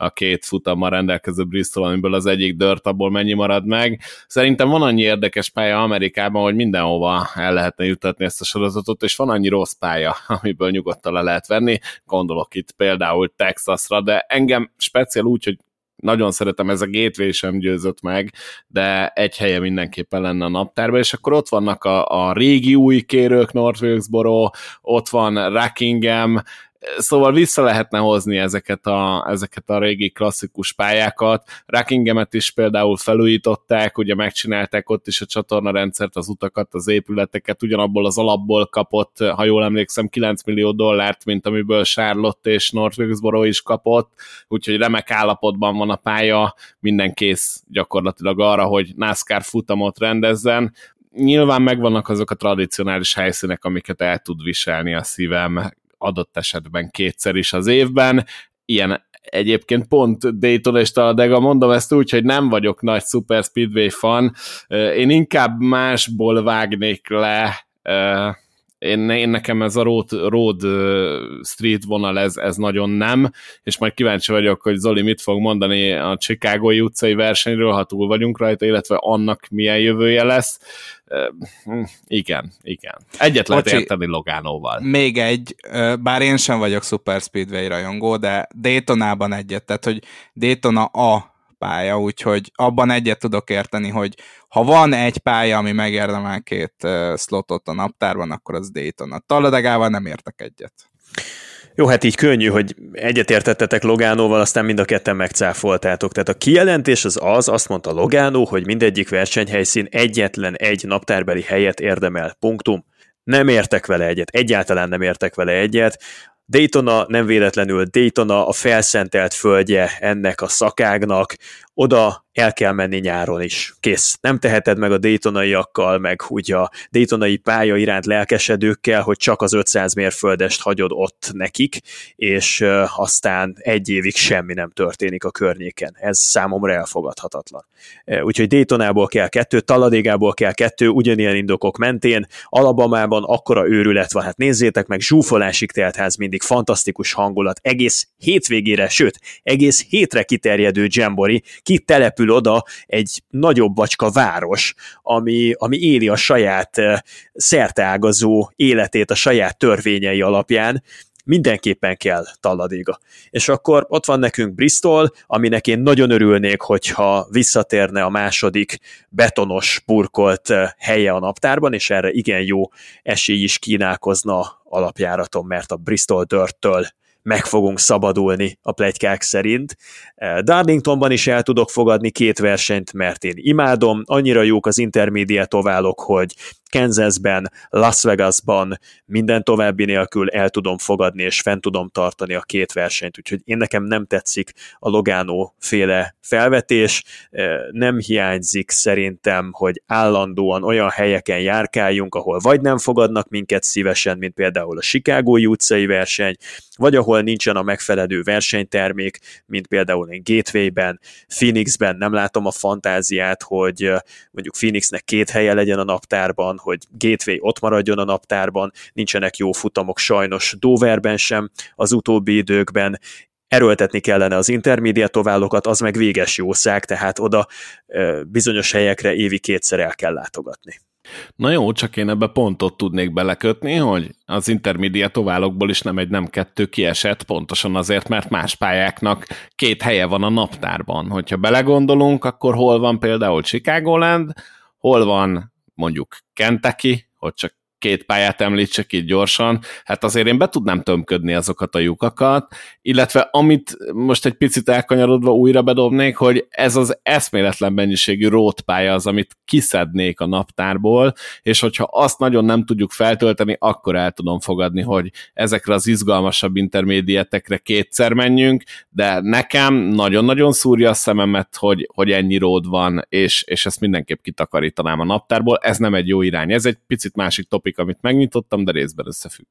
a két futammal rendelkező Bristol, amiből az egyik dört, abból mennyi marad meg. Szerintem van annyi érdekes pálya Amerikában, hogy mindenhova el lehetne jutatni ezt a sorozatot, és van annyi rossz pálya, amiből nyugodtan le lehet venni. Gondolok itt például Texasra, de engem speciál úgy, hogy nagyon szeretem, ez a gateway sem győzött meg, de egy helye mindenképpen lenne a naptárban, és akkor ott vannak a, a régi új kérők, North Wilkesboro, ott van Rockingham, Szóval vissza lehetne hozni ezeket a, ezeket a régi klasszikus pályákat. Rockinghamet is például felújították, ugye megcsinálták ott is a csatornarendszert, az utakat, az épületeket, ugyanabból az alapból kapott, ha jól emlékszem, 9 millió dollárt, mint amiből Charlotte és North Wilkesboro is kapott, úgyhogy remek állapotban van a pálya, minden kész gyakorlatilag arra, hogy NASCAR futamot rendezzen. Nyilván megvannak azok a tradicionális helyszínek, amiket el tud viselni a szívem, adott esetben kétszer is az évben. Ilyen egyébként pont Dayton és Talladega, mondom ezt úgy, hogy nem vagyok nagy Super Speedway fan, én inkább másból vágnék le én, én nekem ez a road, road street vonal, ez, ez nagyon nem, és majd kíváncsi vagyok, hogy Zoli mit fog mondani a Chicagói utcai versenyről, ha túl vagyunk rajta, illetve annak milyen jövője lesz. Hm, igen, igen. Egyet lehet Bocsi, érteni Logánóval. Még egy, bár én sem vagyok Super Speedway rajongó, de Daytonában egyet, tehát hogy Daytona a pálya, úgyhogy abban egyet tudok érteni, hogy ha van egy pálya, ami megérdemel két slotot a naptárban, akkor az Dayton. A Talladegával nem értek egyet. Jó, hát így könnyű, hogy egyetértettetek Logánóval, aztán mind a ketten megcáfoltátok. Tehát a kijelentés az az, azt mondta Logánó, hogy mindegyik versenyhelyszín egyetlen egy naptárbeli helyet érdemel. Punktum. Nem értek vele egyet, egyáltalán nem értek vele egyet. Daytona nem véletlenül Daytona a felszentelt földje ennek a szakágnak, oda el kell menni nyáron is. Kész. Nem teheted meg a Daytonaiakkal, meg úgy a Daytonai pálya iránt lelkesedőkkel, hogy csak az 500 mérföldest hagyod ott nekik, és aztán egy évig semmi nem történik a környéken. Ez számomra elfogadhatatlan. Úgyhogy Daytonából kell kettő, Taladégából kell kettő, ugyanilyen indokok mentén, Alabamában akkora őrület van, hát nézzétek meg, zsúfolásig telt ház mindig, fantasztikus hangulat, egész hétvégére, sőt, egész hétre kiterjedő Jambori, kitelepül oda egy nagyobb bacska város, ami, ami éli a saját szerteágazó életét a saját törvényei alapján, mindenképpen kell talladéga. És akkor ott van nekünk Bristol, aminek én nagyon örülnék, hogyha visszatérne a második betonos, burkolt helye a naptárban, és erre igen jó esély is kínálkozna alapjáraton, mert a Bristol Dirt-től meg fogunk szabadulni a plegykák szerint. Darlingtonban is el tudok fogadni két versenyt, mert én imádom, annyira jók az intermediate oválok, hogy Kansasben, Las Vegasban minden további nélkül el tudom fogadni és fent tudom tartani a két versenyt, úgyhogy én nekem nem tetszik a Logano féle felvetés, nem hiányzik szerintem, hogy állandóan olyan helyeken járkáljunk, ahol vagy nem fogadnak minket szívesen, mint például a Chicago utcai verseny, vagy ahol nincsen a megfelelő versenytermék, mint például én Gateway-ben, Phoenixben. Nem látom a fantáziát, hogy mondjuk Phoenixnek két helye legyen a naptárban, hogy Gateway ott maradjon a naptárban, nincsenek jó futamok sajnos Doverben sem az utóbbi időkben, erőltetni kellene az intermediate oválokat, az meg véges jószág, tehát oda bizonyos helyekre évi kétszer el kell látogatni. Na jó, csak én ebbe pontot tudnék belekötni, hogy az intermediate oválokból is nem egy nem kettő kiesett, pontosan azért, mert más pályáknak két helye van a naptárban. Hogyha belegondolunk, akkor hol van például Chicagoland, hol van mondjuk Kentucky, hogy csak két pályát említsek itt gyorsan, hát azért én be tudnám tömködni azokat a lyukakat, illetve amit most egy picit elkanyarodva újra bedobnék, hogy ez az eszméletlen mennyiségű rótpálya az, amit kiszednék a naptárból, és hogyha azt nagyon nem tudjuk feltölteni, akkor el tudom fogadni, hogy ezekre az izgalmasabb intermédiátekre kétszer menjünk, de nekem nagyon-nagyon szúrja a szememet, hogy, hogy ennyi ród van, és, és ezt mindenképp kitakarítanám a naptárból. Ez nem egy jó irány, ez egy picit másik topik topik, amit megnyitottam, de részben összefügg.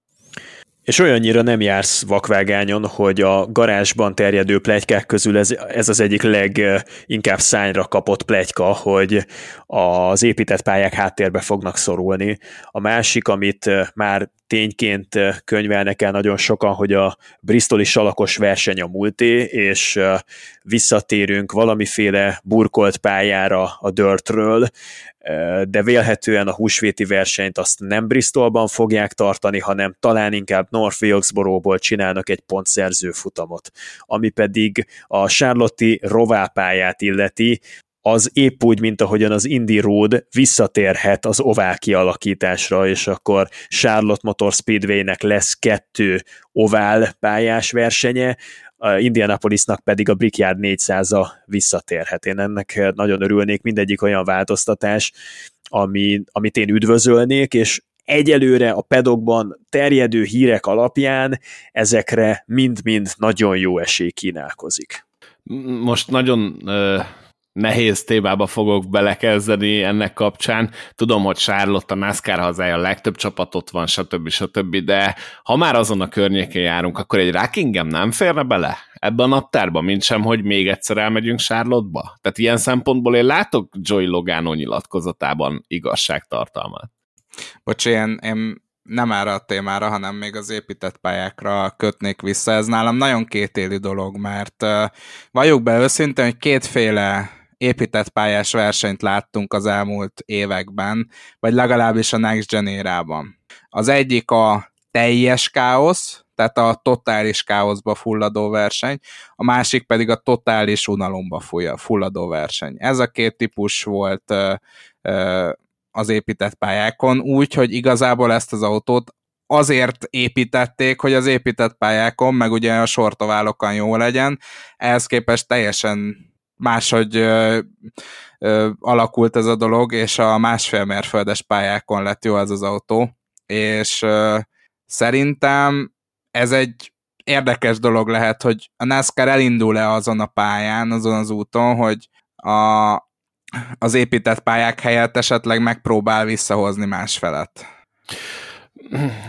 És olyannyira nem jársz vakvágányon, hogy a garázsban terjedő plegykák közül ez, ez az egyik leginkább szányra kapott plegyka, hogy az épített pályák háttérbe fognak szorulni. A másik, amit már tényként könyvelnek el nagyon sokan, hogy a Bristoli salakos verseny a múlté, és visszatérünk valamiféle burkolt pályára a Dirtről, de vélhetően a húsvéti versenyt azt nem Bristolban fogják tartani, hanem talán inkább North Wilkesboro-ból csinálnak egy pontszerző futamot, ami pedig a Charlotte rovápályát illeti, az épp úgy, mint ahogyan az Indy Road visszatérhet az ovál kialakításra, és akkor Charlotte Motor Speedway-nek lesz kettő ovál pályás versenye, a Indianapolisnak pedig a Brickyard 400-a visszatérhet. Én ennek nagyon örülnék, mindegyik olyan változtatás, ami, amit én üdvözölnék, és egyelőre a pedokban terjedő hírek alapján ezekre mind-mind nagyon jó esély kínálkozik. Most nagyon uh nehéz témába fogok belekezdeni ennek kapcsán. Tudom, hogy Charlotte a NASCAR hazája, a legtöbb csapatot van, stb. stb. De ha már azon a környéken járunk, akkor egy Rockingham nem férne bele ebbe a naptárba, mint sem, hogy még egyszer elmegyünk Charlotte-ba? Tehát ilyen szempontból én látok Joy Logano nyilatkozatában igazságtartalmat. Bocs, én, én nem erre a témára, hanem még az épített pályákra kötnék vissza. Ez nálam nagyon kétélű dolog, mert valljuk be őszintén, hogy kétféle épített pályás versenyt láttunk az elmúlt években, vagy legalábbis a Next Gen érában. Az egyik a teljes káosz, tehát a totális káoszba fulladó verseny, a másik pedig a totális unalomba fulladó verseny. Ez a két típus volt az épített pályákon, úgy, hogy igazából ezt az autót azért építették, hogy az épített pályákon, meg ugye a sortoválokon jó legyen, ehhez képest teljesen máshogy ö, ö, alakult ez a dolog, és a másfél mérföldes pályákon lett jó ez az autó, és ö, szerintem ez egy érdekes dolog lehet, hogy a NASCAR elindul-e azon a pályán, azon az úton, hogy a, az épített pályák helyett esetleg megpróbál visszahozni másfelet.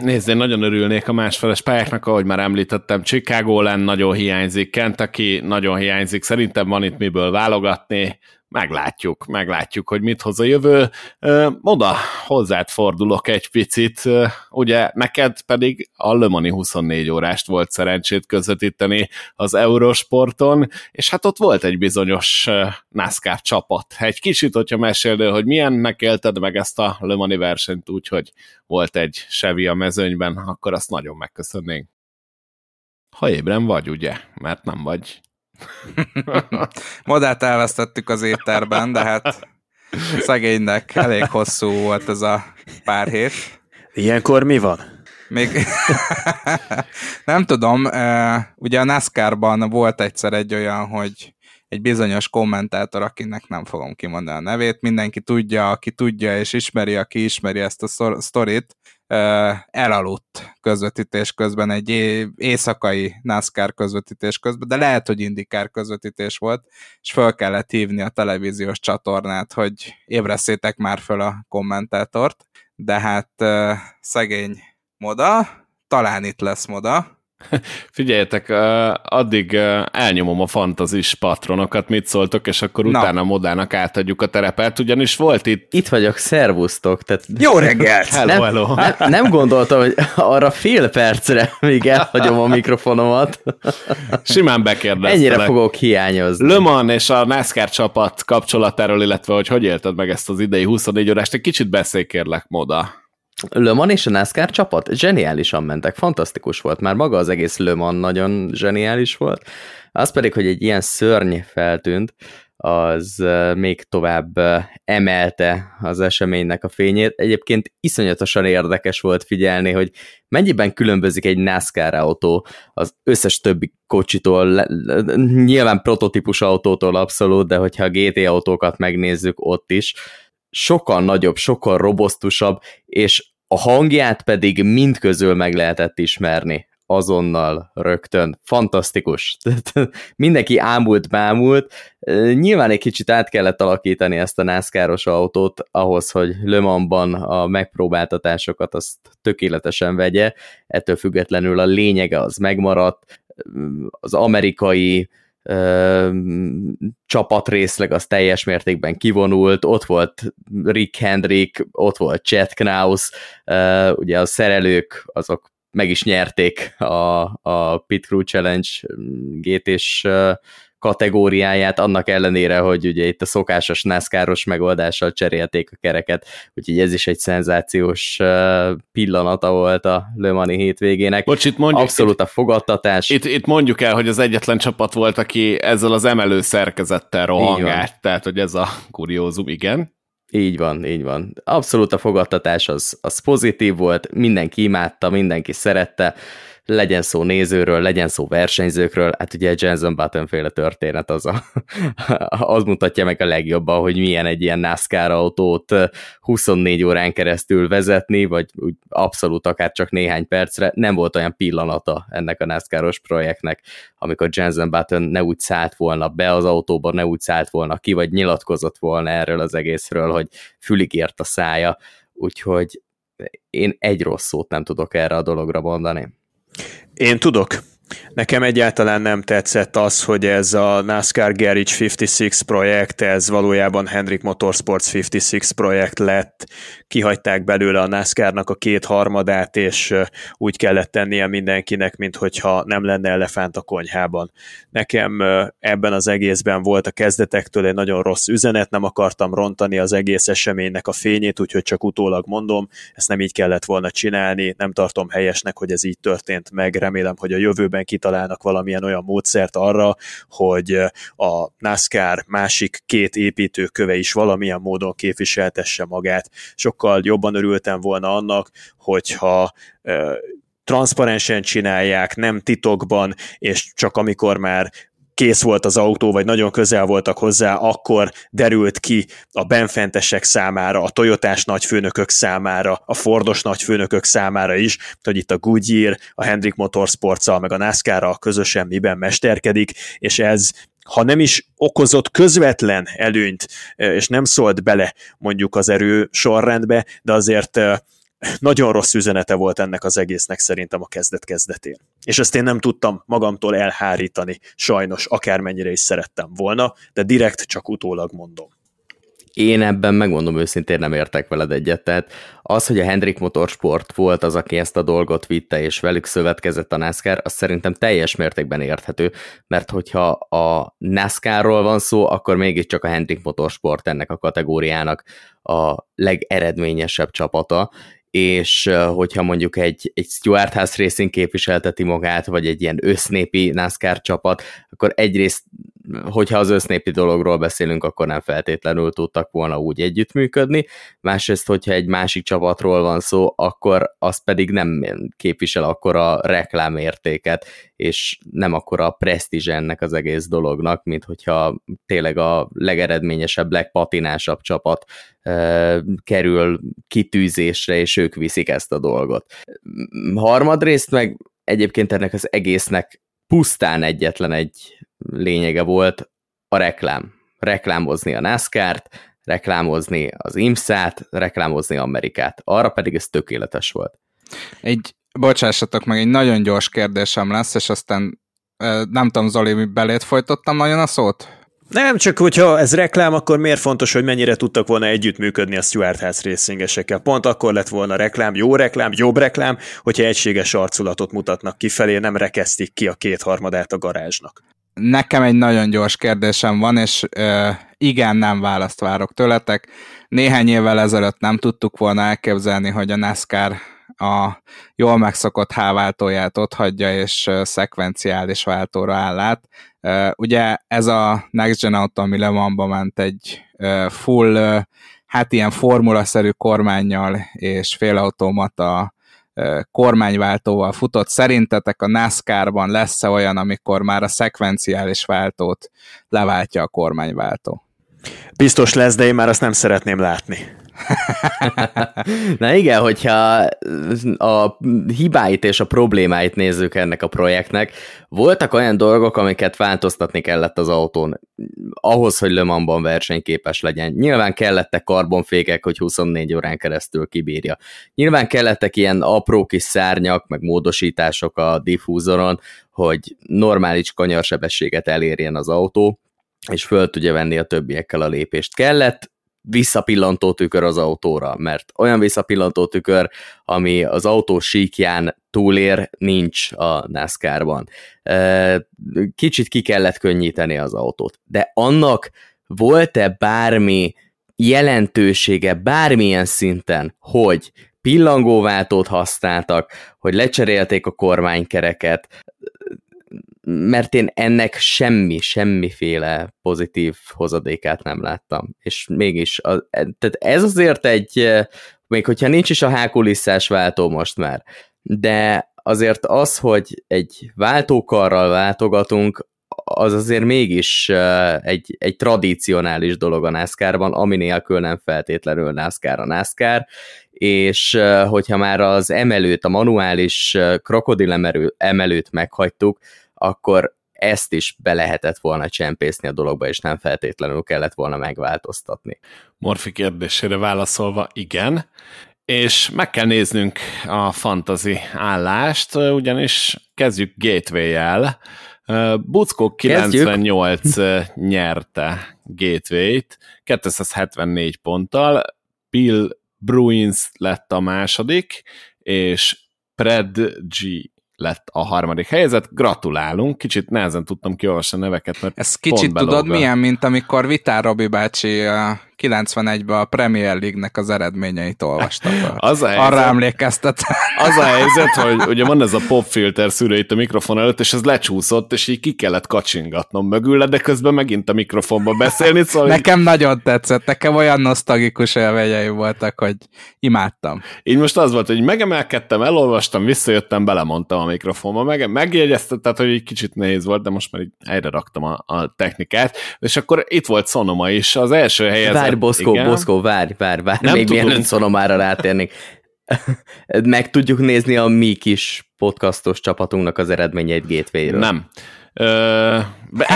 Nézd, én nagyon örülnék a másfeles pályáknak, ahogy már említettem, Chicago len nagyon hiányzik, Kentucky nagyon hiányzik, szerintem van itt miből válogatni, meglátjuk, meglátjuk, hogy mit hoz a jövő. Oda hozzád fordulok egy picit, ugye neked pedig a Le Mani 24 órást volt szerencsét közvetíteni az Eurosporton, és hát ott volt egy bizonyos NASCAR csapat. Egy kicsit, hogyha mesélnél, hogy milyennek élted meg ezt a Le Mani versenyt úgy, hogy volt egy Chevy a mezőnyben, akkor azt nagyon megköszönnénk. Ha ébren vagy, ugye? Mert nem vagy. Modát elvesztettük az étterben, de hát szegénynek elég hosszú volt ez a pár hét. Ilyenkor mi van? Még nem tudom, ugye a NASCAR-ban volt egyszer egy olyan, hogy egy bizonyos kommentátor, akinek nem fogom kimondani a nevét, mindenki tudja, aki tudja és ismeri, aki ismeri ezt a sztorit, elaludt közvetítés közben, egy éjszakai NASCAR közvetítés közben, de lehet, hogy indikár közvetítés volt, és fel kellett hívni a televíziós csatornát, hogy ébreszétek már föl a kommentátort, de hát szegény moda, talán itt lesz moda, Figyeljetek, addig elnyomom a fantazis patronokat, mit szóltok, és akkor Na. utána modának átadjuk a terepet, ugyanis volt itt... Itt vagyok, szervusztok. Tehát... Jó reggelt! hello, nem, hello. Nem, nem gondoltam, hogy arra fél percre, míg elhagyom a mikrofonomat. Simán bekérdeztelek. Ennyire fogok hiányozni. Le Mans és a NASCAR csapat kapcsolatáról, illetve hogy hogy élted meg ezt az idei 24 órást, egy kicsit beszélj kérlek, Moda. Le Mans és a NASCAR csapat zseniálisan mentek, fantasztikus volt, már maga az egész Le Mans nagyon zseniális volt, az pedig, hogy egy ilyen szörny feltűnt, az még tovább emelte az eseménynek a fényét. Egyébként iszonyatosan érdekes volt figyelni, hogy mennyiben különbözik egy NASCAR autó az összes többi kocsitól, nyilván prototípus autótól abszolút, de hogyha a GT autókat megnézzük ott is, sokkal nagyobb, sokkal robosztusabb, és a hangját pedig mind közül meg lehetett ismerni azonnal, rögtön. Fantasztikus. Mindenki ámult, bámult. Nyilván egy kicsit át kellett alakítani ezt a NASCAR-os autót ahhoz, hogy Le Mansban a megpróbáltatásokat azt tökéletesen vegye. Ettől függetlenül a lényege az megmaradt. Az amerikai csapatrészleg az teljes mértékben kivonult, ott volt Rick Hendrick, ott volt Chet Knaus, ugye a szerelők azok meg is nyerték a, a Pit Crew Challenge GT-s kategóriáját, annak ellenére, hogy ugye itt a szokásos NASCAR-os megoldással cserélték a kereket, úgyhogy ez is egy szenzációs pillanata volt a Le Mani hétvégének. Bocs, itt mondjuk, Abszolút a fogadtatás. Itt, itt mondjuk el, hogy az egyetlen csapat volt, aki ezzel az emelő szerkezettel rohangált, tehát hogy ez a kuriózum, igen. Így van, így van. Abszolút a fogadtatás az, az pozitív volt, mindenki imádta, mindenki szerette, legyen szó nézőről, legyen szó versenyzőkről, hát ugye Jensen Button féle történet az, a, az mutatja meg a legjobban, hogy milyen egy ilyen NASCAR autót 24 órán keresztül vezetni, vagy úgy abszolút akár csak néhány percre, nem volt olyan pillanata ennek a NASCAR-os projektnek, amikor Jensen Button ne úgy szállt volna be az autóba, ne úgy szállt volna ki, vagy nyilatkozott volna erről az egészről, hogy fülig ért a szája, úgyhogy én egy rossz szót nem tudok erre a dologra mondani. Én tudok. Nekem egyáltalán nem tetszett az, hogy ez a NASCAR Garage 56 projekt, ez valójában Hendrik Motorsports 56 projekt lett. Kihagyták belőle a NASCAR-nak a két harmadát, és úgy kellett tennie mindenkinek, mint hogyha nem lenne elefánt a konyhában. Nekem ebben az egészben volt a kezdetektől egy nagyon rossz üzenet, nem akartam rontani az egész eseménynek a fényét, úgyhogy csak utólag mondom, ezt nem így kellett volna csinálni, nem tartom helyesnek, hogy ez így történt meg, remélem, hogy a jövőben jövőben kitalálnak valamilyen olyan módszert arra, hogy a NASCAR másik két építőköve is valamilyen módon képviseltesse magát. Sokkal jobban örültem volna annak, hogyha transzparensen csinálják, nem titokban, és csak amikor már kész volt az autó, vagy nagyon közel voltak hozzá, akkor derült ki a benfentesek számára, a Toyotás nagyfőnökök számára, a Fordos nagyfőnökök számára is, hogy itt a Goodyear, a Hendrik motorsports meg a NASCAR-ra közösen miben mesterkedik, és ez ha nem is okozott közvetlen előnyt, és nem szólt bele mondjuk az erő sorrendbe, de azért nagyon rossz üzenete volt ennek az egésznek szerintem a kezdet-kezdetén. És ezt én nem tudtam magamtól elhárítani, sajnos, akármennyire is szerettem volna, de direkt csak utólag mondom. Én ebben megmondom őszintén nem értek veled egyet, tehát az, hogy a Hendrik Motorsport volt az, aki ezt a dolgot vitte, és velük szövetkezett a NASCAR, az szerintem teljes mértékben érthető, mert hogyha a NASCAR-ról van szó, akkor mégiscsak a Hendrik Motorsport ennek a kategóriának a legeredményesebb csapata, és hogyha mondjuk egy, egy Stuart House Racing képviselteti magát, vagy egy ilyen össznépi NASCAR csapat, akkor egyrészt, hogyha az össznépi dologról beszélünk, akkor nem feltétlenül tudtak volna úgy együttműködni, másrészt, hogyha egy másik csapatról van szó, akkor az pedig nem képvisel a reklámértéket, és nem akkor a presztízs ennek az egész dolognak, mint hogyha tényleg a legeredményesebb, legpatinásabb csapat kerül kitűzésre, és ők viszik ezt a dolgot. Harmadrészt meg egyébként ennek az egésznek pusztán egyetlen egy lényege volt a reklám. Reklámozni a NASCAR-t, reklámozni az IMSZ-át, reklámozni Amerikát. Arra pedig ez tökéletes volt. Egy, bocsássatok meg, egy nagyon gyors kérdésem lesz, és aztán nem tudom, Zoli, belét folytottam nagyon a szót? Nem, csak hogyha ez reklám, akkor miért fontos, hogy mennyire tudtak volna együttműködni a Stuart House racingesekkel? Pont akkor lett volna reklám, jó reklám, jobb reklám, hogyha egységes arculatot mutatnak kifelé, nem rekesztik ki a kétharmadát a garázsnak. Nekem egy nagyon gyors kérdésem van, és ö, igen, nem választ várok tőletek. Néhány évvel ezelőtt nem tudtuk volna elképzelni, hogy a NASCAR a jól megszokott H-váltóját ott hagyja, és szekvenciális váltóra áll át. Ugye ez a Next Gen Auto, ami Le Mansba ment egy full, hát ilyen formulaszerű kormányjal és félautomata kormányváltóval futott. Szerintetek a NASCAR-ban lesz-e olyan, amikor már a szekvenciális váltót leváltja a kormányváltó? Biztos lesz, de én már azt nem szeretném látni. Na igen, hogyha a hibáit és a problémáit nézzük ennek a projektnek, voltak olyan dolgok, amiket változtatni kellett az autón, ahhoz, hogy Le Mansban versenyképes legyen. Nyilván kellettek karbonfékek, hogy 24 órán keresztül kibírja. Nyilván kellettek ilyen apró kis szárnyak, meg módosítások a diffúzoron, hogy normális kanyarsebességet elérjen az autó, és föl tudja venni a többiekkel a lépést. Kellett visszapillantó tükör az autóra, mert olyan visszapillantó tükör, ami az autó síkján túlér, nincs a NASCAR-ban. Kicsit ki kellett könnyíteni az autót, de annak volt-e bármi jelentősége bármilyen szinten, hogy pillangóváltót használtak, hogy lecserélték a kormánykereket, mert én ennek semmi, semmiféle pozitív hozadékát nem láttam. És mégis, a, tehát ez azért egy, még hogyha nincs is a hákulisszás váltó most már, de azért az, hogy egy váltókarral váltogatunk, az azért mégis egy, egy tradicionális dolog a NASCAR-ban, ami nélkül nem feltétlenül NASCAR a NASCAR, és hogyha már az emelőt, a manuális krokodil emelőt meghagytuk, akkor ezt is be lehetett volna csempészni a dologba, és nem feltétlenül kellett volna megváltoztatni. Morfi kérdésére válaszolva, igen, és meg kell néznünk a fantasy állást, ugyanis kezdjük Gateway-jel. Buckó 98 kezdjük. nyerte Gateway-t, 274 ponttal, Bill Bruins lett a második, és Pred G lett a harmadik helyzet. Gratulálunk, kicsit nehezen tudtam kiolvasni a neveket, mert Ez kicsit tudod milyen, mint amikor Vitár Robi bácsi 91-ben a Premier League-nek az eredményeit olvastam. az a helyzet, Arra emlékeztet. Az a helyzet, hogy ugye van ez a popfilter szűrő itt a mikrofon előtt, és ez lecsúszott, és így ki kellett kacsingatnom mögül, de közben megint a mikrofonba beszélni. Szóval nekem így... nagyon tetszett, nekem olyan nosztalgikus élményeim voltak, hogy imádtam. Így most az volt, hogy megemelkedtem, elolvastam, visszajöttem, belemondtam a mikrofonba, meg, megjegyeztem, tehát hogy egy kicsit nehéz volt, de most már így helyre raktam a, a technikát, és akkor itt volt Sonoma is, az első helyezett Várj, Boszkó, Igen. Boszkó, várj, várj, várj, Nem még tudom. mielőtt szonomára rátérnék. Meg tudjuk nézni a mi kis podcastos csapatunknak az eredményeit gateway Nem. Ö, be,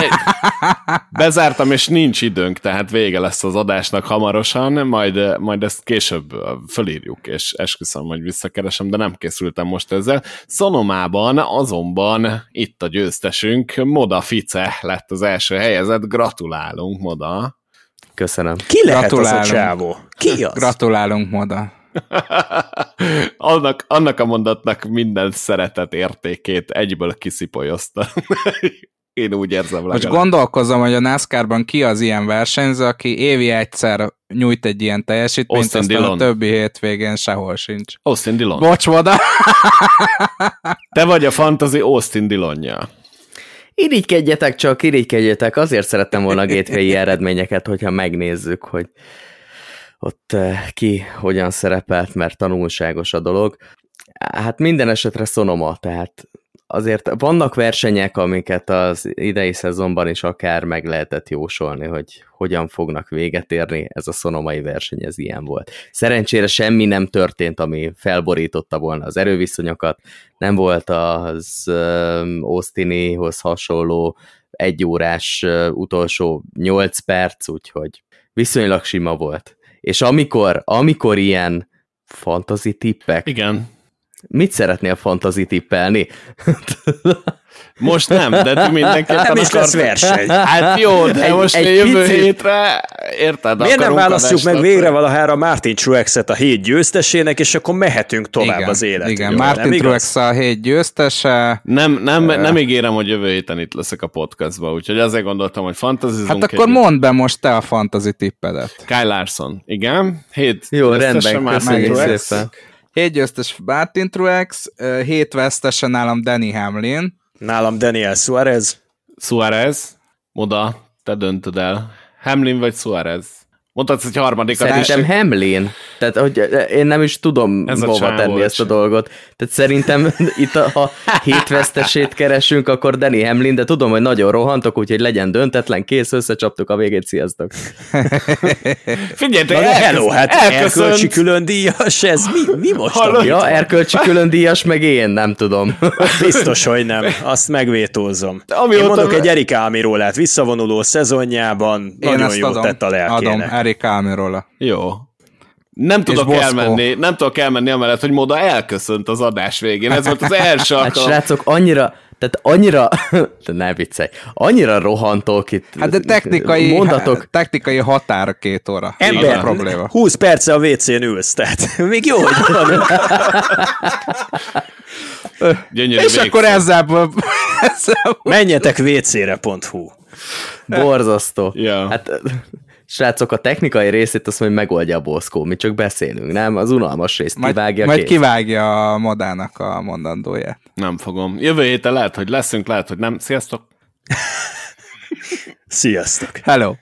bezártam, és nincs időnk, tehát vége lesz az adásnak hamarosan, majd, majd ezt később fölírjuk, és esküszöm, hogy visszakeresem, de nem készültem most ezzel. Szonomában azonban itt a győztesünk, Moda Fice lett az első helyezett, gratulálunk, Moda! Köszönöm. Ki lehet az a csávó? Ki az? Gratulálunk, Moda. annak, annak a mondatnak minden szeretet értékét egyből kiszipolyozta. Én úgy érzem legalább. Most gondolkozom, hogy a NASCAR-ban ki az ilyen versenyző, aki évi egyszer nyújt egy ilyen teljesítményt, Austin aztán Dillon. a többi hétvégén sehol sincs. Austin Dillon. Bocs, Moda. Te vagy a fantasy Austin Dillonja. Irigykedjetek csak, irigykedjetek. Azért szerettem volna a gateway eredményeket, hogyha megnézzük, hogy ott eh, ki hogyan szerepelt, mert tanulságos a dolog. Hát minden esetre Sonoma, tehát azért vannak versenyek, amiket az idei szezonban is akár meg lehetett jósolni, hogy hogyan fognak véget érni. Ez a szonomai verseny, ez ilyen volt. Szerencsére semmi nem történt, ami felborította volna az erőviszonyokat. Nem volt az Austinihoz hasonló egyórás utolsó 8 perc, úgyhogy viszonylag sima volt. És amikor, amikor ilyen fantasy tippek Igen. Mit szeretnél fantazi tippelni? Most nem, de mindenképpen Nem is lesz verseny. Hát jó, de egy, most egy jövő picit... hétre, érted? Miért nem választjuk meg végre valahára Martin Truex-et a hét győztesének, és akkor mehetünk tovább igen, az életünk. Igen, jó, Martin Truex a hét győztese. Nem, nem, uh, nem ígérem, hogy jövő héten itt leszek a podcastban, úgyhogy azért gondoltam, hogy fantazizunk. Hát akkor együtt. mondd be most te a fantasy tippedet. Kyle Larson, igen. Hét jó, rendben, köszönjük szépen. 7 győztes Martin Truex, 7 vesztese nálam Danny Hamlin. Nálam Daniel Suarez. Suarez, oda, te döntöd el. Hamlin vagy Suarez? Mondhatsz hogy harmadikat Szerintem is. Hamlin. Tehát, hogy én nem is tudom Ez hova tenni ezt a dolgot. Tehát szerintem itt a, ha hét vesztesét keresünk, akkor Danny Hamlin, de tudom, hogy nagyon rohantok, úgyhogy legyen döntetlen, kész, összecsaptuk a végét, sziasztok. Figyeljetek, de hello, hát elköszönt. erkölcsi külön díjas, ez mi, mi most? Hallod? Ja, erkölcsi külön díjas, meg én, nem tudom. Biztos, hogy nem. Azt megvétózom. Ami én mondok egy Erik Ámirólát visszavonuló szezonjában, én nagyon jót tett a lelkének. Adom, Erik Ámiróla. Jó. Nem tudok elmenni, nem tudok elmenni amellett, hogy Moda elköszönt az adás végén. Ez volt az első hát, alkalom. Hát srácok, annyira, tehát annyira, de ne viccelj, annyira rohantok itt Hát de technikai, mondatok. technikai határ két óra. Ember, a probléma. 20 perce a WC-n ülsz, tehát még jó, hogy van. Gyönyörű És végszó. akkor ezzel, ezzel... Menjetek wc-re.hu Borzasztó. Ja. Hát Srácok, a technikai részét azt mondja, megoldja a Boszkó, mi csak beszélünk, nem? Az unalmas részt majd, kivágja Majd kész. kivágja a modának a mondandóját. Nem fogom. Jövő héten lehet, hogy leszünk, lehet, hogy nem. Sziasztok! Sziasztok! Hello!